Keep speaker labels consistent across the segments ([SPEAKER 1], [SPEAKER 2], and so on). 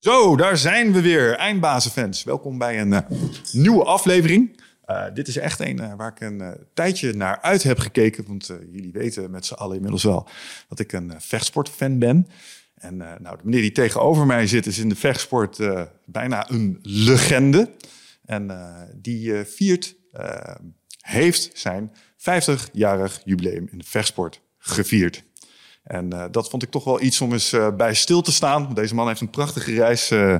[SPEAKER 1] Zo, daar zijn we weer, eindbazenfans. Welkom bij een eh, nieuwe aflevering. Uh, dit is echt een uh, waar ik een tijdje naar uit heb gekeken. Want jullie weten met z'n allen inmiddels wel dat ik een vechtsportfan ben. En nou, de meneer die tegenover mij zit is in de vechtsport bijna een legende. En die viert, heeft zijn 50-jarig jubileum in de vechtsport gevierd. En uh, dat vond ik toch wel iets om eens uh, bij stil te staan. Deze man heeft een prachtige reis uh,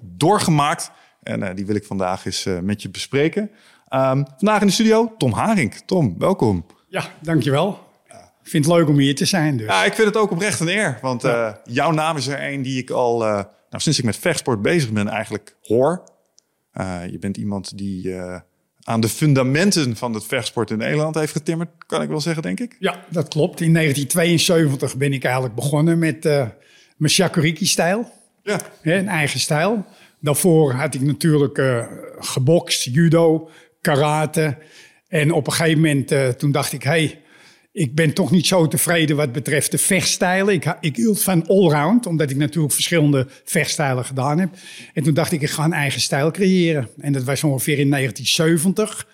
[SPEAKER 1] doorgemaakt. En die wil ik vandaag eens met je bespreken. Um, vandaag in de studio Tom Haring. Tom, welkom.
[SPEAKER 2] Ja, dankjewel. Ik vind het leuk om hier te zijn. Dus.
[SPEAKER 1] Ja, ik vind het ook oprecht een eer. Want ja. jouw naam is er een die ik al, nou, sinds ik met vechtsport bezig ben, eigenlijk hoor. je bent iemand die aan de fundamenten van het vechtsport in Nederland heeft getimmerd, kan ik wel zeggen, denk ik.
[SPEAKER 2] Ja, dat klopt. In 1972 ben ik eigenlijk begonnen met uh, mijn shakuriki-stijl. Ja. Een eigen stijl. Daarvoor had ik natuurlijk uh, gebokst, judo, karate. En op een gegeven moment, uh, toen dacht ik, hey, ik ben toch niet zo tevreden wat betreft de vechtstijlen. Ik, ik hield van allround, omdat ik natuurlijk verschillende vechtstijlen gedaan heb. En toen dacht ik, ik ga een eigen stijl creëren. En dat was ongeveer in 1970.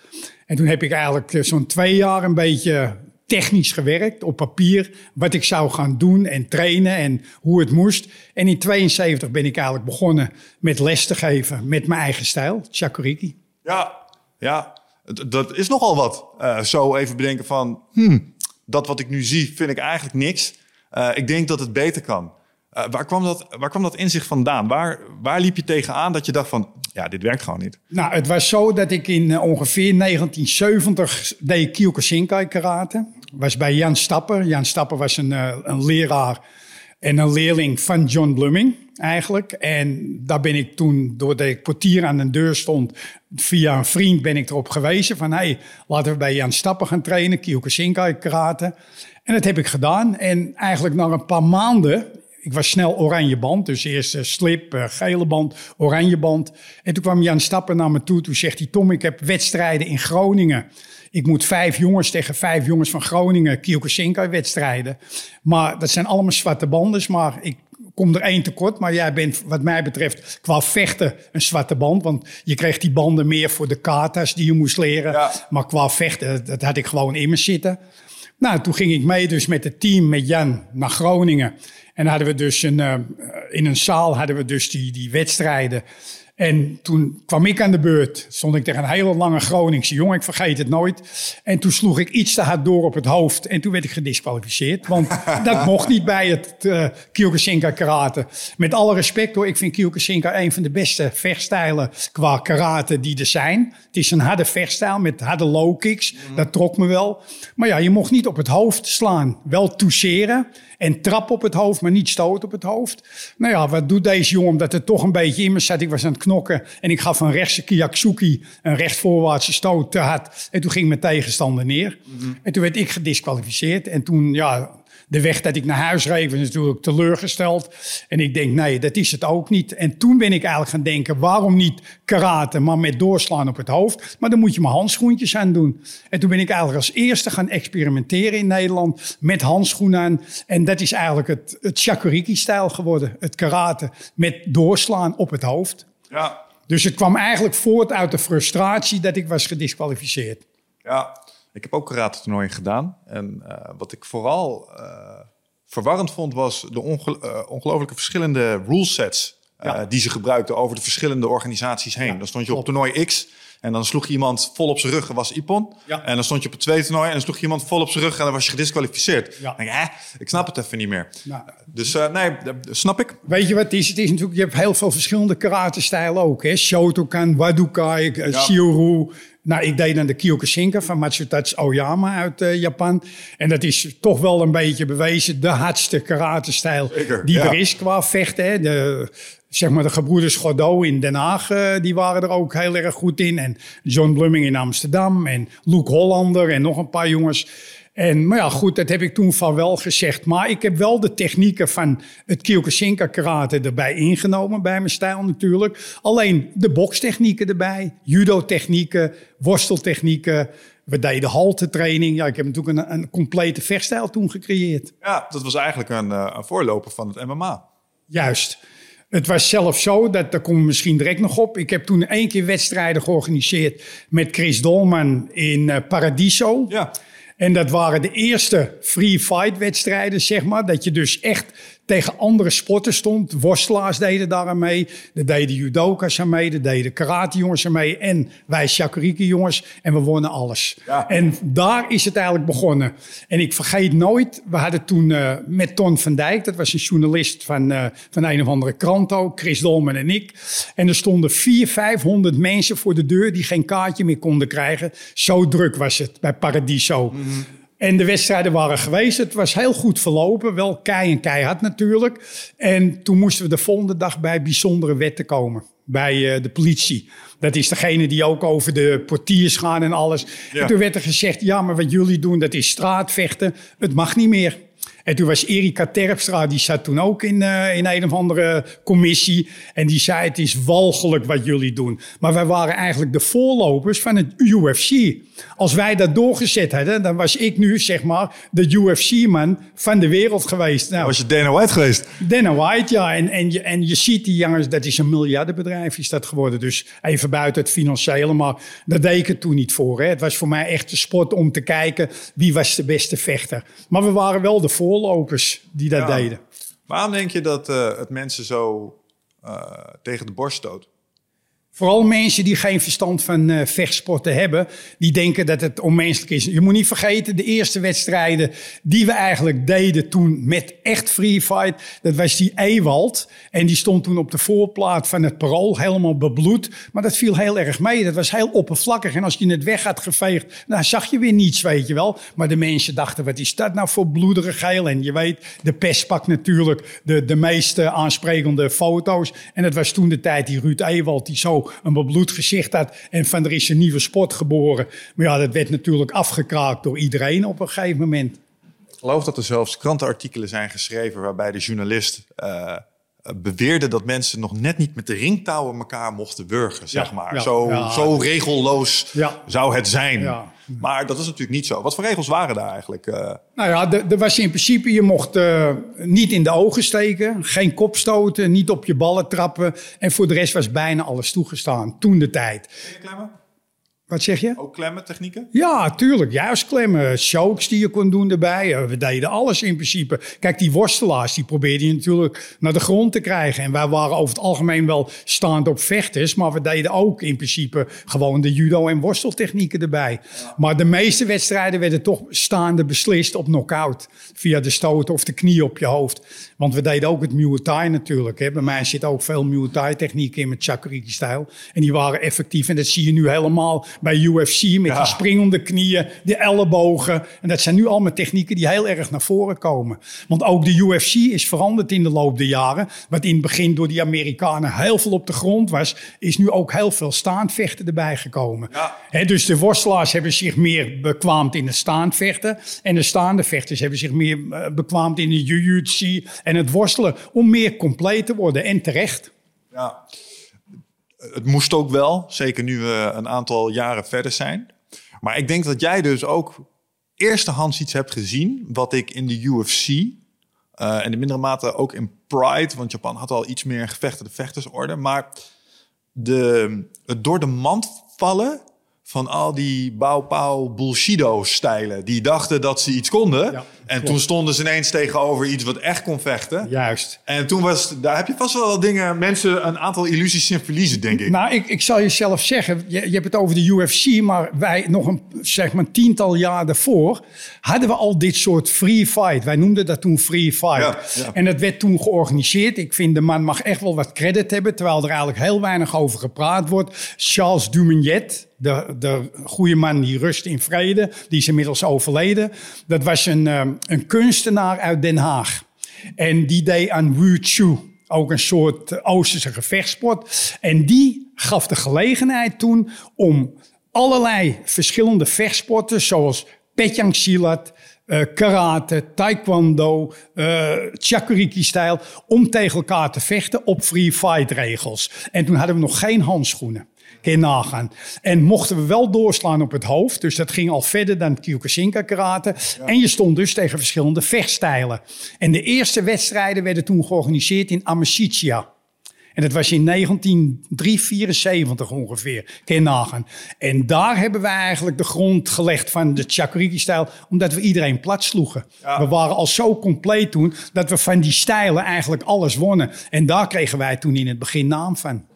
[SPEAKER 2] En toen heb ik eigenlijk eh, zo'n twee jaar een beetje technisch gewerkt op papier. Wat ik zou gaan doen en trainen en hoe het moest. En in 72 ben ik eigenlijk begonnen met les te geven met mijn eigen stijl, Chakuriki.
[SPEAKER 1] Ja, ja. Dat is nogal wat. Uh, zo even bedenken van, hmm, dat wat ik nu zie, vind ik eigenlijk niks. Uh, ik denk dat het beter kan. Uh, waar, kwam dat, waar kwam dat inzicht vandaan? Waar, waar liep je tegenaan dat je dacht van, ja, dit werkt gewoon niet?
[SPEAKER 2] Nou, het was zo dat ik in uh, ongeveer 1970 deed Kyokushinkai karate. Was bij Jan Stapper. Jan Stapper was een, een leraar en een leerling van John Blooming eigenlijk. En daar ben ik toen, doordat ik portier aan de deur stond, via een vriend ben ik erop gewezen van... hey, laten we bij Jan Stappen gaan trainen, Kyokushinkai karate. En dat heb ik gedaan. En eigenlijk na een paar maanden, ik was snel oranje band. Dus eerst uh, slip, uh, gele band, oranje band. En toen kwam Jan Stappen naar me toe. Toen zegt hij, Tom, ik heb wedstrijden in Groningen. Ik moet vijf jongens tegen vijf jongens van Groningen Kyokushinkai wedstrijden. Maar dat zijn allemaal zwarte banden. Maar ik kom er één tekort. Maar jij bent, wat mij betreft, qua vechten een zwarte band. Want je kreeg die banden meer voor de katas die je moest leren. Maar qua vechten, dat had ik gewoon in me zitten. Nou, toen ging ik mee dus met het team, met Jan, naar Groningen. En hadden we dus een, uh, in een zaal hadden we dus die, die wedstrijden. En toen kwam ik aan de beurt. Stond ik tegen een hele lange Groningse jongen. Ik vergeet het nooit. En toen sloeg ik iets te hard door op het hoofd. En toen werd ik gedisqualificeerd. Want dat mocht niet bij het uh, Kyokushinka karate. Met alle respect hoor. Ik vind Kyokushinka een van de beste vechtstijlen qua karate die er zijn. Het is een harde vechtstijl met harde low kicks. Mhm. Dat trok me wel. Maar ja, je mocht niet op het hoofd slaan. Wel toucheren. En trap op het hoofd, maar niet stoot op het hoofd. Nou ja, wat doet deze jongen? Omdat het toch een beetje in me zat. Ik was aan het knokken en ik gaf een rechtse Kiyaksuki, een rechtvoorwaartse stoot te hard. En toen ging mijn tegenstander neer. Mhm. En toen werd ik gedisqualificeerd. En toen, ja, de weg dat ik naar huis reed was natuurlijk teleurgesteld. En ik denk, nee, dat is het ook niet. En toen ben ik eigenlijk gaan denken, waarom niet karate, maar met doorslaan op het hoofd? Maar dan moet je maar handschoentjes aan doen. En toen ben ik eigenlijk als eerste gaan experimenteren in Nederland met handschoenen aan. En dat is eigenlijk het, het shakuriki-stijl geworden. Het karate met doorslaan op het hoofd. Ja. Dus het kwam eigenlijk voort uit de frustratie dat ik was gedisqualificeerd.
[SPEAKER 1] Ja, ik heb ook karate-toernooien gedaan. En uh, wat ik vooral uh, verwarrend vond, was de onge uh, ongelooflijke verschillende rulesets ja. die ze gebruikten over de verschillende organisaties heen. Ja, dan stond je op toernooi X en dan sloeg iemand vol op zijn rug en was Ipon. Ja. En dan stond je op het tweede toernooi en dan sloeg je iemand vol op zijn rug en dan was je gedisqualificeerd. Ja. Dan denk ik, ik snap het even niet meer. Nou, dus uh, nee, snap ik.
[SPEAKER 2] Weet je wat het is? Het is natuurlijk, je hebt heel veel verschillende karate-stijlen ook. Hè? Shotokan, Wadukai, uh, Shiuru. Nou, ik deed dan de Kyokushinka van Matsutachi Oyama uit uh, Japan. En dat is toch wel een beetje bewezen de hardste karate-stijl die ja. er is qua vechten. Hè? De, zeg maar de gebroeders Godot in Den Haag, uh, die waren er ook heel erg goed in. En John Blumming in Amsterdam en Luke Hollander en nog een paar jongens. En, maar ja, goed, dat heb ik toen van wel gezegd. Maar ik heb wel de technieken van het Kyokushinka karate erbij ingenomen, bij mijn stijl natuurlijk. Alleen de bokstechnieken erbij, judo-technieken, worsteltechnieken. We deden haltetraining. Ja, ik heb natuurlijk een, een complete vechtstijl toen gecreëerd.
[SPEAKER 1] Ja, dat was eigenlijk een, uh, een voorloper van het MMA.
[SPEAKER 2] Juist. Het was zelfs zo, dat, daar komen we misschien direct nog op. Ik heb toen één keer wedstrijden georganiseerd met Chris Dolman in uh, Paradiso.
[SPEAKER 1] Ja.
[SPEAKER 2] En dat waren de eerste free fight wedstrijden, zeg maar. Dat je dus echt tegen andere sporten stond. Worstelaars deden daar aan mee. Er deden judoka's aan mee. Er deden karate jongens aan mee. En wij shakuriki jongens. En we wonnen alles.
[SPEAKER 1] Ja.
[SPEAKER 2] En daar is het eigenlijk begonnen. En ik vergeet nooit, we hadden toen uh, met Ton van Dijk, dat was een journalist van, uh, van een of andere krant ook, Chris Dolman en ik. En er stonden 400, 500 mensen voor de deur die geen kaartje meer konden krijgen. Zo druk was het bij Paradiso. Mm -hmm. En de wedstrijden waren geweest. Het was heel goed verlopen. Wel kei en keihard natuurlijk. En toen moesten we de volgende dag bij bijzondere wetten komen. Bij uh, de politie. Dat is degene die ook over de portiers gaan en alles. Ja. En toen werd er gezegd, ja, maar wat jullie doen, dat is straatvechten. Het mag niet meer. En toen was Erika Terpstra, die zat toen ook in, uh, in een of andere commissie. En die zei, het is walgelijk wat jullie doen. Maar wij waren eigenlijk de voorlopers van het UFC. Als wij dat doorgezet hadden, dan was ik nu, zeg maar, de UFC-man van de wereld geweest. Nou,
[SPEAKER 1] was je Dana White geweest?
[SPEAKER 2] Dana White, ja. En, en, je, en je ziet die jongens, dat is een miljardenbedrijf is dat geworden. Dus even buiten het financiële, maar daar deed ik het toen niet voor. Hè. Het was voor mij echt de sport om te kijken wie was de beste vechter. Maar we waren wel de voorlopers die dat
[SPEAKER 1] Ja.
[SPEAKER 2] deden.
[SPEAKER 1] Waarom denk je dat eh, het mensen zo eh, tegen de borst stoot?
[SPEAKER 2] Vooral mensen die geen verstand van eh, vechtsporten hebben, die denken dat het onmenselijk is. Je moet niet vergeten, de eerste wedstrijden die we eigenlijk deden toen met echt free fight, dat was die Ewald. En die stond toen op de voorplaat van het parool, helemaal bebloed. Maar dat viel heel erg mee. Dat was heel oppervlakkig. En als je het weg had geveegd, dan zag je weer niets, weet je wel. Maar de mensen dachten, wat is dat nou voor bloederig geel? En je weet, de pers pakt natuurlijk de, de meest eh, aansprekende foto's. En het was toen de tijd die Ruud Ewald, die zo een bebloed gezicht had. En van er is een nieuwe sport geboren. Maar ja, dat werd natuurlijk afgekraakt door iedereen op een gegeven moment.
[SPEAKER 1] Ik geloof dat er zelfs krantenartikelen zijn geschreven waarbij de journalist eh, beweerde dat mensen nog net niet met de ringtouwen elkaar mochten wurgen, zeg maar.
[SPEAKER 2] ja,
[SPEAKER 1] zo,
[SPEAKER 2] ja.
[SPEAKER 1] zo regelloos
[SPEAKER 2] Ja.
[SPEAKER 1] zou het zijn. Maar dat is natuurlijk niet zo. Wat voor regels waren daar eigenlijk? eh?
[SPEAKER 2] Nou ja, er was in principe, je mocht eh, niet in de ogen steken, geen kop stoten, niet op je ballen trappen. En voor de rest was bijna alles toegestaan, toen de tijd. Wat zeg je?
[SPEAKER 1] Ook klemmen technieken?
[SPEAKER 2] Ja, tuurlijk. Juist klemmen. Chokes die je kon doen erbij. Eh, We deden alles in principe. Kijk, die worstelaars, die probeerde je natuurlijk naar de grond te krijgen. En wij waren over het algemeen wel staand op vechters. Maar we deden ook in principe gewoon de judo- en worsteltechnieken erbij. Maar de meeste wedstrijden werden toch staande beslist op knockout. Via de stoot of de knie op je hoofd. Want we deden ook het Muay Thai natuurlijk. Hè. Bij mij zit ook veel Muay Thai technieken in met Chakuriki-stijl. En die waren effectief. En dat zie je nu helemaal bij UFC met die springende knieën, de ellebogen. En dat zijn nu allemaal technieken die heel erg naar voren komen. Want ook de UFC is veranderd in de loop der jaren. Wat in het begin door die Amerikanen heel veel op de grond was, is nu ook heel veel staandvechten erbij gekomen.
[SPEAKER 1] Ja.
[SPEAKER 2] Dus de worstelaars hebben zich meer bekwaamd in het staandvechten. En de staande vechters hebben zich meer eh, bekwaamd in de jiu-jitsu en het worstelen. Om meer compleet te worden. En terecht.
[SPEAKER 1] Ja. Het moest ook wel, zeker nu we een aantal jaren verder zijn. Maar ik denk dat jij dus ook eerstehands iets hebt gezien... wat ik in de UFC eh, en in mindere mate ook in Pride... want Japan had al iets meer een gevechterde vechtersorde... maar de, het door de mand vallen van al die Bao Bullshido-stijlen... die dachten dat ze iets konden...
[SPEAKER 2] Ja,
[SPEAKER 1] en toen stonden ze ineens tegenover iets wat echt kon vechten...
[SPEAKER 2] Juist.
[SPEAKER 1] En toen was, daar heb je vast wel wat dingen, mensen een aantal illusies in verliezen, denk ik.
[SPEAKER 2] Nou, ik, ik zal je zelf zeggen, je, je hebt het over de UFC, maar wij nog een zeg maar, tiental jaar daarvoor hadden we al dit soort free fight. Wij noemden dat toen free fight.
[SPEAKER 1] Ja, ja.
[SPEAKER 2] En dat werd toen georganiseerd. Ik vind de man mag echt wel wat credit hebben, terwijl er eigenlijk heel weinig over gepraat wordt. Charles Dumignet, de, de goede man die rust in vrede, die is inmiddels overleden. Dat was een, eh, een kunstenaar uit Den Haag. En die deed aan Wushu, ook een soort eh, Oosterse gevechtsport. En die gaf de gelegenheid toen om allerlei verschillende vechtsporten, zoals Petjang Silat, eh, karate, taekwondo, eh chakuriki-stijl, om tegen elkaar te vechten op free fight regels. En toen hadden we nog geen handschoenen. Kun je nagaan. En mochten we wel doorslaan op het hoofd. Dus dat ging al verder dan Kyokushinka karate. En je stond dus tegen verschillende vechtstijlen. En de eerste wedstrijden werden toen georganiseerd in Amicitia. En dat was in 1974 ongeveer, kun je nagaan. En daar hebben wij eigenlijk de grond gelegd van de Chakuriki-stijl, omdat we iedereen plat sloegen. We waren al zo compleet toen, dat we van die stijlen eigenlijk alles wonnen. En daar kregen wij toen in het begin naam van.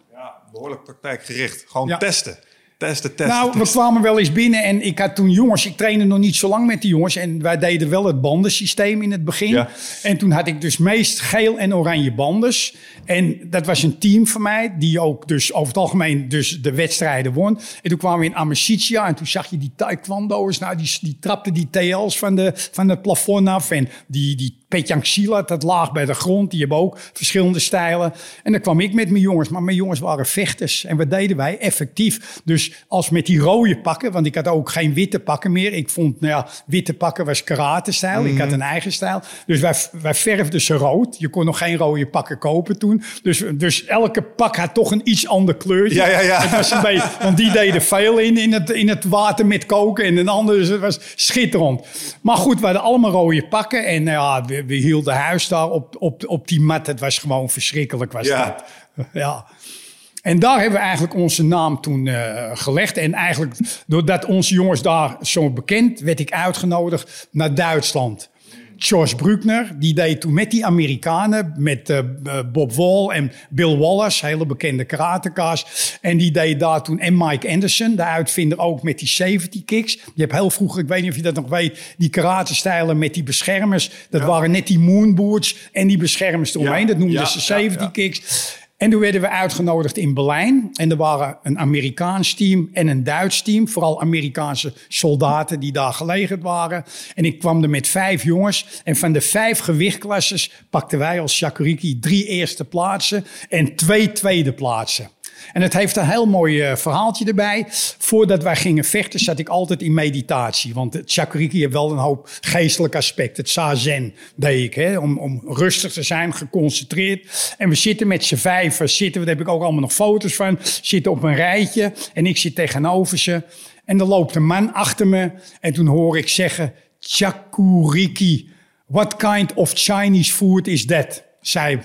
[SPEAKER 1] Behoorlijk praktijkgericht. Gewoon
[SPEAKER 2] Ja.
[SPEAKER 1] testen. Testen, testen.
[SPEAKER 2] Nou, we kwamen wel eens binnen en ik had toen jongens, ik trainde nog niet zo lang met die jongens. En wij deden wel het bandensysteem in het begin.
[SPEAKER 1] Ja.
[SPEAKER 2] En toen had ik dus meest geel en oranje bandes. En dat was een team van mij, die ook dus over het algemeen dus de wedstrijden won. En toen kwamen we in Amicitia en toen zag je die taekwondo'ers, nou die, die trapten die TL's van, de, van het plafond af. En die, die Petjang Silat, dat laag bij de grond, die hebben ook verschillende stijlen. En dan kwam ik met mijn jongens, maar mijn jongens waren vechters. En wat deden wij? Effectief. Dus als met die rode pakken, want ik had ook geen witte pakken meer. Ik vond, nou ja, witte pakken was karate-stijl. Ik had een eigen stijl. Dus wij, wij verfden ze rood. Je kon nog geen rode pakken kopen toen. Dus, dus elke pak had toch een iets ander kleurtje.
[SPEAKER 1] Ja, ja, ja.
[SPEAKER 2] Het was een beetje, want die deden veel in, in, het, in het water met koken. En een ander, dus het was schitterend. Maar goed, we hadden allemaal rode pakken. En nou ja, we, we hielden huis daar op, op, op die mat. Het was gewoon verschrikkelijk, was
[SPEAKER 1] Ja.
[SPEAKER 2] dat. Ja. En daar hebben we eigenlijk onze naam toen eh, gelegd. En eigenlijk, doordat onze jongens daar zo bekend, werd ik uitgenodigd naar Duitsland. George Bruckner, die deed toen met die Amerikanen, met eh, Bob Wall en Bill Wallace, hele bekende karatekaars. En die deed daar toen, en Mike Anderson, de uitvinder ook met die 70 kicks. Je hebt heel vroeger, ik weet niet of je dat nog weet, die karatestijlen met die beschermers. Dat waren net die moonboots en die beschermers eromheen.
[SPEAKER 1] Ja,
[SPEAKER 2] Dat noemden
[SPEAKER 1] ja,
[SPEAKER 2] ze
[SPEAKER 1] ja,
[SPEAKER 2] 70
[SPEAKER 1] ja.
[SPEAKER 2] kicks. En toen werden we uitgenodigd in Berlijn. En er waren een Amerikaans team en een Duits team. Vooral Amerikaanse soldaten die daar gelegerd waren. En ik kwam er met vijf jongens. En van de vijf gewichtklasses pakten wij als Shakuriki drie eerste plaatsen en twee tweede plaatsen. En het heeft een heel mooi eh, verhaaltje erbij. Voordat wij gingen vechten zat ik altijd in meditatie. Want het Shakuriki heeft wel een hoop geestelijk aspect. Het Zazen deed ik, hè, om, om rustig te zijn, geconcentreerd. En we zitten met z'n vijven, zitten, daar heb ik ook allemaal nog foto's van, zitten op een rijtje. En ik zit tegenover ze. En er loopt een man achter me. En toen hoor ik zeggen, Chakuriki, what kind of Chinese food is that? Zei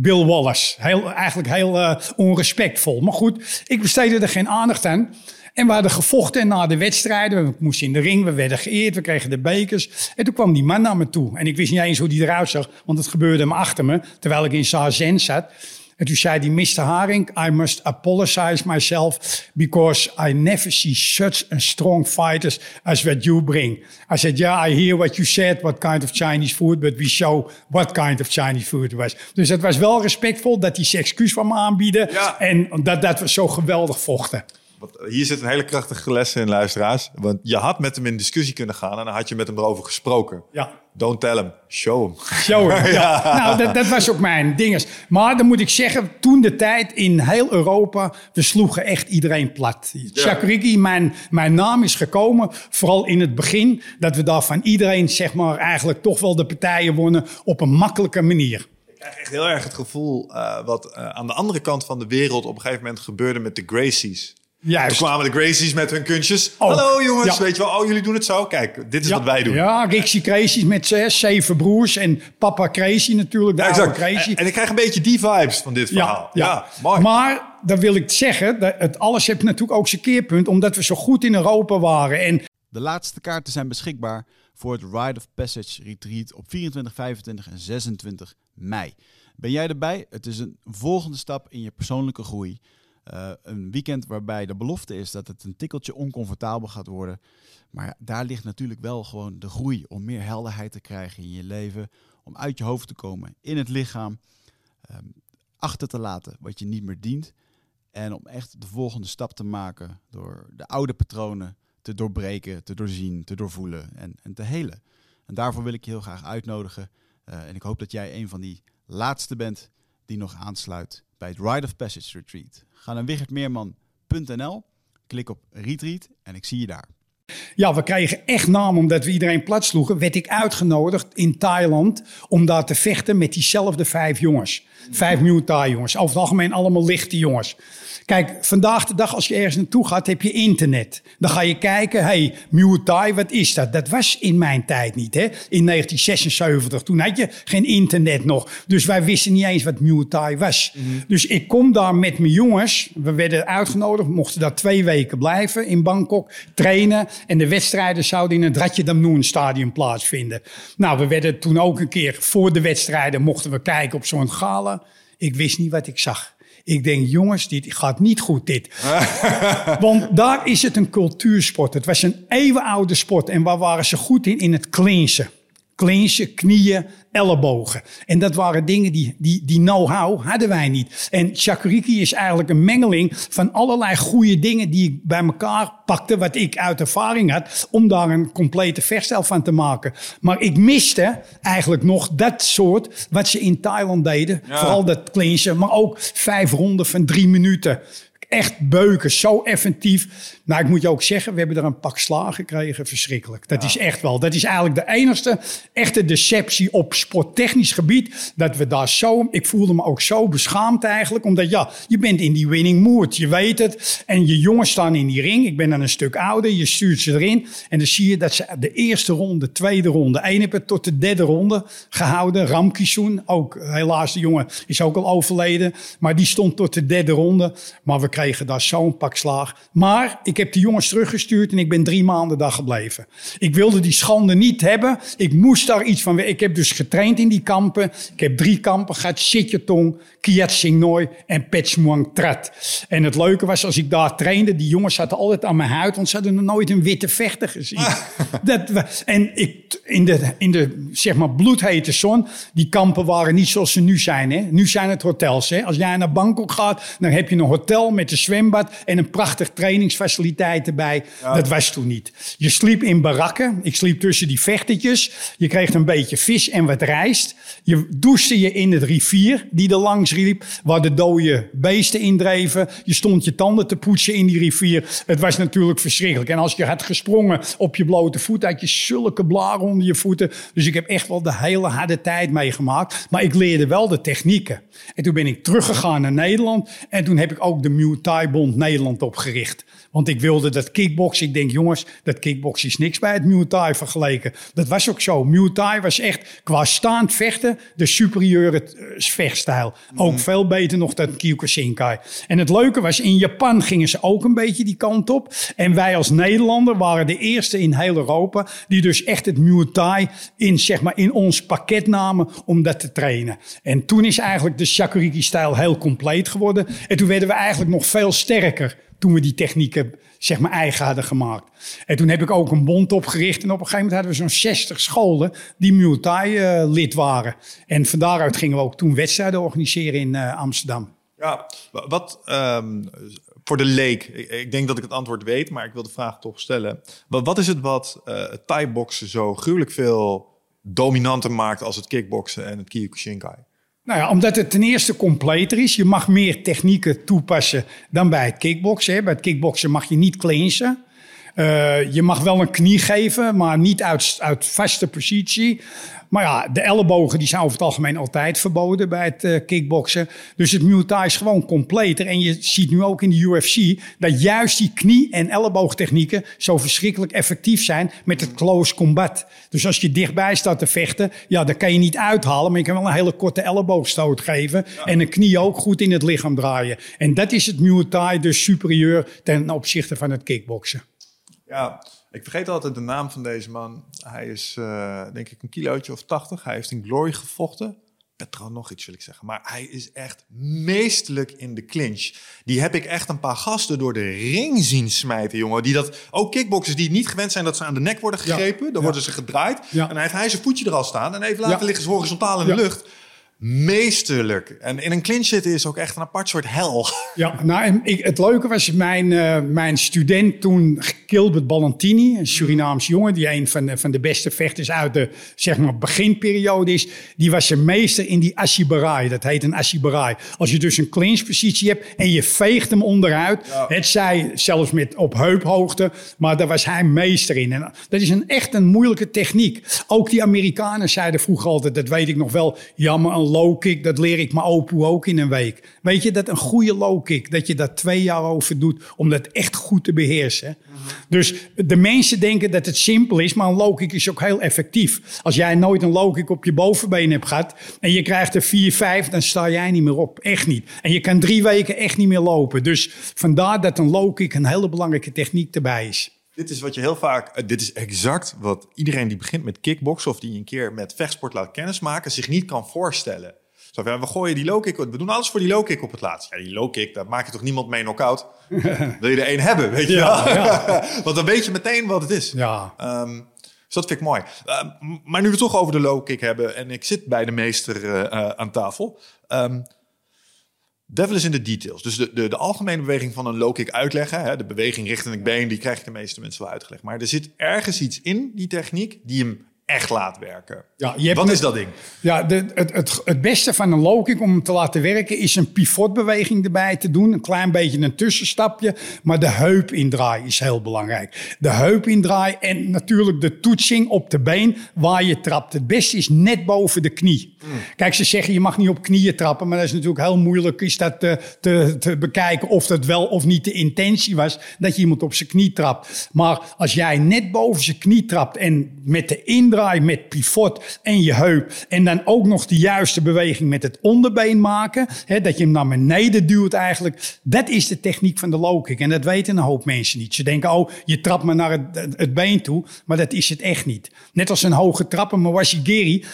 [SPEAKER 2] Bill Wallace. Heel, eigenlijk heel eh, onrespectvol. Maar goed, ik besteedde er geen aandacht aan. En we hadden gevochten na de wedstrijden. We moesten in de ring, we werden geëerd, we kregen de bekers. En toen kwam die man naar me toe. En ik wist niet eens hoe die eruit zag, want het gebeurde hem achter me. Terwijl ik in Zazen zat. En toen zei hij, Mr. Haring, I must apologize myself because I never see such a strong fighters as what you bring. I said, yeah, I hear what you said, what kind of Chinese food, but we show what kind of Chinese food it was. Dus het was wel respectvol dat hij zijn excuus van me aanbieden
[SPEAKER 1] Ja.
[SPEAKER 2] en dat, dat we zo geweldig vochten.
[SPEAKER 1] Want hier zit een hele krachtige les in, luisteraars. Want je had met hem in discussie kunnen gaan en dan had je met hem erover gesproken.
[SPEAKER 2] Ja.
[SPEAKER 1] Don't tell him, show him.
[SPEAKER 2] Zo, ja. Nou, dat, dat was ook mijn dinges. Maar dan moet ik zeggen, toen de tijd in heel Europa, we sloegen echt iedereen plat. Shakuriki, mijn, mijn naam is gekomen, vooral in het begin, dat we daar van iedereen, zeg maar, eigenlijk toch wel de partijen wonnen op een makkelijke manier.
[SPEAKER 1] Ik krijg echt heel erg het gevoel eh, wat eh, aan de andere kant van de wereld op een gegeven moment gebeurde met de Gracies. Toen
[SPEAKER 2] Juist.
[SPEAKER 1] kwamen de Gracies met hun kunstjes.
[SPEAKER 2] Ook.
[SPEAKER 1] Hallo jongens,
[SPEAKER 2] Ja.
[SPEAKER 1] weet je wel, oh jullie doen het zo. Kijk, dit is wat wij doen.
[SPEAKER 2] Ja, Rixie Crazy met zes, zeven broers en papa Crazy natuurlijk, de
[SPEAKER 1] Ja, exact.
[SPEAKER 2] Crazy.
[SPEAKER 1] En, en ik krijg een beetje die vibes van dit verhaal. Ja, mooi.
[SPEAKER 2] Maar dan wil ik zeggen, dat het alles heeft natuurlijk ook zijn keerpunt, omdat we zo goed in Europa waren. En
[SPEAKER 3] De laatste kaarten zijn beschikbaar voor het Ride of Passage Retreat op 24, 25 en 26 mei. Ben jij erbij? Het is een volgende stap in je persoonlijke groei. Eh, een weekend waarbij de belofte is dat het een tikkeltje oncomfortabel gaat worden. Maar daar ligt natuurlijk wel gewoon de groei om meer helderheid te krijgen in je leven. Om uit je hoofd te komen, in het lichaam. ehm, achter te laten wat je niet meer dient. En om echt de volgende stap te maken door de oude patronen te doorbreken, te doorzien, te doorvoelen en, en te helen. En daarvoor wil ik je heel graag uitnodigen. Eh, en ik hoop dat jij een van die laatste bent die nog aansluit bij het Ride of Passage Retreat. Ga naar wichertmeerman.nl, klik op Retreat en ik zie je daar.
[SPEAKER 2] ja, we kregen echt naam omdat we iedereen plat sloegen. Werd ik uitgenodigd in Thailand om daar te vechten met diezelfde vijf jongens. Vijf Thai jongens. Over het algemeen allemaal lichte jongens. Kijk, vandaag de dag als je ergens naartoe gaat, heb je internet. Dan ga je kijken, hey, Muay Thai, wat is dat? Dat was in mijn tijd niet, hè? In 1976, toen had je geen internet nog. Dus wij wisten niet eens wat Muay Thai was. Dus ik kom daar met mijn jongens. We werden uitgenodigd, mochten daar twee weken blijven in Bangkok, trainen. En de wedstrijden zouden in het Ratje Damnoen stadion plaatsvinden. Nou, we werden toen ook een keer voor de wedstrijden, mochten we kijken op zo'n gala. Ik wist niet wat ik zag. Ik denk, jongens, dit gaat niet goed, dit. Want daar is het een cultuursport. Het was een eeuwenoude sport. En waar waren ze goed in? In het cleansen. Cleansen, knieën, ellebogen. En dat waren dingen die, die, die know-how hadden wij niet. En Shakuriki is eigenlijk een mengeling van allerlei goede dingen die ik bij elkaar pakte, wat ik uit ervaring had, om daar een complete verstel van te maken. Maar ik miste eigenlijk nog dat soort wat ze in Thailand deden. Vooral dat cleansen, maar ook vijf ronden van drie minuten echt beuken, zo effectief. Nou, ik moet je ook zeggen, we hebben er een pak slagen gekregen. Verschrikkelijk. Dat is echt wel. Dat is eigenlijk de enigste echte deceptie op sporttechnisch gebied. Dat we daar zo. Ik voelde me ook zo beschaamd eigenlijk. Omdat ja, je bent in die winning mood. Je weet het. En je jongens staan in die ring. Ik ben dan een stuk ouder. Je stuurt ze erin. En dan zie je dat ze de eerste ronde, de tweede ronde. één hebben tot de derde ronde gehouden. Ramkisoen. Ook helaas, de jongen is ook al overleden. Maar die stond tot de derde ronde. Maar we kregen daar zo'n pak slaag. Maar ik heb de jongens teruggestuurd en ik ben drie maanden daar gebleven. Ik wilde die schande niet hebben. Ik moest daar iets van. Ik heb dus getraind in die kampen. Ik heb drie kampen gehad: Sitjetong, Kiat Sing Noi en Petsmuang Trat. En het leuke was als ik daar trainde, die jongens zaten altijd aan mijn huid, want ze hadden nog nooit een witte vechter gezien. Dat, wa- en ik, in de, in de zeg maar bloedhete zon, die kampen waren niet zoals ze nu zijn. Hè? Nu zijn het hotels. Hè? Als jij naar Bangkok gaat, dan heb je een hotel met een zwembad en een prachtig trainingsfaciliteit erbij. Dat was toen niet. Je sliep in barakken. Ik sliep tussen die vechtertjes. Je kreeg een beetje vis en wat rijst. Je douchte je in het rivier die er langs liep, waar de dode beesten indreven. Je stond je tanden te poetsen in die rivier. Het was natuurlijk verschrikkelijk. En als je had gesprongen op je blote voet, had je zulke blaren onder je voeten. Dus ik heb echt wel de hele harde tijd meegemaakt. Maar ik leerde wel de technieken. En toen ben ik teruggegaan naar Nederland. En toen heb ik ook de Muay Thai Bond Nederland opgericht. Want ik wilde dat kickboksen. Ik denk, jongens, dat kickboksen is niks bij het Muay Thai vergeleken. Dat was ook zo. Muay Thai was echt qua staand vechten de superieure eh, vechtstijl. Ook veel beter nog dan Kyokushinkai. En het leuke was, in Japan gingen ze ook een beetje die kant op. En wij als Nederlander waren de eerste in heel Europa... die dus echt het Muay Thai in, zeg maar, in ons pakket namen om dat te trainen. En toen is eigenlijk de Shakuriki-stijl heel compleet geworden. En toen werden we eigenlijk nog veel sterker toen we die technieken zeg maar eigen hadden gemaakt. En toen heb ik ook een bond opgericht. En op een gegeven moment hadden we zo'n 60 scholen die Muay Thai eh, lid waren. En van daaruit gingen we ook toen wedstrijden organiseren in eh, Amsterdam.
[SPEAKER 1] Ja, wa- wat ehm, voor de leek, ik, denk dat ik het antwoord weet, maar ik wil de vraag toch stellen. Wat, wat is het wat eh het Thai-boksen zo gruwelijk veel dominanter maakt als het kickboksen en het Kyokushinkai?
[SPEAKER 2] Nou ja, omdat het ten eerste completer is. Je mag meer technieken toepassen dan bij het kickboksen. Bij het kickboksen mag je niet cleansen. Eh, je mag wel een knie geven, maar niet uit, uit vaste positie. Maar ja, de ellebogen die zijn over het algemeen altijd verboden bij het eh, kickboksen. Dus het Muay Thai is gewoon completer. En je ziet nu ook in de UFC dat juist die knie- en elleboogtechnieken zo verschrikkelijk effectief zijn met het close combat. Dus als je dichtbij staat te vechten, ja, dan kan je niet uithalen. Maar je kan wel een hele korte elleboogstoot geven. En een knie ook goed in het lichaam draaien. En dat is het Muay Thai dus superieur ten opzichte van het kickboksen.
[SPEAKER 1] Ja, ik vergeet altijd de naam van deze man. Hij is eh, denk ik een kilootje of 80. Hij heeft in Glory gevochten. Petro nog iets wil ik zeggen. Maar hij is echt meestelijk in de clinch. Die heb ik echt een paar gasten door de ring zien smijten, jongen. Die dat, ook kickboxers die niet gewend zijn dat ze aan de nek worden gegrepen. Dan
[SPEAKER 2] ja.
[SPEAKER 1] worden ze gedraaid.
[SPEAKER 2] Ja.
[SPEAKER 1] En dan heeft hij zijn voetje er al staan. En even later liggen ze horizontaal in de
[SPEAKER 2] Ja.
[SPEAKER 1] lucht. Meesterlijk. En in een clinch zitten is ook echt een apart soort hel.
[SPEAKER 2] Ja, nou, en ik, het leuke was, mijn, uh, mijn student toen, Gilbert Ballantini, een Surinaams jongen, die een van de, van de beste vechters uit de zeg maar, beginperiode is, die was een meester in die ashibarai. Dat heet een ashibarai. Als je dus een clinchpositie hebt en je veegt hem onderuit, ja. het zij zelfs met op heuphoogte, maar daar was hij meester in. En dat is een, echt een moeilijke techniek. Ook die Amerikanen zeiden vroeger altijd, dat weet ik nog wel, jammer, een low kick, dat leer ik mijn opoe ook in een week. Weet je, dat een goede low kick, dat je daar twee jaar over doet om dat echt goed te beheersen. Dus de mensen denken dat het simpel is, maar een low kick is ook heel effectief. Als jij nooit een low kick op je bovenbeen hebt gehad en je krijgt er vier, vijf, dan sta jij niet meer op. Echt niet. En je kan drie weken echt niet meer lopen. Dus vandaar dat een low kick een hele belangrijke techniek erbij is.
[SPEAKER 1] Dit is wat je heel vaak, eh, dit is exact wat iedereen die begint met kickboksen of die een keer met vechtsport laat kennismaken, zich niet kan voorstellen. Zo, we gooien die low kick, we doen alles voor die low kick op het laatst. Ja, die low kick, daar maak je toch niemand mee knock-out? Wil je er één hebben, weet je wel? Ja. Want dan weet je meteen wat het is.
[SPEAKER 2] Ja.
[SPEAKER 1] Um, dus dat vind ik mooi. Uh, maar nu we het toch over de low kick hebben en ik zit bij de meester uh, uh, aan tafel. Um, Devil is in de details. Dus de, de, de algemene beweging van een low kick uitleggen. Hè, de beweging richting het been, die krijg ik de meeste mensen wel uitgelegd. Maar er zit ergens iets in die techniek die hem echt laat werken. Ja, je hebt Wat is dat ding?
[SPEAKER 2] Ja, de, het, het, het beste van een low kick om hem te laten werken is een pivotbeweging erbij te doen. Een klein beetje een tussenstapje. Maar de heup indraai is heel belangrijk. De heup indraai en natuurlijk de toetsing op de been waar je trapt. Het beste is net boven de knie. Mm. Kijk, ze zeggen je mag niet op knieën trappen. Maar dat is natuurlijk heel moeilijk is dat te, te, te bekijken of dat wel of niet de intentie was. Dat je iemand op zijn knie trapt. Maar als jij net boven zijn knie trapt en met de indraai met pivot en je heup. En dan ook nog de juiste beweging met het onderbeen maken. Hè, dat je hem naar beneden duwt eigenlijk. Dat is de techniek van de low kick. En dat weten een hoop mensen niet. Ze denken, oh, je trapt me naar het, het been toe. Maar dat is het echt niet. Net als een hoge trap, een Mawashigiri.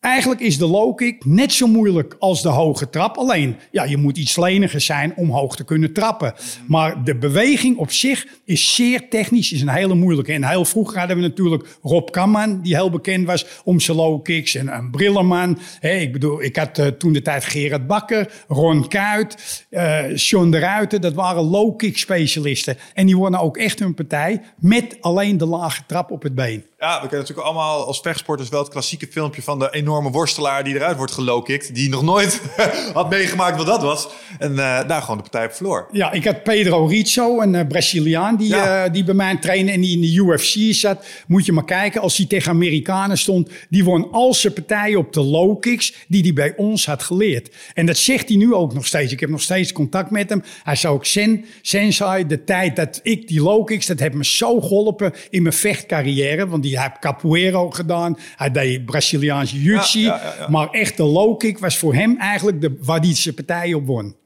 [SPEAKER 2] Eigenlijk is de low kick net zo moeilijk als de hoge trap. Alleen, ja, je moet iets leniger zijn om hoog te kunnen trappen. Maar de beweging op zich is zeer technisch, is een hele moeilijke. En heel vroeger hadden we natuurlijk Rob Kamman, die heel bekend was om zijn low kicks. En een Brillerman. Hey, ik bedoel, ik had uh, toen de tijd Gerard Bakker, Ron Kuit, uh, John de Ruiter. Dat waren low kick specialisten. En die wonnen ook echt hun partij met alleen de lage trap op het been.
[SPEAKER 1] Ja, we kennen natuurlijk allemaal als vechtsporters wel het klassieke filmpje van de enorme worstelaar die eruit wordt gelowkicked. Die nog nooit had meegemaakt wat dat was. En uh, daar gewoon de partij op verloor.
[SPEAKER 2] Ja, ik had Pedro Rizzo, een uh, Braziliaan, die, ja. uh, die bij mij trainde en die in de UFC zat. Moet je maar kijken, als hij tegen Amerikanen stond, die won al zijn partijen op de low kicks die hij bij ons had geleerd. En dat zegt hij nu ook nog steeds. Ik heb nog steeds contact met hem. Hij zei ook, Sen, Sensei, de tijd dat ik die low kicks, dat heeft me zo geholpen in mijn vechtcarrière. Want die heb capoeira gedaan. Hij deed Braziliaanse jiu-jitsu. Ja, ja, maar echt de low kick was voor hem eigenlijk de, waar hij zijn partij op won.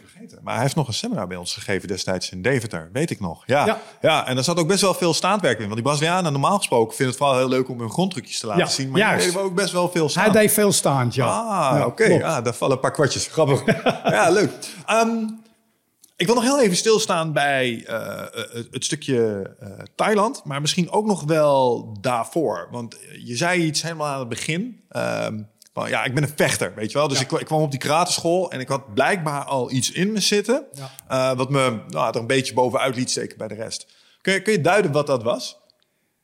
[SPEAKER 1] vergeten. Maar hij heeft nog een seminar bij ons gegeven destijds in Deventer, weet ik nog. Ja, ja. en daar zat ook best wel veel staandwerk in. Want die Brazilianen normaal gesproken vinden het vooral heel leuk om hun grondtrucjes te laten zien. Maar juist. die deden ook best wel veel staan.
[SPEAKER 2] Hij deed veel staand, ja.
[SPEAKER 1] Ah, oké. Ja, daar vallen een paar kwartjes. Grappig. ja, leuk. Um, ik wil nog heel even stilstaan bij uh, het stukje uh, Thailand, maar misschien ook nog wel daarvoor. Want je zei iets helemaal aan het begin. Van, ja, ik ben een vechter, weet je wel. Dus ja. ik, ik, kwam op die karateschool en ik had blijkbaar al iets in me zitten. Ja. wat me nou, er een beetje bovenuit liet steken bij de rest. Kun je, kun je duiden wat dat was?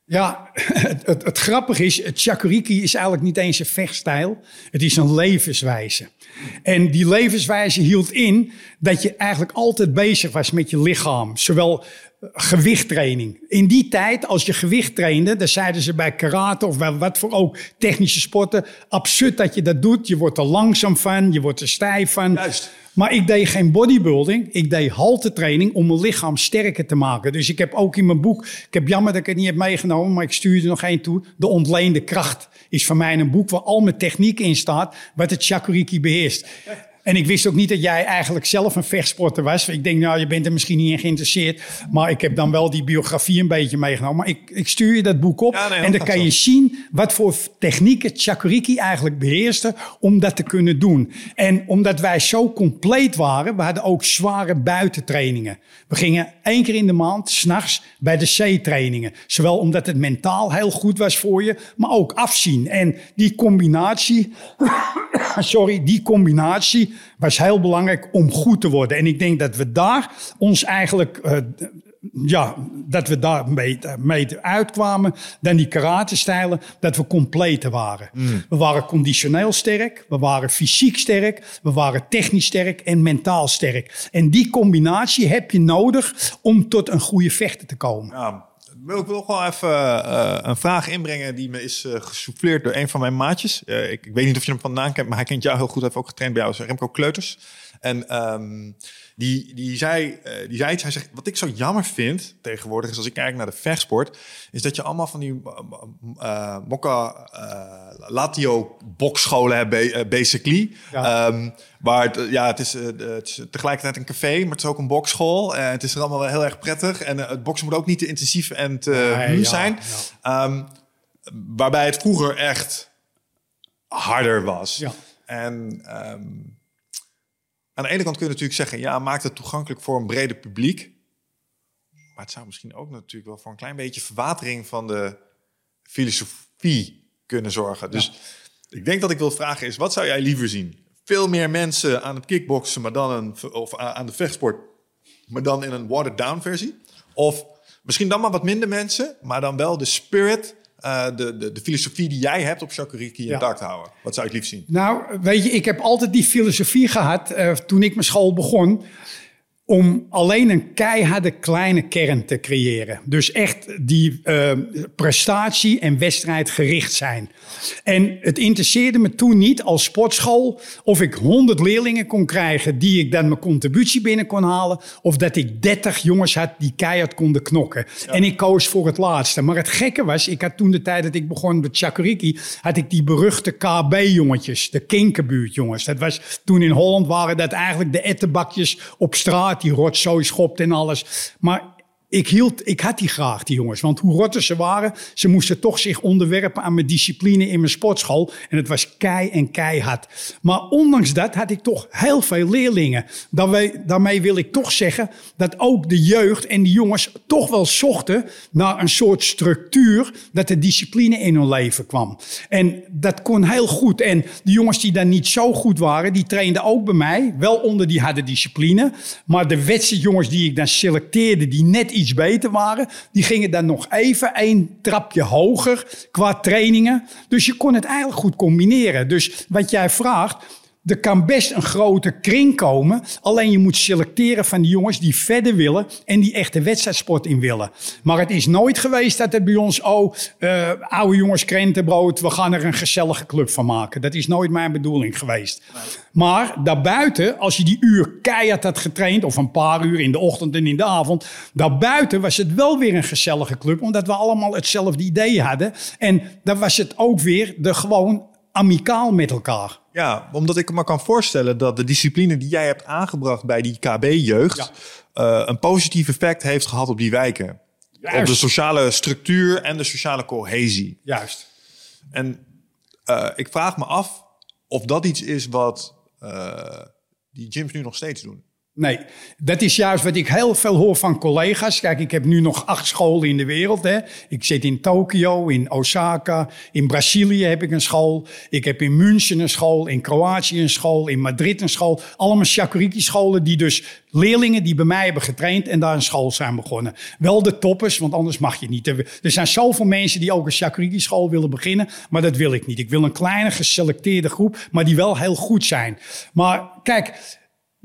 [SPEAKER 2] Ja, het, het, het, grappige is, het chakuriki is eigenlijk niet eens een vechtstijl. Het is een levenswijze. En die levenswijze hield in dat je eigenlijk altijd bezig was met je lichaam. Zowel eh, gewichttraining. In die tijd, als je gewicht trainde, dan zeiden ze bij karate of bij wat voor ook technische sporten, absurd dat je dat doet. Je wordt er langzaam van, je wordt er stijf van.
[SPEAKER 1] Juist.
[SPEAKER 2] Maar ik deed geen bodybuilding. Ik deed haltetraining om mijn lichaam sterker te maken. Dus ik heb ook in mijn boek... Ik heb jammer dat ik het niet heb meegenomen, maar ik stuur er nog één toe. De ontleende kracht is van mij een boek waar al mijn techniek in staat... wat het Chakuriki beheerst. En ik wist ook niet dat jij eigenlijk zelf een vechtsporter was. Ik denk, nou, je bent er misschien niet in geïnteresseerd. Maar ik heb dan wel die biografie een beetje meegenomen. Maar ik, ik stuur je dat boek op.
[SPEAKER 1] Ja, nee,
[SPEAKER 2] en dan kan je zien wat voor technieken Chakuriki eigenlijk beheerste om dat te kunnen doen. En omdat wij zo compleet waren, we hadden ook zware buitentrainingen. We gingen één keer in de maand, s'nachts, bij de C-trainingen. Zowel omdat het mentaal heel goed was voor je, maar ook afzien. En die combinatie, sorry, die combinatie was heel belangrijk om goed te worden. En ik denk dat we daar ons eigenlijk, eh, ja, dat we daar mee, uitkwamen. Dan die karate-stijlen, dat we completer waren. We waren conditioneel sterk, we waren fysiek sterk, we waren technisch sterk en mentaal sterk. En die combinatie heb je nodig om tot een goede vechter te komen.
[SPEAKER 1] Ja, ik wil gewoon even eh, een vraag inbrengen die me is eh gesouffleerd door een van mijn maatjes. Eh, ik, weet niet of je hem vandaan kent, maar hij kent jou heel goed. Hij heeft ook getraind bij jou, Remco Kleuters. En ehm, die, die, zei, eh, die zei iets. Hij zegt, wat ik zo jammer vind tegenwoordig, is als ik kijk naar de vechtsport, is dat je allemaal van die uh, mokka uh, latio bokscholen hebt, ba- basically.
[SPEAKER 2] Ja.
[SPEAKER 1] Ehm, waar het, ja, het is, het is tegelijkertijd een café, maar het is ook een bokschool. En het is er allemaal wel heel erg prettig. En het boksen moet ook niet te intensief en te
[SPEAKER 2] Nee, ja,
[SPEAKER 1] zijn. Ehm, waarbij het vroeger echt harder was.
[SPEAKER 2] Ja.
[SPEAKER 1] En ehm, aan de ene kant kun je natuurlijk zeggen... ja, maakt het toegankelijk voor een breder publiek. Maar het zou misschien ook natuurlijk wel voor een klein beetje verwatering van de filosofie kunnen zorgen. Dus ik denk dat ik wil vragen is, wat zou jij liever zien? Veel meer mensen aan het kickboksen, maar dan een, of aan de vechtsport, maar dan in een watered down versie? Of misschien dan maar wat minder mensen, maar dan wel de spirit, eh, de, de, de filosofie die jij hebt op Shakuriki
[SPEAKER 2] Ja.
[SPEAKER 1] intact houden? Wat zou ik lief zien?
[SPEAKER 2] Nou, weet je, ik heb altijd die filosofie gehad eh, toen ik mijn school begon. Om alleen een keiharde kleine kern te creëren. Dus echt die eh, prestatie en wedstrijd gericht zijn. En het interesseerde me toen niet als sportschool of ik 100 leerlingen kon krijgen die ik dan mijn contributie binnen kon halen. Of dat ik 30 jongens had die keihard konden knokken. En ik koos voor het laatste. Maar het gekke was, ik had toen de tijd dat ik begon met Chakuriki, had ik die beruchte KB-jongetjes, de kinkerbuurtjongens. Dat was toen in Holland waren dat eigenlijk de ettenbakjes op straat die rotzooi schopt en alles. Maar ik, hield, ik had die graag, die jongens. Want hoe rotter ze waren, ze moesten toch zich onderwerpen aan mijn discipline in mijn sportschool. En het was kei en keihard. Maar ondanks dat had ik toch heel veel leerlingen. Daarmee, daarmee wil ik toch zeggen dat ook de jeugd en die jongens toch wel zochten naar een soort structuur. Dat de discipline in hun leven kwam. En dat kon heel goed. En de jongens die dan niet zo goed waren, die trainden ook bij mij. Wel onder die harde discipline. Maar de wedstrijdjongens die ik dan selecteerde, die net iets beter waren, die gingen dan nog even één trapje hoger qua trainingen. Dus je kon het eigenlijk goed combineren. Dus wat jij vraagt, er kan best een grote kring komen. Alleen je moet selecteren van die jongens die verder willen en die echt de wedstrijdsport in willen. Maar het is nooit geweest dat het bij ons, oh, eh, oude jongens krentenbrood, we gaan er een gezellige club van maken. Dat is nooit mijn bedoeling geweest. Maar daarbuiten, als je die uur keihard had getraind, of een paar uur in de ochtend en in de avond, daarbuiten was het wel weer een gezellige club, omdat we allemaal hetzelfde idee hadden. En dan was het ook weer de gewoon amicaal met elkaar.
[SPEAKER 1] Ja, omdat ik me kan voorstellen dat de discipline die jij hebt aangebracht bij die KB-jeugd... eh, een positief effect heeft gehad op die wijken.
[SPEAKER 2] Juist.
[SPEAKER 1] Op de sociale structuur en de sociale cohesie.
[SPEAKER 2] Juist.
[SPEAKER 1] En eh, ik vraag me af of dat iets is wat eh, die gyms nu nog steeds doen.
[SPEAKER 2] Nee, dat is juist wat ik heel veel hoor van collega's. Kijk, ik heb nu nog acht scholen in de wereld. Hè. Ik zit in Tokio, in Osaka, in Brazilië heb ik een school. Ik heb in München een school, in Kroatië een school, in Madrid een school. Allemaal Shakuriki-scholen die dus leerlingen die bij mij hebben getraind en daar een school zijn begonnen. Wel de toppers, want anders mag je niet. Er zijn zoveel mensen die ook een Shakuriki-school willen beginnen, maar dat wil ik niet. Ik wil een kleine geselecteerde groep, maar die wel heel goed zijn. Maar kijk,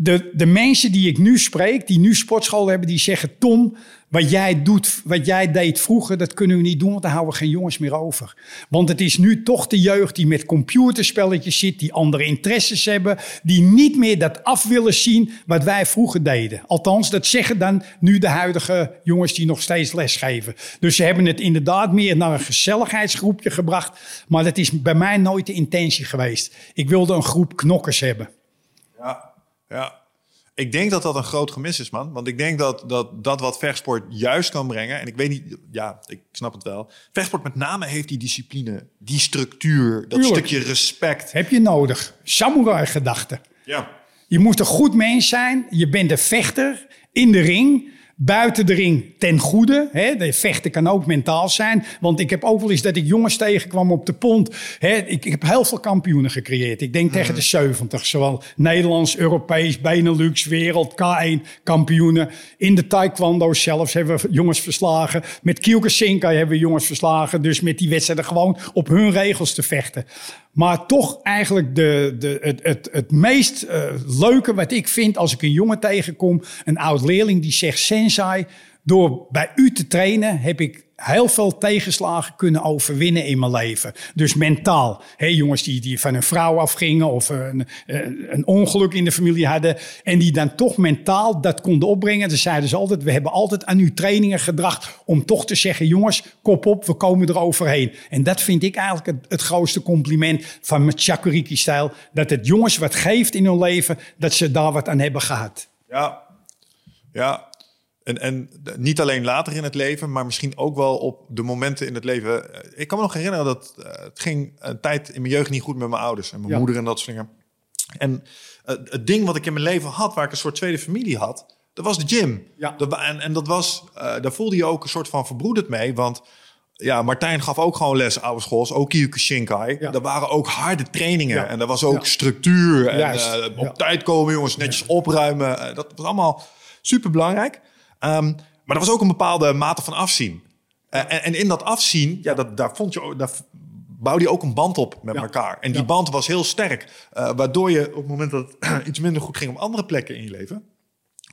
[SPEAKER 2] de, de mensen die ik nu spreek, die nu sportschool hebben, die zeggen: Tom, wat jij doet, wat jij deed vroeger, dat kunnen we niet doen, want dan houden we geen jongens meer over. Want het is nu toch de jeugd die met computerspelletjes zit, die andere interesses hebben, die niet meer dat af willen zien wat wij vroeger deden. Althans, dat zeggen dan nu de huidige jongens die nog steeds lesgeven. Dus ze hebben het inderdaad meer naar een gezelligheidsgroepje gebracht, maar dat is bij mij nooit de intentie geweest. Ik wilde een groep knokkers hebben.
[SPEAKER 1] Ja. Ik denk dat dat een groot gemis is, man. Want ik denk dat dat, dat wat vechtsport juist kan brengen... en ik weet niet, ja, ik snap het wel. Vechtsport met name heeft die discipline, die structuur... dat
[SPEAKER 2] Tuurlijk.
[SPEAKER 1] stukje respect.
[SPEAKER 2] Heb je nodig. Samurai-gedachte.
[SPEAKER 1] Ja.
[SPEAKER 2] Je moet een goed mens zijn. Je bent een vechter in de ring. Buiten de ring ten goede. Hè. De vechten kan ook mentaal zijn. Want ik heb ook wel eens dat ik jongens tegenkwam op de pont. Hè. Ik, ik heb heel veel kampioenen gecreëerd. Ik denk tegen de 70. Zowel Nederlands, Europees, Benelux, Wereld, K1 kampioenen. In de taekwondo zelfs hebben we jongens verslagen. Met Kyokushinkai hebben we jongens verslagen. Dus met die wedstrijden gewoon op hun regels te vechten. Maar toch eigenlijk de, de, het, het, het meest eh, leuke wat ik vind als ik een jongen tegenkom, een oud leerling die zegt: Sensei, door bij u te trainen heb ik heel veel tegenslagen kunnen overwinnen in mijn leven. Dus mentaal. Hé, jongens die, die van een vrouw afgingen of een, eh, een ongeluk in de familie hadden. En die dan toch mentaal dat konden opbrengen. Dan zeiden ze altijd, we hebben altijd aan uw trainingen gedacht om toch te zeggen, jongens, kop op, we komen er overheen. En dat vind ik eigenlijk het, het grootste compliment van mijn Chakuriki-stijl. Dat het jongens wat geeft in hun leven, dat ze daar wat aan hebben gehad.
[SPEAKER 1] Ja. Ja. En, en niet alleen later in het leven, maar misschien ook wel op de momenten in het leven. Ik kan me nog herinneren dat uh, het ging een tijd in mijn jeugd niet goed met mijn ouders en mijn
[SPEAKER 2] Ja.
[SPEAKER 1] moeder en dat soort dingen. En uh, het ding wat ik in mijn leven had, waar ik een soort tweede familie had, dat was de gym.
[SPEAKER 2] Ja.
[SPEAKER 1] Dat, en, en dat was, uh, daar voelde je ook een soort van verbroederd mee, want ja, Martijn gaf ook gewoon les oude schools, ook Kyokushinkai.
[SPEAKER 2] Ja.
[SPEAKER 1] Er waren ook harde trainingen
[SPEAKER 2] Ja.
[SPEAKER 1] en er was ook
[SPEAKER 2] Ja.
[SPEAKER 1] structuur en eh, op
[SPEAKER 2] Ja.
[SPEAKER 1] tijd komen jongens, netjes opruimen. Eh, dat was allemaal super belangrijk. Maar er was ook een bepaalde mate van afzien. Eh, en, en in dat afzien, ja, dat, daar, vond je, daar bouwde je ook een band op met
[SPEAKER 2] Ja.
[SPEAKER 1] elkaar. En die
[SPEAKER 2] Ja.
[SPEAKER 1] band was heel sterk. eh, waardoor je op het moment dat het iets minder goed ging op andere plekken in je leven...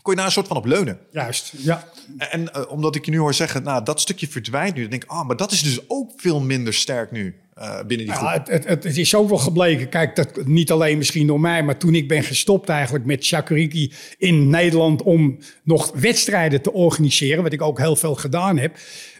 [SPEAKER 1] kon je daar een soort van op leunen.
[SPEAKER 2] Juist, ja.
[SPEAKER 1] En, en, eh, omdat ik je nu hoor zeggen, nou, dat stukje verdwijnt nu. Dan denk ik, ah, maar dat is dus ook veel minder sterk nu eh, binnen die groep.
[SPEAKER 2] Ja, het, het, het, is ook wel gebleken. Kijk, dat, niet alleen misschien door mij, maar toen ik ben gestopt eigenlijk met Shakuriki in Nederland om nog wedstrijden te organiseren, wat ik ook heel veel gedaan heb.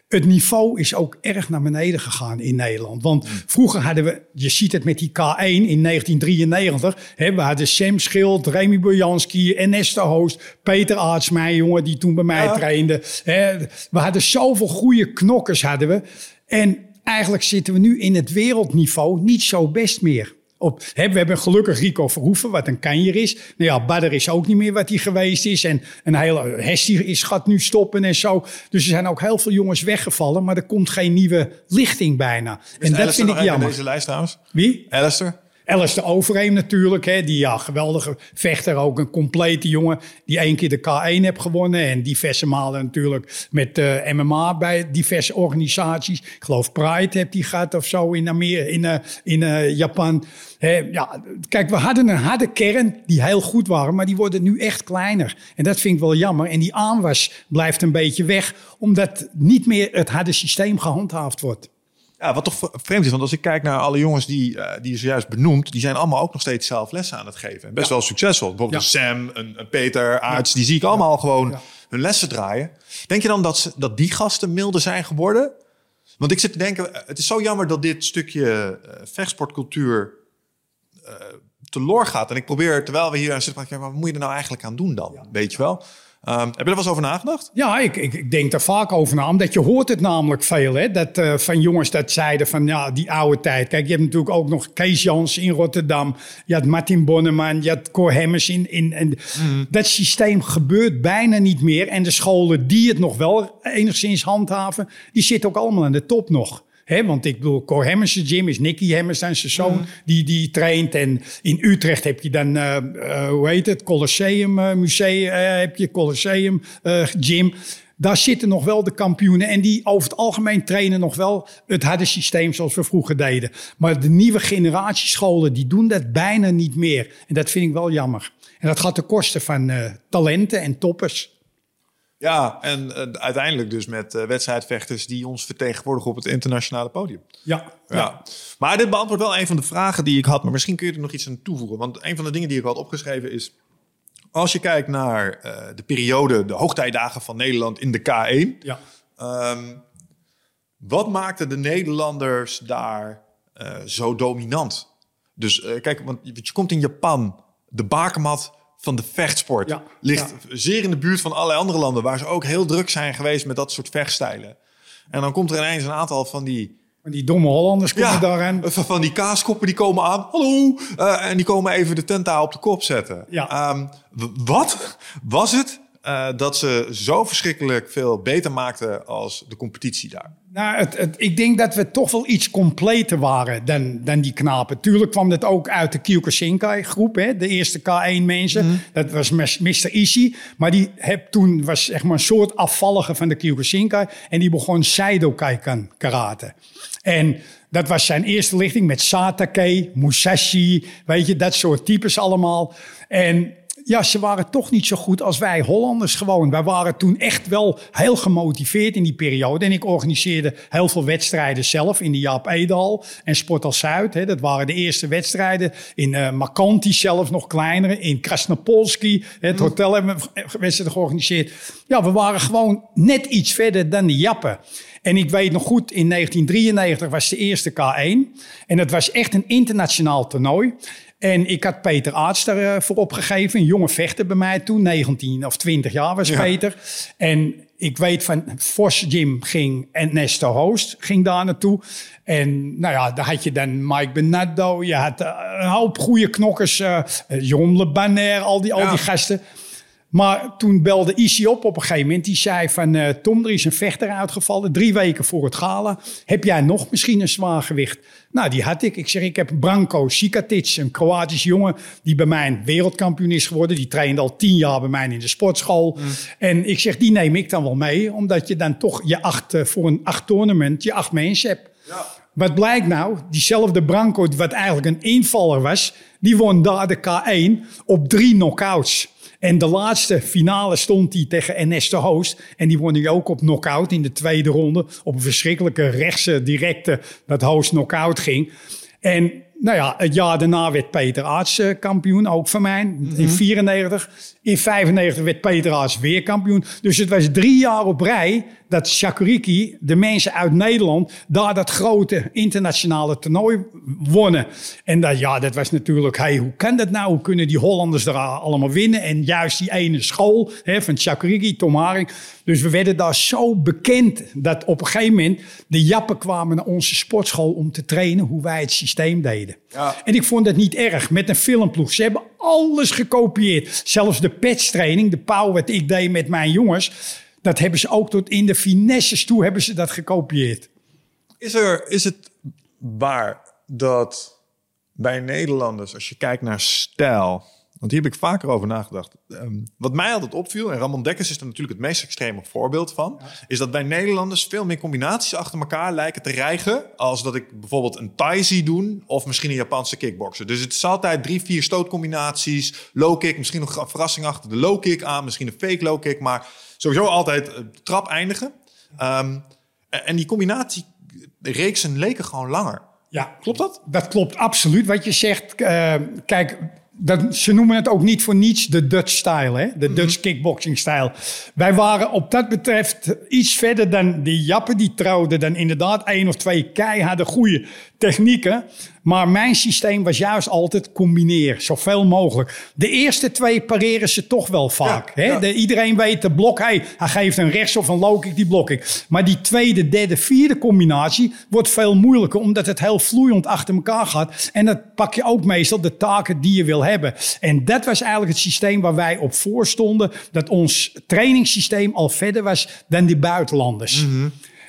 [SPEAKER 2] Het niveau is ook erg naar beneden gegaan in Nederland. Want vroeger hadden we, je ziet het met die K1 in 1993. Hè, we hadden Sam Schild, Remy Bojanski, Ernesto Hoost, Peter Aartsmeijer, jongen, die toen bij mij
[SPEAKER 1] Ja.
[SPEAKER 2] trainde. Hè, we hadden zoveel goede knokkers hadden we. En eigenlijk zitten we nu in het wereldniveau niet zo best meer. Op, hè, we hebben gelukkig Rico Verhoeven, wat een kanjer is. Nou ja, Badder is ook niet meer wat hij geweest is. En een hele Hestie is gaat nu stoppen en zo. Dus er zijn ook heel veel jongens weggevallen, maar er komt geen nieuwe lichting bijna. en dat
[SPEAKER 1] Alistair
[SPEAKER 2] vind ik jammer.
[SPEAKER 1] deze lijst trouwens.
[SPEAKER 2] Wie?
[SPEAKER 1] Alistair?
[SPEAKER 2] Alistair Overeem natuurlijk, hè, die ja, geweldige vechter, ook een complete jongen die één keer de K1 heeft gewonnen en diverse malen natuurlijk met eh, MMA bij diverse organisaties. Ik geloof Pride heeft die gehad of zo in, Amer in, eh, in eh, Japan. Hè, ja, kijk, we hadden een harde kern die heel goed waren, maar die worden nu echt kleiner. En dat vind ik wel jammer. En die aanwas blijft een beetje weg, omdat niet meer het harde systeem gehandhaafd wordt.
[SPEAKER 1] Ja, wat toch vreemd is, want als ik kijk naar alle jongens die, eh, die je zojuist benoemd, die zijn allemaal ook nog steeds zelf lessen aan het geven. En best wel succesvol. Bijvoorbeeld een Sam, een, een Peter, Aarts, die zie ik allemaal gewoon
[SPEAKER 2] Ja.
[SPEAKER 1] hun lessen draaien. Denk je dan dat, ze, dat die gasten milder zijn geworden? Want ik zit te denken, eh, het is zo jammer dat dit stukje eh, vechtsportcultuur eh teloor gaat. En ik probeer, terwijl we hier aan zitten, maar wat moet je er nou eigenlijk aan doen dan? Weet je wel? Ehm, heb je er wel eens over nagedacht?
[SPEAKER 2] Ja, ik, ik, ik denk daar vaak over na. Omdat je hoort het namelijk veel. Hè? Dat, eh, van jongens dat zeiden van ja, die oude tijd. Kijk, je hebt natuurlijk ook nog Kees Jans in Rotterdam. Je had Martin Bonneman. Je had Cor Hemmers in. in en Dat systeem gebeurt bijna niet meer. En de scholen die het nog wel enigszins handhaven... die zitten ook allemaal aan de top nog. Hè, want ik bedoel, Cor Hemmers' gym is Nicky Hemmers en zijn zoon die, die traint. En in Utrecht heb je dan, eh, hoe heet het, Colosseum eh, Museum, heb je Colosseum Gym. Daar zitten nog wel de kampioenen. En die over het algemeen trainen nog wel het harde systeem zoals we vroeger deden. Maar de nieuwe generatiescholen, die doen dat bijna niet meer. En dat vind ik wel jammer. En dat gaat ten koste van talenten en toppers.
[SPEAKER 1] Ja, en eh, uiteindelijk dus met eh, wedstrijdvechters die ons vertegenwoordigen op het internationale podium.
[SPEAKER 2] Ja,
[SPEAKER 1] Ja. Maar dit beantwoordt wel een van de vragen die ik had. Maar misschien kun je er nog iets aan toevoegen. Want een van de dingen die ik had opgeschreven is... Als je kijkt naar eh, de periode, de hoogtijdagen van Nederland in de K1.
[SPEAKER 2] ja.
[SPEAKER 1] ehm, wat maakte de Nederlanders daar zo dominant? Dus kijk, want je je komt in Japan. De bakermat van de vechtsport.
[SPEAKER 2] Ja,
[SPEAKER 1] Ligt zeer in de buurt van allerlei andere landen... waar ze ook heel druk zijn geweest met dat soort vechtstijlen. En dan komt er ineens een aantal van die...
[SPEAKER 2] Die domme Hollanders komen daaraan.
[SPEAKER 1] van van die kaaskoppen die komen aan. Hallo! Eh, en die komen even de tenta op de kop zetten.
[SPEAKER 2] Ja.
[SPEAKER 1] Ehm, wat was het eh, dat ze zo verschrikkelijk veel beter maakten als de competitie daar?
[SPEAKER 2] Nou, het, het, ik denk dat we toch wel iets completer waren dan, dan die knapen. Tuurlijk kwam dat ook uit de Kyokushinkai groep, hè, de eerste K1 mensen. Dat was Mr. Ishii. Maar die heb, toen was zeg maar een soort afvallige van de Kyokushinkai. En die begon Saido-Kaikan karate. En dat was zijn eerste lichting met Satake, Musashi, weet je, dat soort types allemaal. En ja, ze waren toch niet zo goed als wij Hollanders gewoon. Wij waren toen echt wel heel gemotiveerd in die periode. En ik organiseerde heel veel wedstrijden zelf in de Jaap Edal en Sport als Zuid. Hè. Dat waren de eerste wedstrijden. In eh Makanti zelfs nog kleinere. In Krasnopolski, het hotel hebben we wedstrijden georganiseerd. Ja, we waren gewoon net iets verder dan de Jappen. En ik weet nog goed, in 1993 was de eerste K1. En het was echt een internationaal toernooi. En ik had Peter Aarts daarvoor opgegeven. Een jonge vechter bij mij toen. 19 of 20 jaar was
[SPEAKER 1] Ja.
[SPEAKER 2] Peter. En ik weet van Vos Jim ging en Nesto Hoost ging daar naartoe. En nou ja, daar had je dan Mike Benaddo. Je had eh, een hoop goede knokkers. eh Jon Le Banner, al die, al die gasten. Maar toen belde Isi op op een gegeven moment. Die zei van, eh, Tom, er is een vechter uitgevallen. Drie weken voor het gala. Heb jij nog misschien een zwaar gewicht? Nou, die had ik. Ik zeg, ik heb Branko Sikatic, een Kroatisch jongen... die bij mij wereldkampioen is geworden. Die trainde al tien jaar bij mij in de sportschool. En ik zeg, die neem ik dan wel mee. Omdat je dan toch je acht, eh, voor een acht tournament je acht mensen hebt. Wat blijkt nou? Diezelfde Branco, wat eigenlijk een invaller was, die won daar de K1 op drie knockouts. En de laatste finale stond hij tegen Ernesto Hoost. En die won hij ook op knockout in de tweede ronde. Op een verschrikkelijke rechtse, directe, dat Hoost knockout ging. En nou ja, het jaar daarna werd Peter Aarts eh, kampioen, ook van mij. In 94. In 95 werd Peter Aarts weer kampioen. Dus het was drie jaar op rij dat Shakuriki, de mensen uit Nederland, daar dat grote internationale toernooi wonnen. En dat, ja, dat was natuurlijk, hey, hoe kan dat nou? Hoe kunnen die Hollanders daar allemaal winnen? En juist die ene school hè, van Shakuriki, Tom Haring. Dus we werden daar zo bekend dat op een gegeven moment de Jappen kwamen naar onze sportschool om te trainen hoe wij het systeem deden.
[SPEAKER 1] Ja.
[SPEAKER 2] En ik vond dat niet erg met een filmploeg. Ze hebben alles gekopieerd. Zelfs de patchtraining, de pauw wat ik deed met mijn jongens. Dat hebben ze ook tot in de finesses toe hebben ze dat gekopieerd.
[SPEAKER 1] Is, er, is het waar dat bij Nederlanders, als je kijkt naar stijl, want hier heb ik vaker over nagedacht. Ehm, wat mij altijd opviel, en Ramon Dekkers is er natuurlijk het meest extreme voorbeeld van, is dat bij Nederlanders veel meer combinaties achter elkaar lijken te rijgen, als dat ik bijvoorbeeld een Thai zie doen, of misschien een Japanse kickboxer. Dus het is altijd drie, vier stootcombinaties, low kick, misschien nog een verrassing achter de low kick aan, misschien een fake low kick, maar sowieso altijd eh, trap eindigen. Ehm, en die combinatie reeksen leken gewoon langer.
[SPEAKER 2] Ja,
[SPEAKER 1] Klopt dat?
[SPEAKER 2] Dat klopt absoluut wat je zegt. Eh, kijk, dat, ze noemen het ook niet voor niets de Dutch style, hè? de Dutch kickboxing style. Wij waren op dat betreft iets verder dan die Jappen. Die trouwden dan inderdaad één of twee keiharde goede technieken. Maar mijn systeem was juist altijd combineer, zoveel mogelijk. De eerste twee pareren ze toch wel vaak.
[SPEAKER 1] Ja,
[SPEAKER 2] hè?
[SPEAKER 1] ja.
[SPEAKER 2] De, iedereen weet de blok, hij, hij geeft een rechts of een low kick, die blok ik. Maar die tweede, derde, vierde combinatie wordt veel moeilijker, omdat het heel vloeiend achter elkaar gaat. En dat pak je ook meestal de taken die je wil hebben. En dat was eigenlijk het systeem waar wij op voor stonden, dat ons trainingssysteem al verder was dan die buitenlanders.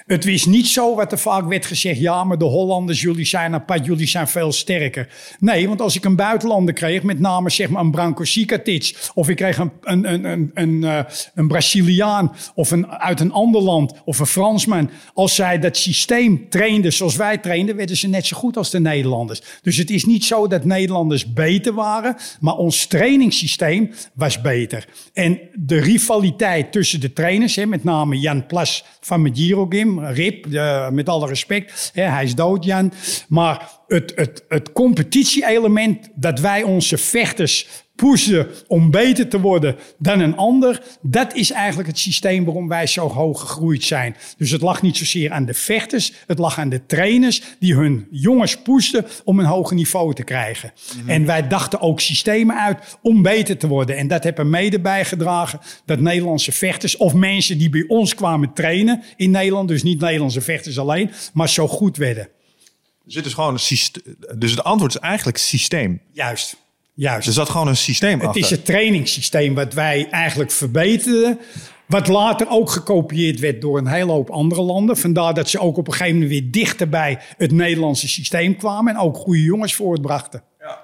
[SPEAKER 2] Het is niet zo wat er vaak werd gezegd. Ja, maar de Hollanders, jullie zijn apart, jullie zijn veel sterker. Nee, want als ik een buitenlander kreeg, met name zeg maar een Branko Sikatic... of ik kreeg een, een, een, een, een, eh, een Braziliaan of een, uit een ander land of een Fransman... als zij dat systeem trainden zoals wij trainden... werden ze net zo goed als de Nederlanders. Dus het is niet zo dat Nederlanders beter waren... maar ons trainingssysteem was beter. En de rivaliteit tussen de trainers, hè, met name Jan Plas van Medjiro. Rip, eh, met alle respect, hè, hij is dood Jan. Maar het, het, het competitie-element dat wij onze vechters pushen om beter te worden dan een ander. Dat is eigenlijk het systeem waarom wij zo hoog gegroeid zijn. Dus het lag niet zozeer aan de vechters, het lag aan de trainers die hun jongens pushten om een hoger niveau te krijgen. En wij dachten ook systemen uit om beter te worden. En dat heeft er mede bijgedragen dat Nederlandse vechters of mensen die bij ons kwamen trainen in Nederland, dus niet Nederlandse vechters alleen, maar zo goed werden.
[SPEAKER 1] Dus het is gewoon een systeem. Dus het antwoord is eigenlijk systeem.
[SPEAKER 2] Juist. Juist.
[SPEAKER 1] Er zat gewoon een systeem
[SPEAKER 2] Het
[SPEAKER 1] achter.
[SPEAKER 2] is het trainingssysteem wat wij eigenlijk verbeterden. Wat later ook gekopieerd werd door een hele hoop andere landen. Vandaar dat ze ook op een gegeven moment weer dichter bij het Nederlandse systeem kwamen. En ook goede jongens voortbrachten.
[SPEAKER 1] Hier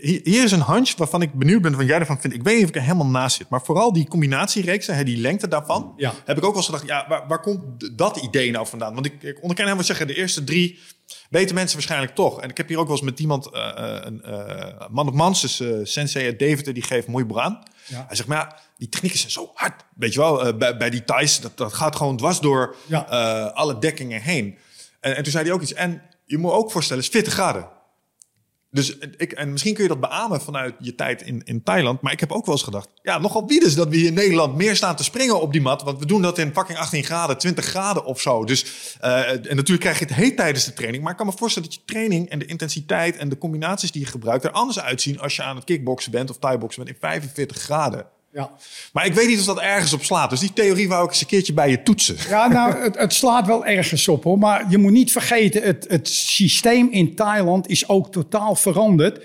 [SPEAKER 1] hier is een hunch waarvan ik benieuwd ben wat jij ervan vindt. Ik weet niet of ik er helemaal naast zit. Maar vooral die combinatiereeksen, hè, die lengte daarvan.
[SPEAKER 2] Ja.
[SPEAKER 1] Heb ik ook wel eens gedacht, ja, waar, waar komt dat idee nou vandaan? Want ik, ik onderken helemaal zeggen, de eerste drie weten mensen waarschijnlijk toch. En ik heb hier ook wel eens met iemand, eh, eh, een eh, man op mans, dus sensei uit Deventer, die geeft mooi braan.
[SPEAKER 2] Ja.
[SPEAKER 1] Hij zegt, maar ja, die technieken zijn zo hard. Weet je wel, bij, bij die Thais, dat, dat gaat gewoon dwars door
[SPEAKER 2] Ja.
[SPEAKER 1] alle dekkingen heen. En, en toen zei hij ook iets. En je moet ook voorstellen, het is 40 graden. Dus ik, en misschien kun je dat beamen vanuit je tijd in, in Thailand. Maar ik heb ook wel eens gedacht. Ja, nogal bieden ze dat we hier in Nederland meer staan te springen op die mat. Want we doen dat in fucking 18 graden, 20 graden of zo. Dus, eh, en natuurlijk krijg je het heet tijdens de training. Maar ik kan me voorstellen dat je training en de intensiteit en de combinaties die je gebruikt er anders uitzien als je aan het kickboksen bent of thai-boksen bent in 45 graden.
[SPEAKER 2] Ja.
[SPEAKER 1] Maar ik weet niet of dat ergens op slaat. Dus die theorie wou ik eens een keertje bij je toetsen.
[SPEAKER 2] Ja, nou, het, het slaat wel ergens op hoor. Maar je moet niet vergeten, het, het systeem in Thailand is ook totaal veranderd.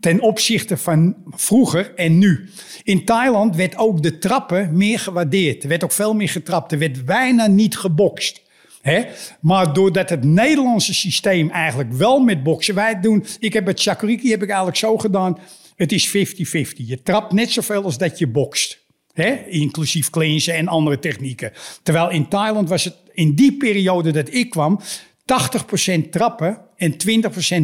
[SPEAKER 2] Ten opzichte van vroeger en nu. In Thailand werd ook de trappen meer gewaardeerd. Er werd ook veel meer getrapt. Er werd bijna niet gebokst. Hè? Maar doordat het Nederlandse systeem eigenlijk wel met boksen. Wij doen, ik heb het Chakuriki heb ik eigenlijk zo gedaan. Het is 50-50. Je trapt net zoveel als dat je bokst. Hè? Inclusief cleansen en andere technieken. Terwijl in Thailand was het in die periode dat ik kwam 80% trappen en